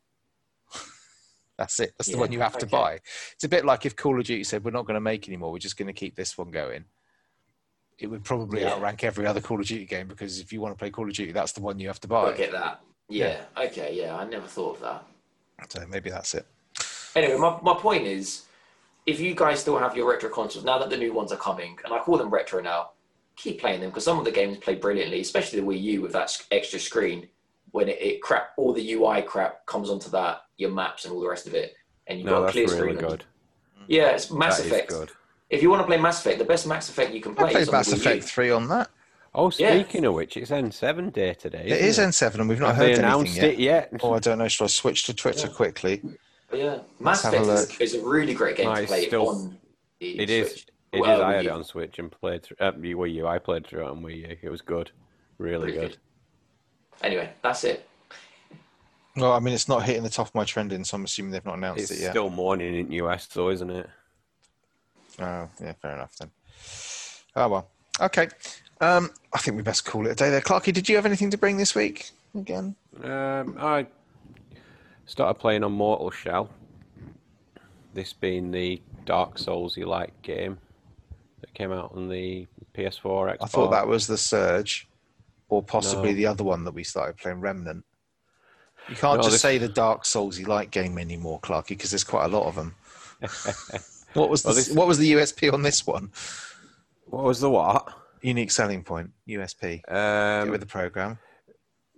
S2: <laughs> That's it. That's the
S4: Yeah,
S2: one you have to buy. It's a bit like if Call of Duty said we're not going to make anymore. We're just going to keep this one going. It would probably
S4: Yeah.
S2: outrank every other Call of Duty game because if you want to play Call of Duty, that's the one you have to buy.
S4: I get that. Yeah. Okay. Yeah. I never thought of that.
S2: So maybe that's it.
S4: Anyway, my, my point is, if you guys still have your retro consoles now that the new ones are coming, and I call them retro now, keep playing them because some of the games play brilliantly, especially the Wii U with that extra screen. When it, it crap, all the UI crap comes onto that, your maps and all the rest of it, and you've
S3: No,
S4: got a clear
S3: really
S4: screen.
S3: good.
S4: Yeah, it's Mass
S3: That is
S4: Effect.
S3: good.
S4: If you want to play Mass Effect, the best Mass Effect you can play
S2: I played
S4: is on the
S2: Mass
S4: Wii U.
S2: Effect 3 on that.
S3: Oh,
S4: Yeah.
S3: speaking of which, it's N7 day today.
S2: It
S3: isn't
S2: N7 and we've not
S3: Have
S2: heard
S3: they
S2: anything
S3: announced
S2: yet.
S3: it yet?
S2: Oh, I don't know. Should I switch to Twitter
S4: Yeah.
S2: quickly?
S4: But yeah, Mass Effect is, is a really great game
S3: No,
S4: to play
S3: still-
S4: on the
S3: It is.
S4: Switch.
S3: It
S4: Well,
S3: is. I
S4: Wii
S3: had it on Switch and played through. Uh, Wii U. I played through it on Wii U. It was good. Really
S4: Pretty
S3: good.
S4: good. Anyway, that's it.
S2: Well, I mean, it's not hitting the top of my trending, so I'm assuming they've not announced
S3: It's
S2: it yet.
S3: It's still morning in US, though, isn't it?
S2: Oh, yeah, fair enough then. Oh, well. Okay. Um, I think we best call it a day there. Clarky, did you have anything to bring this week? Again?
S3: Um, I started playing on Mortal Shell. This being the Dark Souls-y like game that came out on the PS4. Xbox.
S2: I thought that was the Surge, or possibly
S3: No.
S2: the other one that we started playing, Remnant. You can't
S3: No,
S2: just
S3: this-
S2: say the Dark Soulsy like game anymore, Clarky, because there's quite a lot of them. <laughs> what was the
S3: Well, this-
S2: what was the USP on this one?
S3: What was the what?
S2: Unique selling point, USP. Get
S3: Um,
S2: with the program.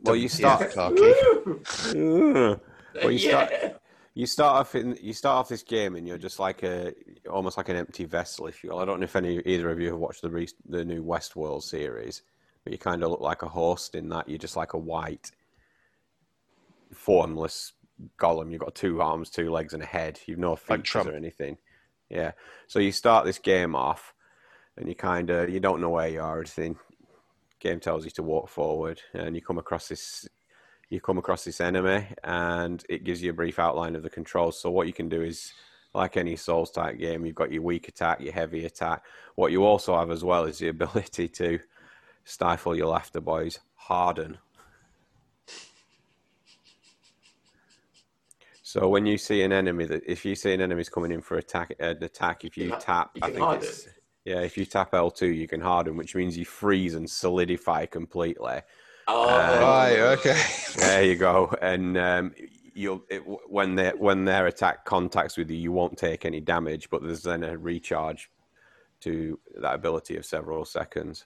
S3: well, you start.
S2: Clarky. <laughs> <laughs> <laughs>
S3: well, you start.
S4: yeah.
S3: You start off in you start off this game and you're just like a almost like an empty vessel, if you will. I don't know if any either of you have watched the re- the new Westworld series, but you kind of look like a host in that you're just like a white, formless golem. You've got two arms, two legs, and a head. You've no features or anything. Yeah. So you start this game off, and you kind of you don't know where you are. Everything game tells you to walk forward, and you come across this you come across this enemy and it gives you a brief outline of the controls. So what you can do is like any Souls type game, you've got your weak attack, your heavy attack. What you also have as well is the <laughs> ability to stifle your laughter boys, harden. So when you see an enemy that if you see an enemy's coming in for attack uh, an attack, if you
S4: You
S3: tap
S4: you
S3: I think it's yeah, if you tap L2 you can harden, which means you freeze and solidify completely.
S4: Oh,
S2: Right, okay.
S3: There you go. And um, you'll it, when their when their attack contacts with you, you won't take any damage, but there's then a recharge to that ability of several seconds.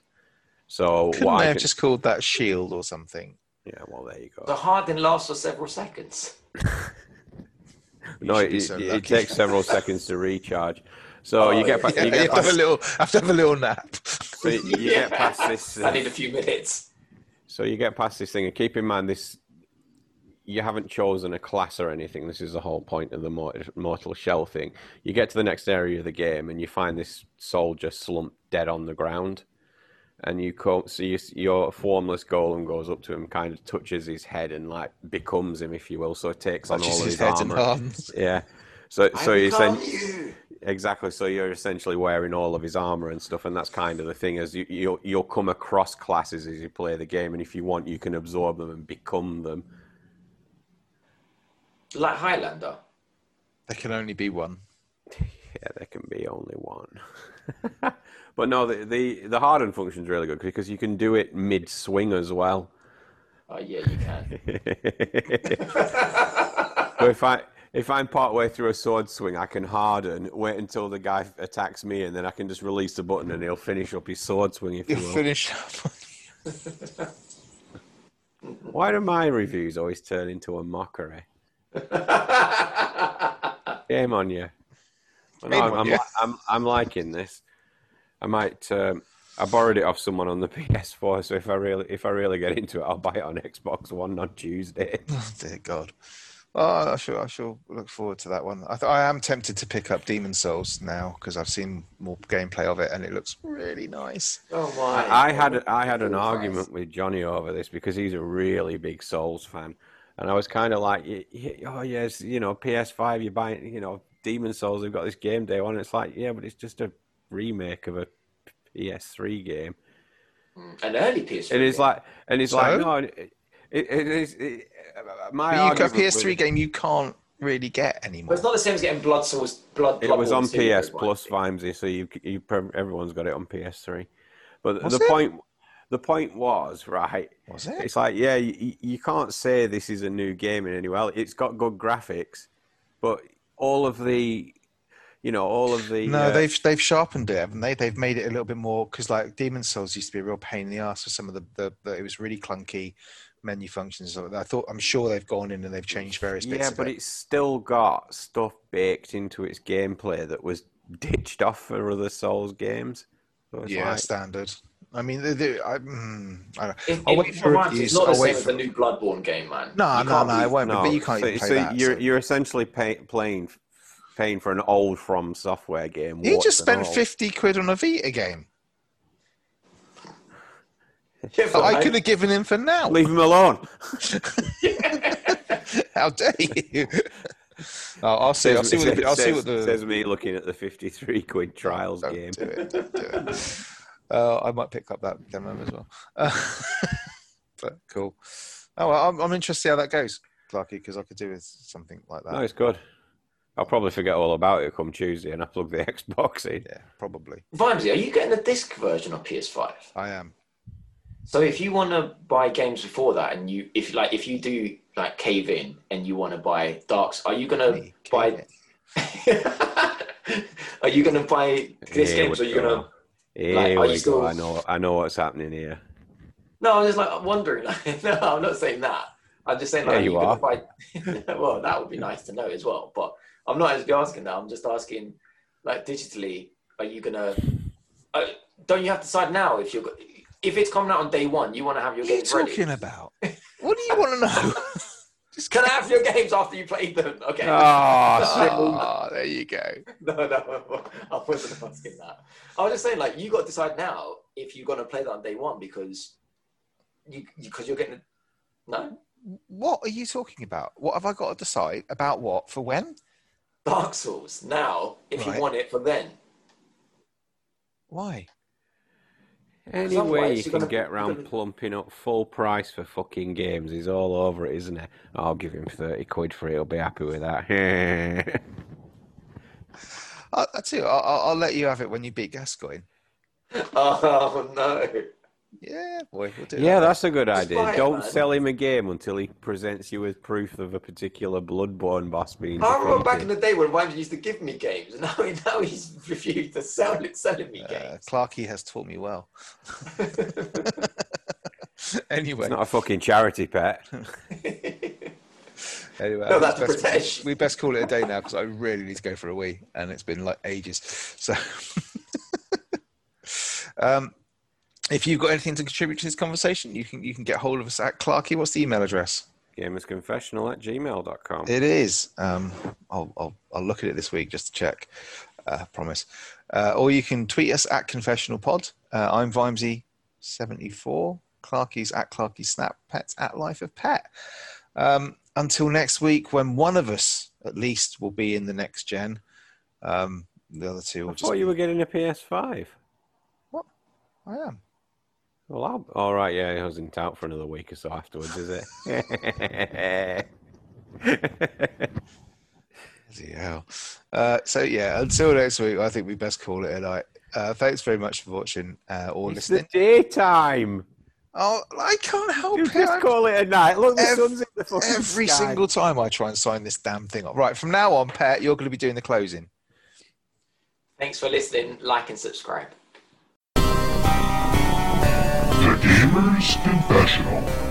S3: So
S2: Couldn't
S3: what
S2: they
S3: I
S2: have
S3: can,
S2: just called that shield or something?
S3: yeah, well there you go.
S4: The
S3: go.
S4: harden lasts for several seconds. <laughs>
S3: No, it,
S2: so
S3: it, it takes several seconds to recharge. So
S4: Oh,
S3: you get
S4: yeah. <laughs>
S2: Yeah,
S3: you
S2: you
S3: get
S2: have to have a
S3: past,
S2: little have to have a little nap.
S3: so you, you get past <laughs> this.
S4: I
S3: uh,
S4: need a few minutes.
S3: So you get past this thing, and keep in mind this: you haven't chosen a class or anything. This is the whole point of the mortal shell thing. You get to the next area of the game, and you find this soldier slumped dead on the ground, and you come, so you, your formless golem goes up to him, kind of touches his head, and like becomes him, if you will. So it takes on all of
S2: his
S3: his, armor.
S2: arms.
S3: Yeah. So so you
S4: become
S3: sen-
S4: you.
S3: Exactly. So you're essentially wearing all of his armor and stuff, and that's kind of the thing. As you you'll, you'll come across classes as you play the game, and if you want, you can absorb them and become them.
S4: Like Highlander.
S2: There can only be one. <laughs>
S3: Yeah, there can be only one. <laughs> but no, the the the harden function is really good because you can do it mid swing as well.
S4: Oh yeah, you can. <laughs>
S3: So if I if I'm partway through a sword swing, I can harden, wait until the guy attacks me, and then I can just release the button, and he'll finish up his sword swing. If you will.
S2: finish. <laughs>
S3: Why do my reviews always turn into a mockery? <laughs> Game on you. Well, I'm,
S2: on
S3: I'm,
S2: you.
S3: I'm, I'm liking this. I might. Um, I borrowed it off someone on the <laughs> PS4, so if I really if I really get into it, I'll buy it on Xbox One on Tuesday.
S2: Oh, dear God. Oh, I shall, I shall look forward to that one. I, th- I am tempted to pick up Demon Souls now because I've seen more gameplay of it and it looks really nice.
S4: Oh my!
S3: I, I had I had an
S4: Full price.
S3: argument with Johnny over this because he's a really big Souls fan, and I was kind of like, y- y- "Oh yes, you know, PS5, you're buying, you know, Demon Souls. They've got this game day on." It's like, yeah, but it's just a remake of a PS3 game.
S4: Mm, an early PS3.
S3: And it's
S4: game.
S3: like, and it's
S2: So?
S3: like, no, it, it, it is. It, my
S2: But you a PS3
S3: with-
S2: game you can't really get anymore.
S4: But
S2: anymore.
S4: it's not the same as getting Blood Souls. Blood.
S3: It was on PS? Plus Vimesy, so you, you everyone's got it on PS3. But
S2: Was
S3: the
S2: it?
S3: point the point was right.
S2: Was it?
S3: It's like yeah, you, you can't say this is a new game in any way. It's got good graphics, but all of the, you know, all of the
S2: No,
S3: uh,
S2: they've they've sharpened it, haven't they? They've made it a little bit more because like Demon Souls used to be a real pain in the ass for some of the, the, the it was really clunky menu functions. I thought I'm sure they've gone in and they've changed various bits.
S3: yeah,
S2: of
S3: but
S2: it.
S3: it's still got stuff baked into its gameplay that was ditched off for other Souls games. So it's
S2: yeah,
S3: like-
S2: standard. I mean, they, they, I, mm, I don't,
S4: If,
S2: I'll wait for
S4: reminds
S2: reviews.
S4: It's not the
S2: I'll wait
S4: same as
S2: for-
S4: the new Bloodborne game, man.
S2: no,
S4: You
S2: no, no,
S4: be-
S2: it won't.
S3: No,
S2: but you can't
S3: so,
S2: even play
S3: so
S2: that.
S3: you're
S2: so-
S3: you're essentially pay, playing paying for an old From Software game.
S2: You just spent fifty quid on a Vita game.
S4: Yeah,
S2: I
S4: man-
S2: could have given him for now.
S3: Leave him alone. <laughs>
S2: How dare you? <laughs> Oh, I'll see. I'll see what the. I'll see what the.
S3: says me looking at the fifty-three quid trials
S2: Don't
S3: game.
S2: do it. Don't do it. Uh, I might pick up that demo as well. Uh, <laughs> but cool. Oh, well, I'm, I'm interested to see how that goes, Clarky, because I could do with something like that.
S3: No, it's good. I'll probably forget all about it come Tuesday, and I plug the Xbox in.
S2: Yeah, probably.
S4: Vimesy, are you getting the disc version of PS5?
S2: I am.
S4: So if you want to buy games before that, and you if like if you do like cave in and you want to buy Darks, are you gonna
S2: Me,
S4: buy? <laughs> are you gonna buy this
S3: Here
S4: games? Or
S3: we
S4: are you gonna?
S3: go. Here
S4: like, are
S3: we
S4: you
S3: go. I know. I know what's happening here.
S4: No, I'm just like wondering. <laughs> No, I'm not saying that. I'm just saying like,
S3: Yeah, you
S4: you
S3: are.
S4: buy? <laughs> well, that would be nice to know as well. But I'm not actually asking that. I'm just asking, like digitally, are you gonna? Uh, don't you have to decide now if you're? If it's coming out on day one, you want to have your games.
S2: What are you
S4: games ready.
S2: talking about? <laughs> What do you want to know? <laughs> Just
S4: Can I have your games after you played them? Okay. <laughs>
S3: Oh,
S2: Oh, there you go.
S4: No, no, I wasn't asking that. I was just saying, like, you got to decide now if you're going to play that on day one because you because you're getting no
S2: What are you talking about? What have I got to decide about what for when?
S4: Dark Souls now. If
S2: Right.
S4: you want it for then,
S2: Why?
S3: Any
S4: otherwise
S3: way you can
S4: gonna-
S3: get
S4: you're gonna-
S3: plumping up full price for fucking games, he's all over it, isn't he? I'll give him 30 quid for it, he'll be happy with that. <laughs>
S2: I, I tell you, I'll, I'll I'll let you have it when you beat Gascoigne. <laughs>
S4: oh no,
S2: Yeah, boy, we'll do
S3: yeah,
S2: that.
S3: that's a good idea.
S4: buy it,
S3: Don't
S4: man.
S3: sell him a game until he presents you with proof of a particular Bloodborne boss being
S4: I remember back in the day when Rhymes used to give me games, and <laughs> now, now he's refused to sell selling me
S2: Uh,
S4: games.
S2: Clarky has taught me well. <laughs> anyway,
S3: It's not a fucking charity Pat. <laughs>
S2: anyway,
S4: No, that's
S2: think best,
S4: protection.
S2: we best call it a day now because I really need to go for a wee, and it's been like ages. So, um, if you've got anything to contribute to this conversation, you can you can get hold of us at Clarky. What's the email address?
S3: Gamersconfessional at gmail.com.
S2: It is. Um, I'll, I'll, I'll look at it this week just to check. Uh, promise. Uh, or you can tweet us at Confessional Pod. Uh, I'm Vimesy74. Clarky's at Clarky Snap. Pat's at Life of Pet. Um, until next week, when one of us at least will be in the next gen. Um, the other two
S3: I
S2: will just.
S3: thought you were getting a PS5. What?
S2: I am.
S3: Well, I'll... all right, yeah, it wasn't out for another week or so afterwards, is it? <laughs>
S2: Bloody hell. Uh, so yeah, until next week, I think we best call it a night. Uh, thanks very much for watching uh, or
S3: it's the
S2: listening.
S3: daytime.
S2: Oh, I can't help
S3: You
S2: it.
S3: just call it a night. Look, the
S2: Ev-
S3: sun's in the fucking
S2: Every
S3: sky.
S2: single time I try and sign this damn thing up. Right, from now on, Pat, you're going to be doing the closing.
S4: Thanks for listening. Like and subscribe.
S1: Gamer's Confessional.